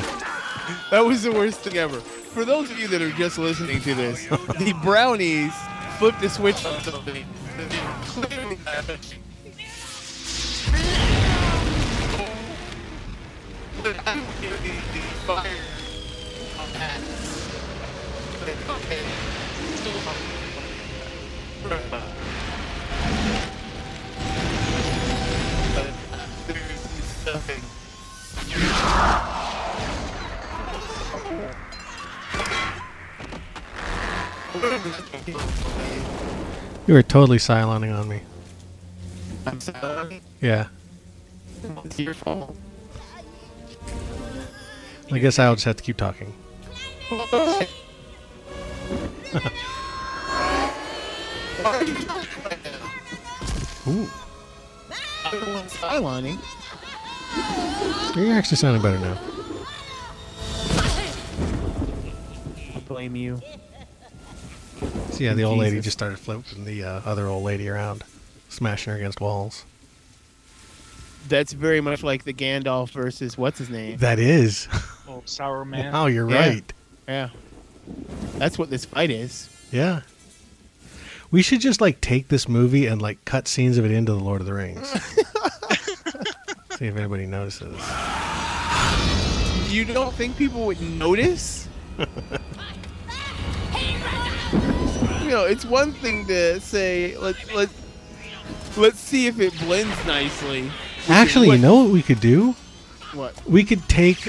That was the worst thing ever. For those of you that are just listening to this, the brownies flipped a switch on something. Clearly not touching. But I'm giving the fire on that. But okay. There's nothing. You were totally siloning on me. I'm sorry. Yeah. It's your fault. I guess I'll just have to keep talking. Why are you talking right now? Ooh. I'm sidelining. You're actually sounding better now. I blame you. So yeah, the old lady just started flipping the uh, other old lady around, smashing her against walls. That's very much like the Gandalf versus what's his name. That is. Oh, sour man. Oh, you're Yeah. right. Yeah. That's what this fight is. Yeah. We should just like take this movie and like cut scenes of it into the Lord of the Rings. See if anybody notices. You don't think people would notice? you know, it's one thing to say let let let's see if it blends nicely. Actually, what- you know what we could do? what? We could take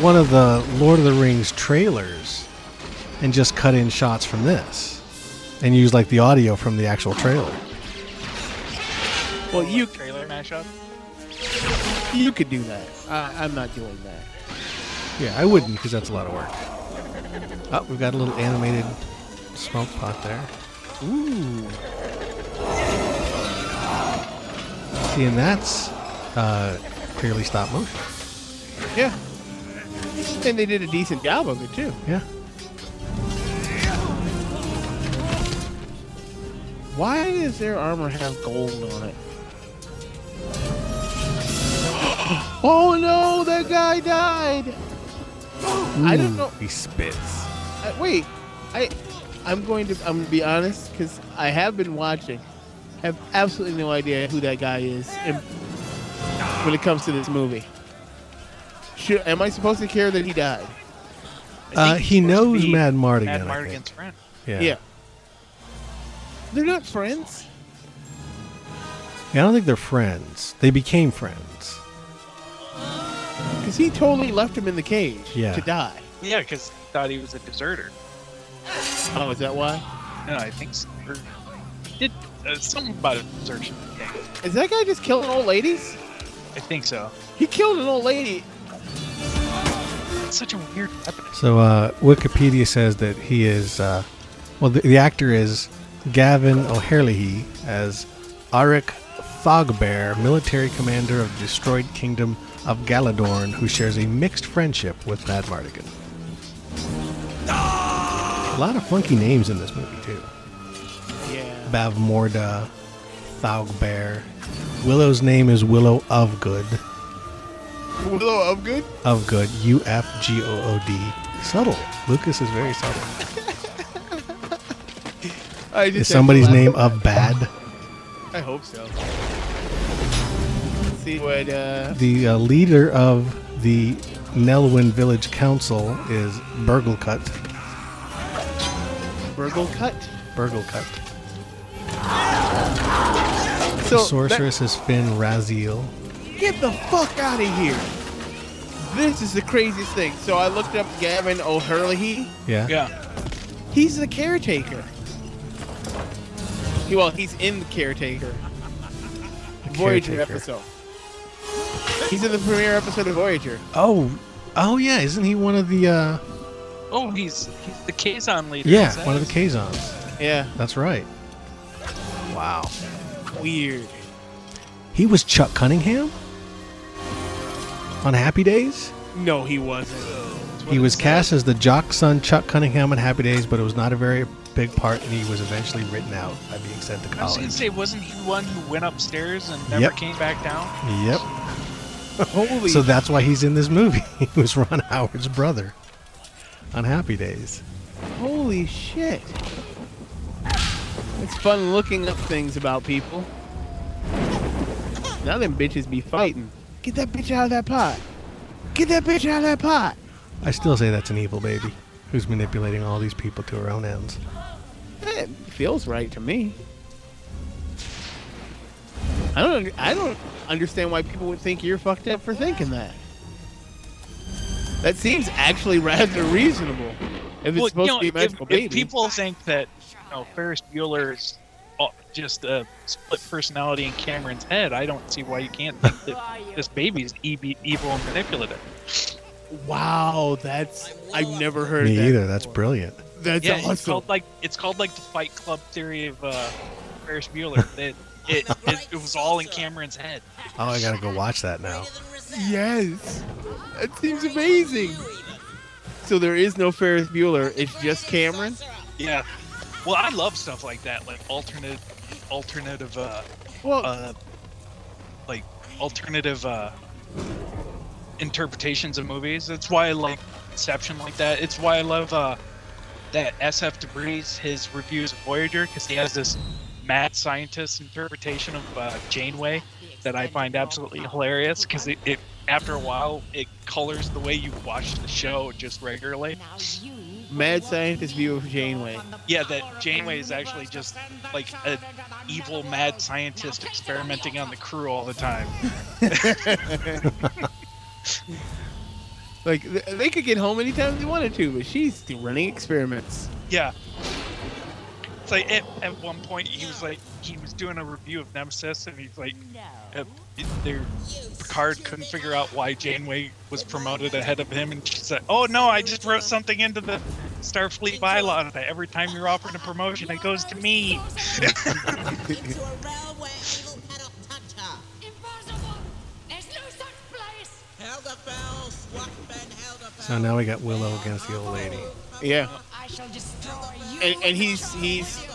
one of the Lord of the Rings trailers and just cut in shots from this and use like the audio from the actual trailer. Well, you Trailer mashup. You could do that. I, I'm not doing that. Yeah, I wouldn't because that's a lot of work. Oh, we've got a little animated smoke pot there. Ooh. See, and that's uh, clearly stop motion. Yeah. And they did a decent job of it too. Yeah. Why does their armor have gold on it? oh no, that guy died. I don't know. He spits. I, wait, I I'm going to I'm gonna be honest because I have been watching. I Have absolutely no idea who that guy is and when it comes to this movie. Should, am I supposed to care that he died? Uh, he knows be Madmartigan. Mad Mardigan's friend. Yeah. Yeah. They're not friends. Yeah, I don't think they're friends. They became friends. Because he totally left him in the cage Yeah. to die. Yeah, because thought he was a deserter. Oh, is that why? No, I think so. Or he did uh, something about a desertion. Yeah, Is that guy just killing old ladies? I think so. He killed an old lady. It's such a weird weapon. So uh, Wikipedia says that he is, uh, well, the, the actor is Gavin O'Herlihy as Airk Thaughbaer, military commander of the destroyed kingdom of Galladoorn, who shares a mixed friendship with Madmartigan. A lot of funky names in this movie too. Yeah. Bavmorda, Thaughbaer. Willow's name is Willow of Good. Willow of good. Of Good. U F G O O D. Subtle. Lucas is very subtle. I just Is somebody's name of Bad? I hope so. Let's see what uh, The uh, leader of the Nelwyn Village Council is Burglekutt. Burgle cut. Burglekutt. So the sorceress is Fin Raziel. get the fuck out of here. This is the craziest thing. So I looked up Gavin O'Herlihy. Yeah. Yeah. He's the caretaker. He, well, he's in the caretaker. Voyager caretaker. episode. He's in the premiere episode of Voyager. Oh, oh yeah. Isn't he one of the? uh Oh, he's he's the Kazon leader. Yeah, is that one of the his- Kazons. Yeah. That's right. Wow. Weird. He was Chuck Cunningham on Happy Days. No, he wasn't. He was cast as the jock son Chuck Cunningham on Happy Days, but it was not a very big part, and he was eventually written out by being sent to college. I was gonna say, wasn't he the one who went upstairs and never Yep. came back down? Yep. Holy. So that's why he's in this movie. he was Ron Howard's brother on Happy Days. Holy shit. It's fun looking up things about people. Now them bitches be fighting. Get that bitch out of that pot. Get that bitch out of that pot. I still say that's an evil baby who's manipulating all these people to her own ends. It feels right to me. I don't. I don't understand why people would think you're fucked up for thinking that. That seems actually rather reasonable. If it's Well, supposed you know, to be a if, magical if baby. people think that you know Ferris Bueller's uh, just a split personality in Cameron's head, I don't see why you can't think that this baby's e- evil and manipulative. Wow, that's I've never heard Me that. either. That's brilliant. That's yeah, awesome. it's called like it's called like the Fight Club theory of uh, Ferris Bueller. It, it, it, it was all in Cameron's head. Oh, I gotta go watch that now. Yes, that seems amazing. So there is no Ferris Bueller. It's just Cameron. Yeah. Well, I love stuff like that, like alternate, alternative, uh, Well, uh, like alternative uh, interpretations of movies. That's why I like Inception like that. It's why I love uh, that SF Debris, his reviews of Voyager, because he has this mad scientist interpretation of uh, Janeway that I find absolutely hilarious. Because it, it, after a while, it colors the way you watch the show just regularly. mad scientist view of Janeway. Yeah, that Janeway is actually just like an evil mad scientist experimenting on the crew all the time. Like they could get home anytime they wanted to, but she's still running experiments. Yeah. It's like at, at one point he was like he was doing a review of Nemesis and he's like uh, there Picard couldn't figure out why Janeway was promoted ahead of him and she said, "Oh no, I just wrote something into the Starfleet bylaw that every time you're offered a promotion it goes to me." So now we got Willow against the old lady. Yeah, I shall destroy you! and, and he's he's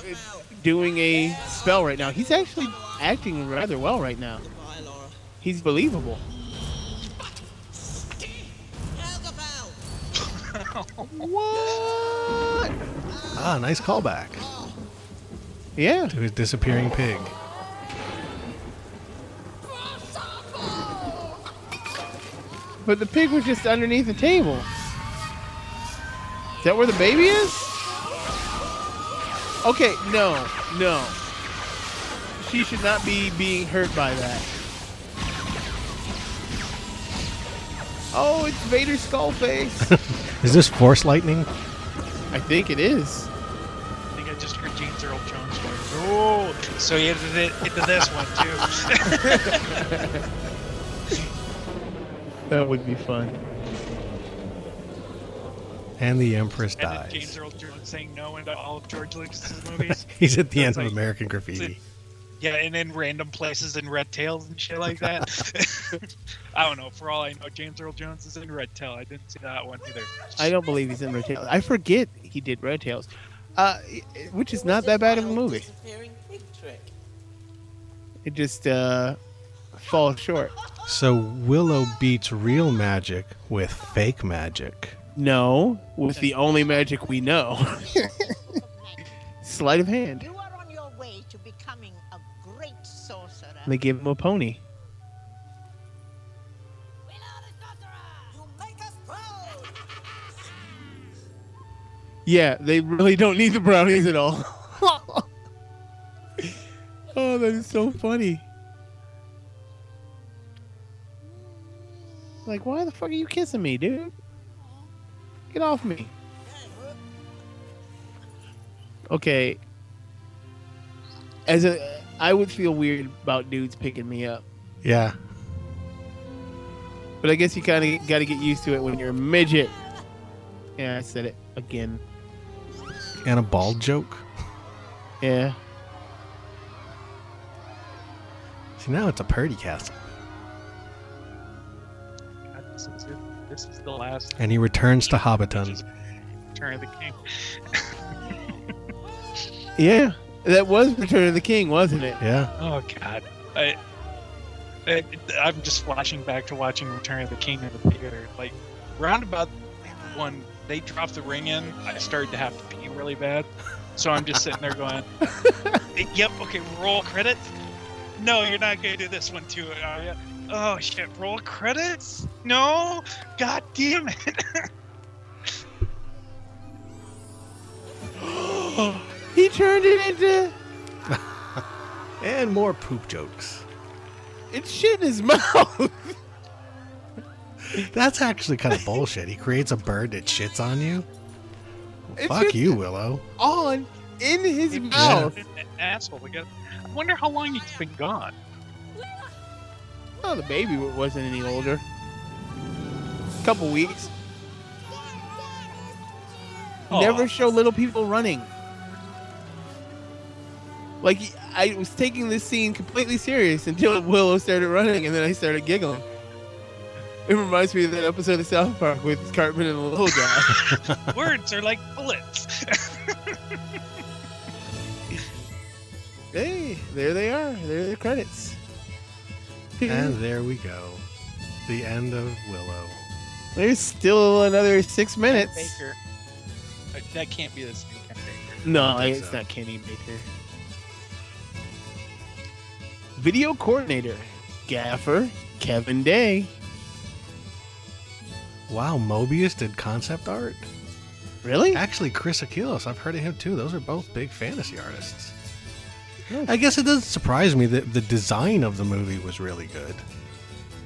doing a spell right now. He's actually acting rather well right now. He's believable. What? Ah, nice callback Yeah. to his disappearing pig. But the pig was just underneath the table. Is that where the baby is? Okay, no, no. She should not be being hurt by that. Oh, it's Vader's skull face. Is this Force Lightning? I think it is. I think I just heard James Earl Jones going, "Oh!" So he edited it into this one too. That would be fun. And the Empress and then James dies. Earl Jones saying no into all of George Lucas's movies. He's at the So end it's of like- American Graffiti. Yeah, and in random places in Red Tails and shit like that. I don't know. For all I know, James Earl Jones is in Red Tail. I didn't see that one either. I don't believe he's in Red Tails. I forget he did Red Tails, uh, which is not that bad of a movie. Disappearing pig trick. It just uh, falls short. So Willow beats real magic with fake magic. No, with the only magic we know. Sleight of hand. You are on your way to becoming a great sorcerer. They give him a pony. You make us proud. Yeah, they really don't need the brownies at all. oh, that is so funny. Like, why the fuck are you kissing me, dude? Get off me. Okay. As a, I would feel weird about dudes picking me up, Yeah. but I guess you kind of got to get used to it when you're a midget. Yeah, I said it again. And a bald joke. Yeah. See, now it's a party castle. This is the last And he returns to Hobbiton. Return of the King. Yeah, that was Return of the King, wasn't it? Yeah. Oh God, I, I I'm just flashing back to watching Return of the King in the theater. Like roundabout when they dropped the ring in, I started to have to pee really bad. So I'm just sitting there going, "Yep, okay, roll credits." No, you're not gonna do this one too, are you? Oh shit, roll credits? No, god damn it! He turned it into And more poop jokes. it's shit in his mouth. That's actually kind of bullshit. He creates a bird that shits on you. It's Fuck you, Willow. on in his He's mouth. an asshole. Because I wonder how long he's been gone. Oh, the baby wasn't any older. A Couple weeks. Never show little people running. Like I was taking this scene completely serious until Willow started running, and then I started giggling. It reminds me of that episode of South Park with Cartman and the little guy. Words are like bullets. hey, there they are. There are the credits. And there we go. The end of Willow. There's still another six minutes. Baker. Uh, That can't be the same Ken Baker. No, think it's so. not Kenny Baker. Video coordinator, gaffer, Kevin Day. Wow, Moebius did concept art? Really? Actually, Chris Achilleos, I've heard of him too. Those are both big fantasy artists. Nice. I guess it doesn't surprise me that the design of the movie was really good.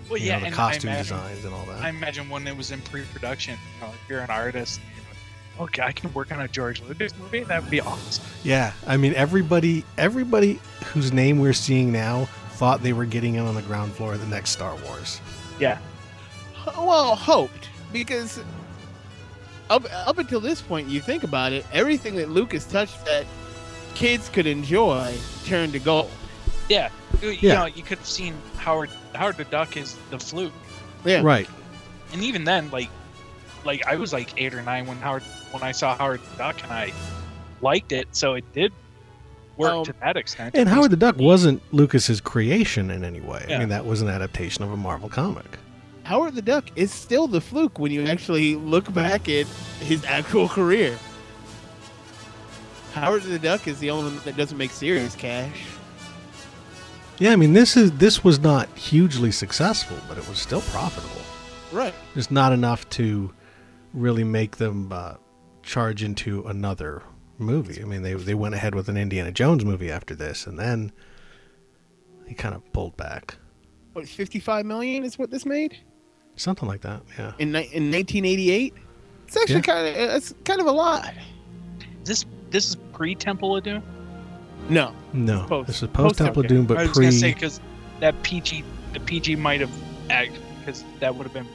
Well, You yeah, know, the costume imagine, designs and all that. I imagine when it was in pre-production, you know, if you're an artist, you know, oh, okay, I can work on a George Lucas movie. That would be awesome. Yeah, I mean everybody everybody whose name we're seeing now thought they were getting in on the ground floor of the next Star Wars. Yeah. Well, hoped because up up until this point, you think about it, everything that Lucas touched that kids could enjoy turned to gold. Yeah. You, you Yeah. know, you could have seen Howard Howard the Duck is the fluke. Yeah. Right. and even then, like, like I was like eight or nine when Howard when I saw Howard the Duck, and I liked it, so it did work Um, to that extent. And Howard the Duck wasn't Lucas's creation in any way. I mean that was an adaptation of a Marvel comic. Howard the Duck is still the fluke when you actually look back at his actual career. Howard the Duck is the only one that doesn't make serious cash. Yeah, I mean this is this was not hugely successful, but it was still profitable. Right. Just not enough to really make them uh, charge into another movie. I mean, they they went ahead with an Indiana Jones movie after this, and then he kind of pulled back, What, 55 million is what this made something like that. Yeah, in in 1988? It's actually Yeah. kind of it's kind of a lot. This this is pre Temple of Doom. No. no, Post- this is post Temple of. Doom, but I was pre. gonna say because that PG the PG might have act because that would have been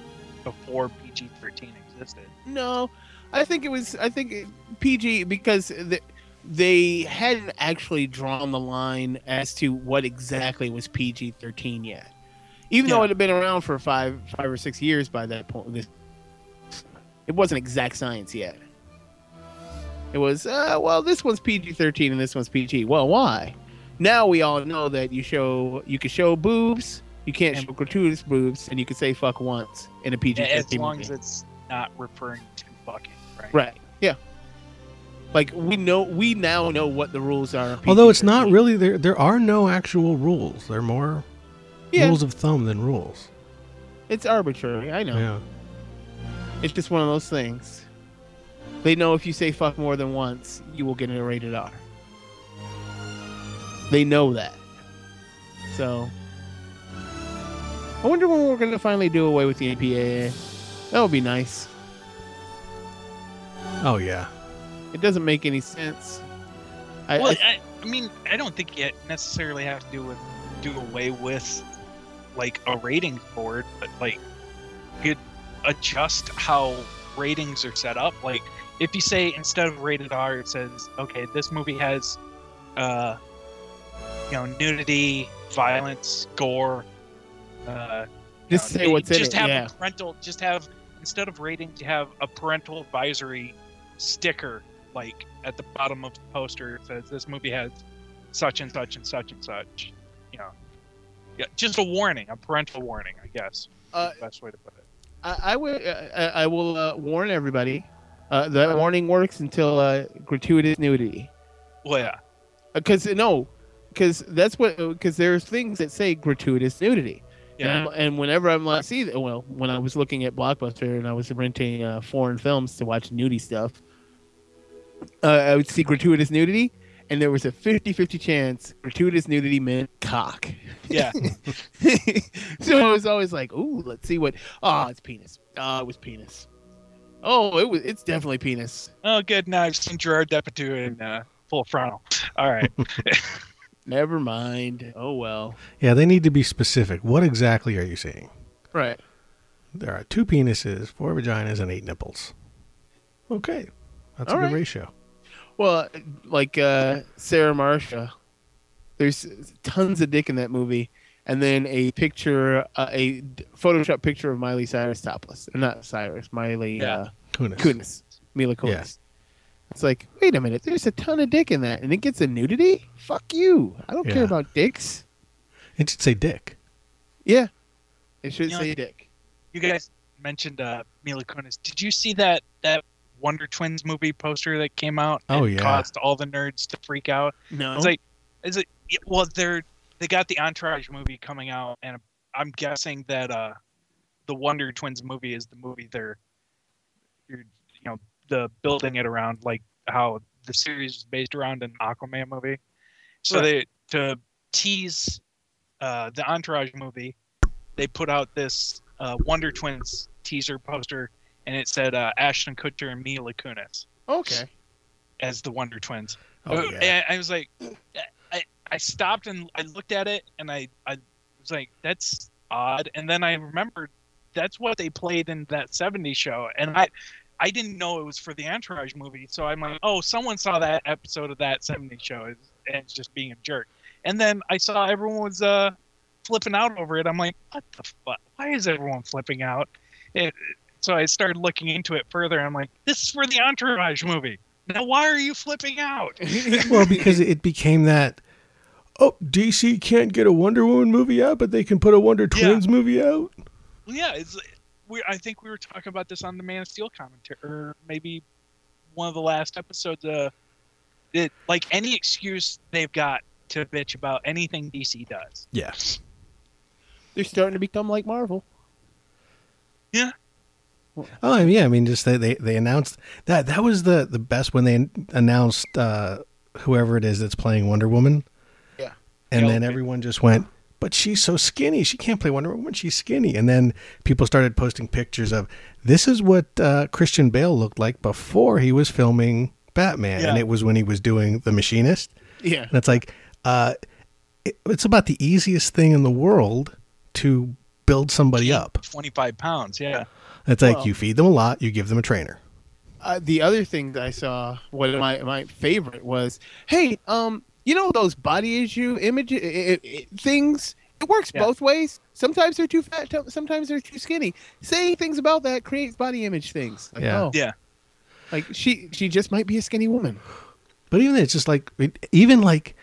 before PG thirteen existed. No, I think it was. I think it- PG because the, they hadn't actually drawn the line as to what exactly was PG thirteen yet. Even though it had been around for five, five or six years by that point, this, it wasn't exact science yet. It was uh, well, this one's PG thirteen and this one's PG. Well, why? Now we all know that you show you can show boobs, you can't And- show gratuitous boobs, and you can say fuck once in a PG As thirteen long movie. as it's not referring to fucking, right? Right. Yeah. Like we know, we now know what the rules are. Although it's not really there, there are no actual rules. They're more Yeah, rules of thumb than rules. it's arbitrary. I know. Yeah, It's just one of those things. They know if you say fuck more than once, you will get a rated R. They know that. So, I wonder when we're going to finally do away with the APA. That would be nice. oh yeah. It doesn't make any sense. I, Well, I- I, I mean, I don't think it necessarily have to do with do away with like a ratings board, but like you could adjust how ratings are set up. Like if you say instead of rated R, it says, okay, this movie has, uh, you know, nudity, violence, gore. Uh, just you know, say what's in just it. have Yeah. a parental. Just have instead of rating, you have a parental advisory sticker, like at the bottom of the poster. It says this movie has such and such and such and such. You know, yeah, just a warning, a parental warning, I guess. Uh, Best way to put it. I, I would. Uh, I will uh, warn everybody. Uh, that warning works until uh, gratuitous nudity. Well, yeah, Because no, because that's what. Because there's things that say gratuitous nudity. yeah. And, and whenever I'm like, see, well, when I was looking at Blockbuster and I was renting uh, foreign films to watch nudie stuff, uh, I would see gratuitous nudity, and there was a 50-50 chance gratuitous nudity meant cock. Yeah. so I was always like, "Ooh, let's see what." Oh, it's penis. Oh, it was penis. Oh, it was. It's definitely penis. Oh, good. Now I've seen Gerard Depardieu in uh, full frontal. All right. Never mind. Oh well. Yeah, they need to be specific. What exactly are you seeing? Right. There are two penises, four vaginas, and eight nipples. Okay, that's All a good right. ratio. Well, like uh, Sarah Marshall, there's tons of dick in that movie, and then a picture, uh, a d- Photoshop picture of Miley Cyrus topless, not Cyrus, Miley Yeah. uh, Kunis. Kunis, Mila Kunis. Yeah. It's like, wait a minute, there's a ton of dick in that, and it gets a nudity. Fuck you! I don't Yeah. care about dicks. It should say dick. Yeah, it should You know, say dick. you guys mentioned uh, Mila Kunis. Did you see that that Wonder Twins movie poster that came out? Oh, and yeah. caused all the nerds to freak out. No, It's like, is it? yeah, Well, they're they got the Entourage movie coming out, and I'm guessing that uh, the Wonder Twins movie is the movie they're, you're, you know, the building it around like how the series is based around an Aquaman movie. So Right. they to tease uh, the Entourage movie, they put out this uh, Wonder Twins teaser poster, and it said uh, Ashton Kutcher and Mila Kunis okay. as the Wonder Twins. Oh yeah. And I was like, I, stopped and I looked at it and I, I was like, that's odd. And then I remembered that's what they played in that 70s show. And I, I didn't know it was for the Entourage movie. So I'm like, oh, someone saw that episode of that 70s show and it's just being a jerk. And then I saw everyone was uh, flipping out over it. I'm like, what the fuck? Why is everyone flipping out? It, so I started looking into it further. I'm like, this is for the Entourage movie. Now, why are you flipping out? well, because it became that. Oh, DC can't get a Wonder Woman movie out, but they can put a Wonder Yeah. Twins movie out. Well, yeah, it's we. I think we were talking about this on the Man of Steel commentary, or maybe one of the last episodes. Uh, it like any excuse they've got to bitch about anything DC does. Yes, They're starting to become like Marvel. Yeah, Oh yeah, I mean, just they, they they announced that that was the the best when they announced uh, whoever it is that's playing Wonder Woman. Yeah. and Yeah, then everyone just went, but she's so skinny, she can't play Wonder Woman. She's skinny, and then people started posting pictures of this is what uh, Christian Bale looked like before he was filming Batman, and it was when he was doing The Machinist. Yeah. And it's like, uh, it, it's about the easiest thing in the world to build somebody up. twenty five pounds. Yeah, It's like Well- you feed them a lot, you give them a trainer. Uh, the other thing that I saw, one of my my favorite was, hey, um, you know those body issue image i- i- i- things. It works Yeah. both ways. Sometimes they're too fat. Sometimes they're too skinny. Saying things about that creates body image things. Like, Yeah. oh, yeah. like she she just might be a skinny woman. But even it's just like even like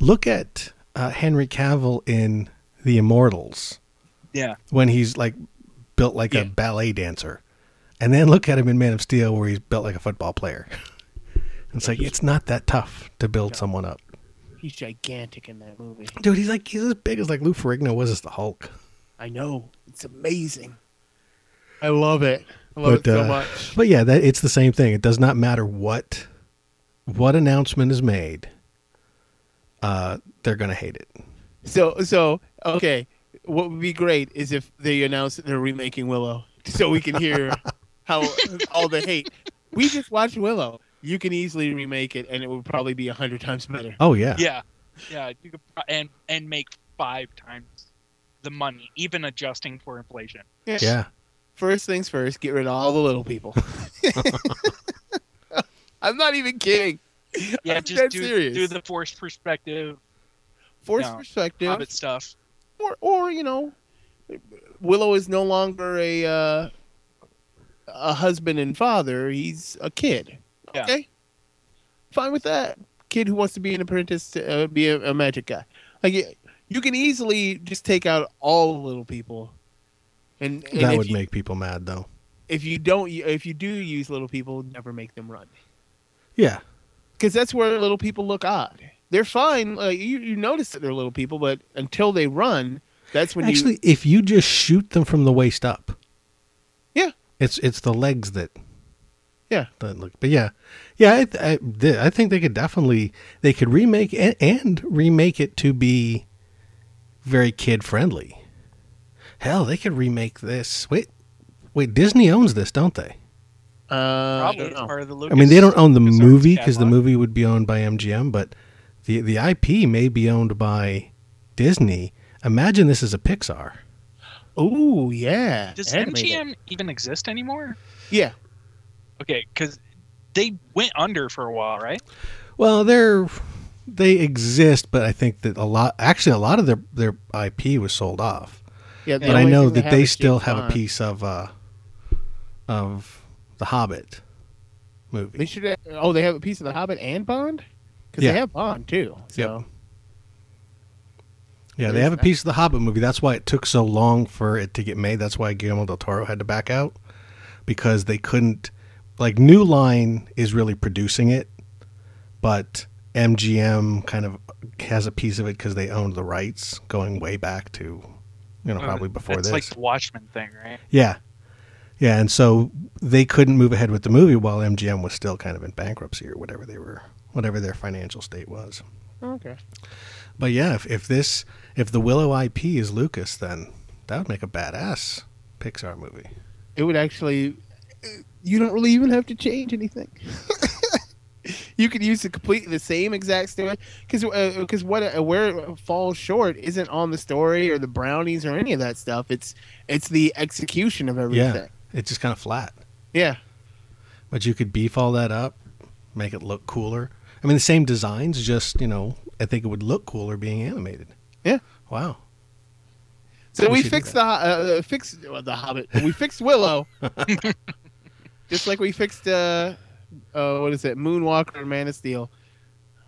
look at uh, Henry Cavill in The Immortals Yeah, when he's like built like Yeah. a ballet dancer, and then look at him in Man of Steel where he's built like a football player. it's like it's not that tough to build someone up, He's gigantic in that movie. dude. He's like he's as big as like Lou Ferrigno was as the Hulk. I know. It's amazing. I love it. I love But it so uh, much. but yeah, that it's the same thing. It does not matter what what announcement is made. Uh, they're gonna hate it. So so okay. What would be great is if they announce they're remaking Willow, so we can hear how all the hate. We just watched Willow. You can easily remake it, and it would probably be a hundred times better. Oh yeah, yeah, yeah. You could pro- and and make five times the money, even adjusting for inflation. yeah. First things first, get rid of all the little people. I'm not even kidding. Yeah, I'm just do serious. do the forced perspective, Force No. perspective, Hobbit stuff. or or you know, Willow is no longer a uh, a husband and father. He's a kid. Yeah. Okay, fine with that. Kid who wants to be an apprentice, to, uh, be a, a magic guy. Like you can easily just take out all the little people, and, and That would you, make people mad though. if you don't if you do use little people, never make them run Yeah. because that's where little people look odd. They're fine. Like you, you notice that they're little people, but until they run, that's when Actually, you. if you just shoot them from the waist up, Yeah. it's it's the legs that Yeah. that look. But yeah, yeah, I, th- I, th- I think they could definitely they could remake and, and remake it to be very kid friendly. Hell, they could remake this. Wait, wait, Disney owns this, don't they? Uh, I Probably don't it's part of the Lucas. I mean, they don't own the LucasArts movie because the movie would be owned by MGM, but the the IP may be owned by Disney. Imagine this is a Pixar. Oh yeah. Does Animated. MGM even exist anymore? Yeah. Okay, because they went under for a while, right? Well, they're they exist, but I think that a lot actually a lot of their their IP was sold off. Yeah. but I know that have they still James have a piece of uh of the Hobbit movie. They should. Have, oh, they have a piece of the Hobbit and Bond. Because Yeah. they have Bond too. So Yep. Yeah, they have a piece of the Hobbit movie. That's why it took so long for it to get made. That's why Guillermo del Toro had to back out because they couldn't. Like New Line is really producing it, but MGM kind of has a piece of it because they owned the rights going way back to, you know, oh, probably before it's this. It's like the Watchmen thing, right? Yeah. Yeah, and so they couldn't move ahead with the movie while MGM was still kind of in bankruptcy or whatever they were whatever their financial state was. okay. But yeah, if, if this if the Willow IP is Lucas, then that would make a badass Pixar movie. It would actually. You don't really even have to change anything. you could use the complete the same exact story because because what uh, where it falls short isn't on the story or the brownies or any of that stuff. It's it's the execution of everything. Yeah. It's just kind of flat. Yeah. But you could beef all that up, make it look cooler. I mean the same designs, just, you know, I think it would look cooler being animated. Yeah. Wow. So We we, fixed the Ho- uh, fixed well, the Hobbit. We fixed Willow, just like we fixed uh, uh, what is it, Moonwalker Man of Steel.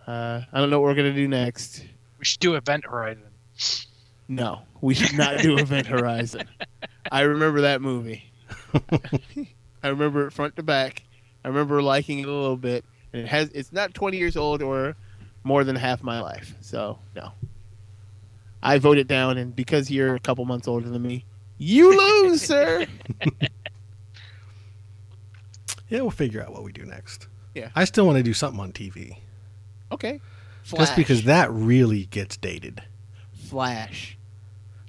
Uh, I don't know what we're gonna do next. We should do Event Horizon. No, we should not do Event Horizon. I remember that movie. I remember it front to back. I remember liking it a little bit. And it has it's not 20 years old or more than half my life. So, no. I vote it down and because you're a couple months older than me, you lose, sir. Yeah, we'll figure out what we do next. Yeah. I still want to do something on TV. Okay. Just because that really gets dated. Flash.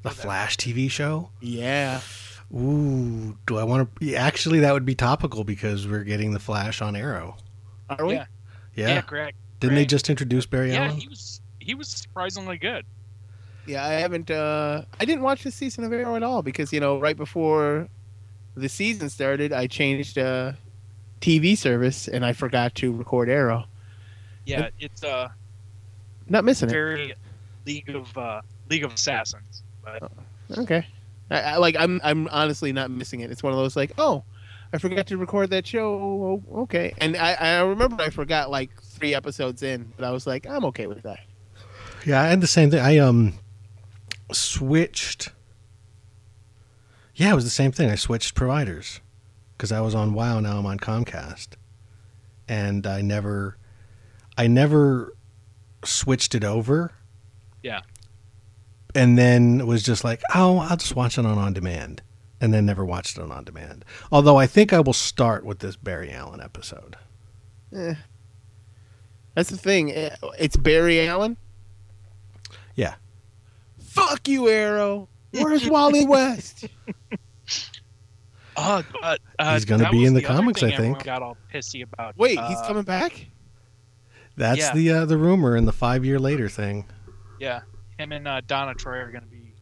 The Flash TV show? Yeah. Ooh, do I want to? Actually, that would be topical because we're getting the Flash on Arrow. Are we? Yeah. Yeah. Yeah, Greg. Didn't they just introduce Barry Yeah, Allen? he was he was surprisingly good. Yeah, I haven't. Uh, I didn't watch this season of Arrow at all because you know right before the season started, I changed uh, TV service and I forgot to record Arrow. Yeah, it's uh Not missing it. very League of uh League of Assassins. But Okay. I, I, like I'm. I'm honestly not missing it. It's one of those like, oh, I forgot to record that show. Oh, okay. And I, I remember I forgot like three episodes in, but I was like, I'm okay with that. Yeah, I had the same thing. I um switched. Yeah, it was the same thing. I switched providers because I was on WoW. Now I'm on Comcast, and I never, I never switched it over. Yeah. And then was just like, oh, I'll just watch it on on demand, and then never watched it on on demand. Although I think I will start with this Barry Allen episode. Eh. That's the thing. Eh, It's Barry Allen. Yeah. Fuck you, Arrow. Where's Wally West? uh, uh, uh He's gonna be in the other comics, I everyone think. Got all pissy about. Wait, he's Uh, coming back. That's Yeah. the uh, the rumor in the five year later thing. Yeah, him and uh, Donna Troy are gonna be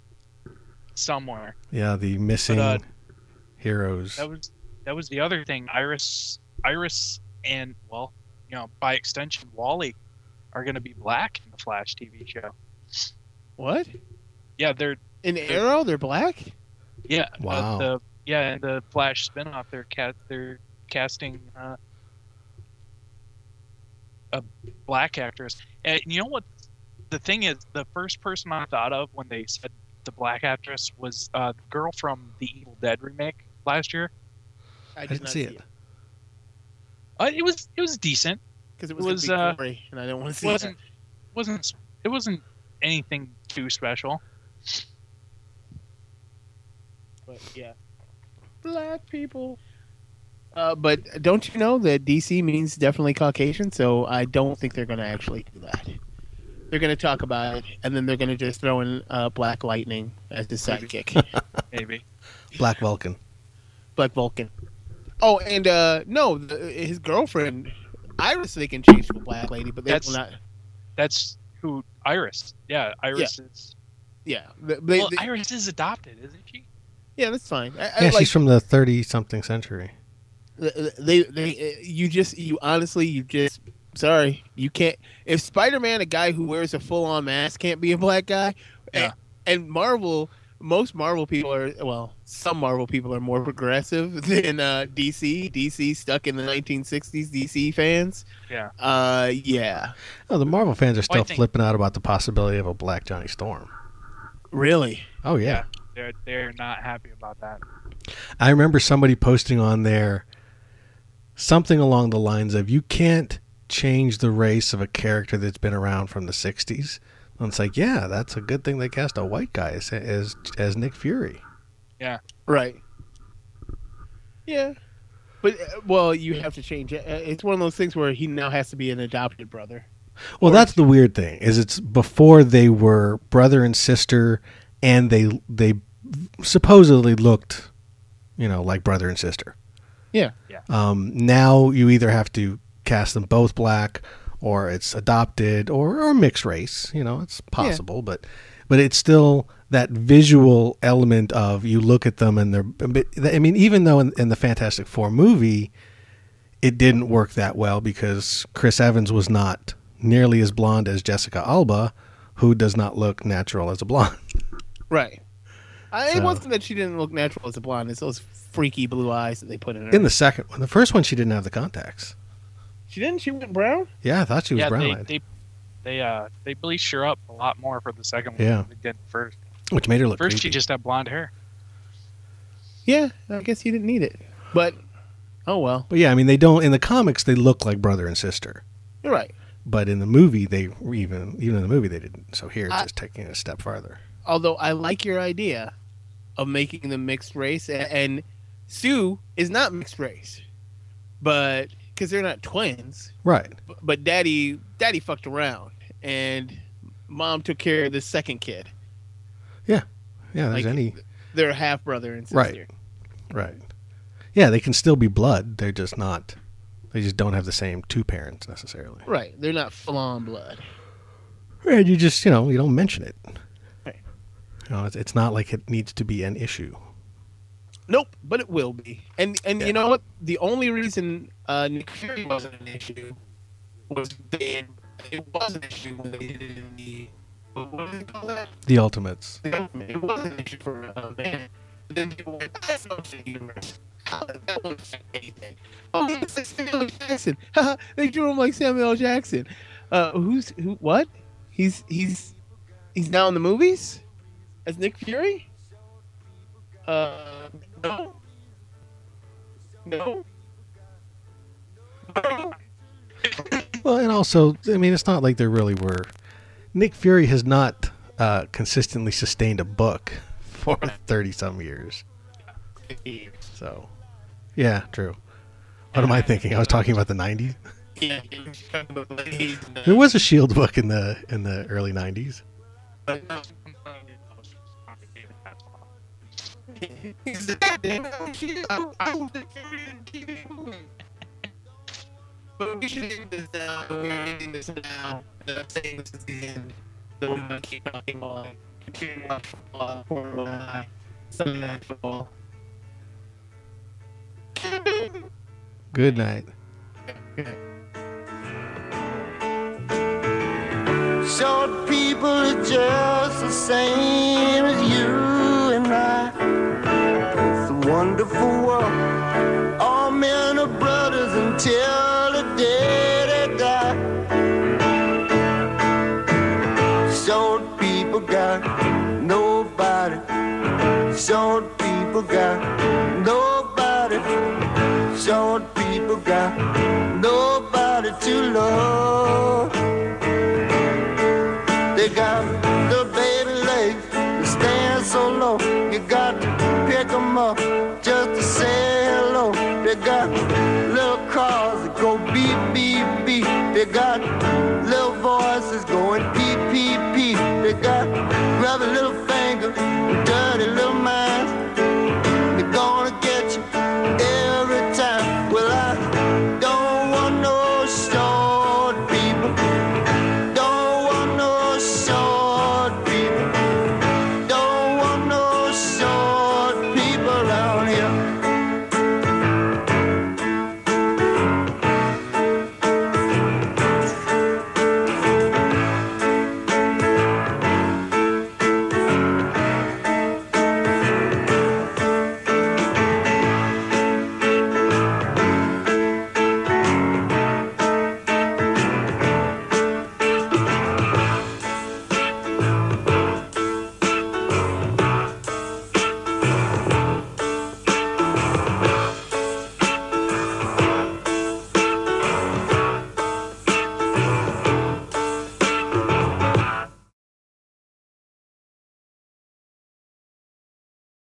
somewhere. Yeah, the missing uh, heroes. That was that was the other thing. Iris, Iris, and well, you know, by extension, Wally are going to be black in the Flash TV show. What? Yeah, they're In Arrow, they're black. yeah. uh, Wow. the yeah, in the Flash spinoff, they're cat they're casting uh, a black actress. And you know what? The thing is, the first person I thought of when they said the black actress was uh, the girl from the Evil Dead remake last year. I, I didn't see it. Uh, it was it was decent. because it It was, was, gonna uh, gory, and I don't want to see wasn't wasn't it wasn't anything too special. But yeah, black people. Uh, but don't you know that DC means definitely Caucasian? So I don't think they're going to actually do that. They're going to talk about it, and then they're going to just throw in uh, Black Lightning as the sidekick, Maybe. Black Vulcan. Black Vulcan. Oh, and uh, no, the, his girlfriend Iris they can change to a black lady, but they That's- will not. That's who Iris. Yeah, Iris is. Yeah, they, they- well, they- Iris is adopted, isn't she? Yeah, that's fine. I, I Yeah, like, she's from the thirty something century. they they you just you honestly you just sorry you can't if spider-man a guy who wears a full-on mask can't be a black guy Yeah. and, and marvel most marvel people are well some marvel people are more progressive than uh dc dc stuck in the 1960s dc fans Yeah. uh yeah Oh, the Marvel fans are Well, I still think- flipping out about the possibility of a Black Johnny Storm. really Oh yeah. They're they're not happy about that. I remember somebody posting on there something along the lines of you can't change the race of a character that's been around from the 60s. And it's like, yeah, that's a good thing they cast a white guy as as, as Nick Fury. Yeah. Right yeah but uh, well you have to change it Uh, it's one of those things where he now has to be an adopted brother Well, Or- that's the weird thing is it's before they were brother and sister and they they supposedly looked, you know, like brother and sister. yeah Um, now you either have to cast them both black, or it's adopted, or, or mixed race. You know, it's possible, but but it's still that visual element of you look at them and they're. I mean, even though in, in the Fantastic Four movie, it didn't work that well because Chris Evans was not nearly as blonde as Jessica Alba, who does not look natural as a blonde. Right. I, it wasn't that she didn't look natural as a blonde. It's those freaky blue eyes that they put in her. In the second one, the first one, she didn't have the contacts. she didn't. She went brown. Yeah, I thought she was yeah, brown they, eyed, they they uh they bleached her up a lot more for the second one Yeah. than they did first. which made her look First, she just had blonde hair. Yeah, I guess he didn't need it. But oh well. But yeah, I mean, they don't in the comics. They look like brother and sister, You're right. but in the movie, they even even in the movie they didn't. So here, it's I- just taking it a step farther. Although I like your idea of making them mixed race, and, and Sue is not mixed race, but because they're not twins. Right. But, but daddy, daddy fucked around, and mom took care of the second kid. Yeah. Yeah. There's Like, any. They're half brother and sister. Right. Right. Yeah, they can still be blood. They're just not. They just don't have the same two parents necessarily. Right. They're not full on blood. And you just, you know, you don't mention it. You know, it's, it's not like it needs to be an issue. Nope, but it will be. And and Yeah. you know what? The only reason uh, Nick Fury wasn't an issue was they it was an issue when they did it in the what do they call that? The Ultimates. The Ultimate. It was an issue for uh, man. But then people went, that's not the universe. How does that affect anything? Oh, it's like Samuel Jackson. They drew him like Samuel L. Jackson. Uh, who's who? What? He's he's he's now in the movies as Nick Fury. Uh, no. No. Well, and also, I mean, it's not like there really were. Nick Fury has not uh, consistently sustained a book for 30 some years. So, yeah, true. What am I thinking? I was talking about the 90s. Yeah, he was talking about the ladies and the- There was a Shield book in the in the early 90s. I, was the TV movie. But we should end this now. We're ending this now. And I'm saying this is the end. So gonna keep. Continue to watch football, One, Sunday Night Football. Good night. Short people are just the same as you wonderful world. All men are brothers until the day they die. Short people got nobody. Short people got nobody. Short people got nobody to love. They got little baby legs that stand so low. You got pick 'em up just to say hello. They got little cars that go beep, beep, beep. They got little voices going peep, peep, peep. They got grab a little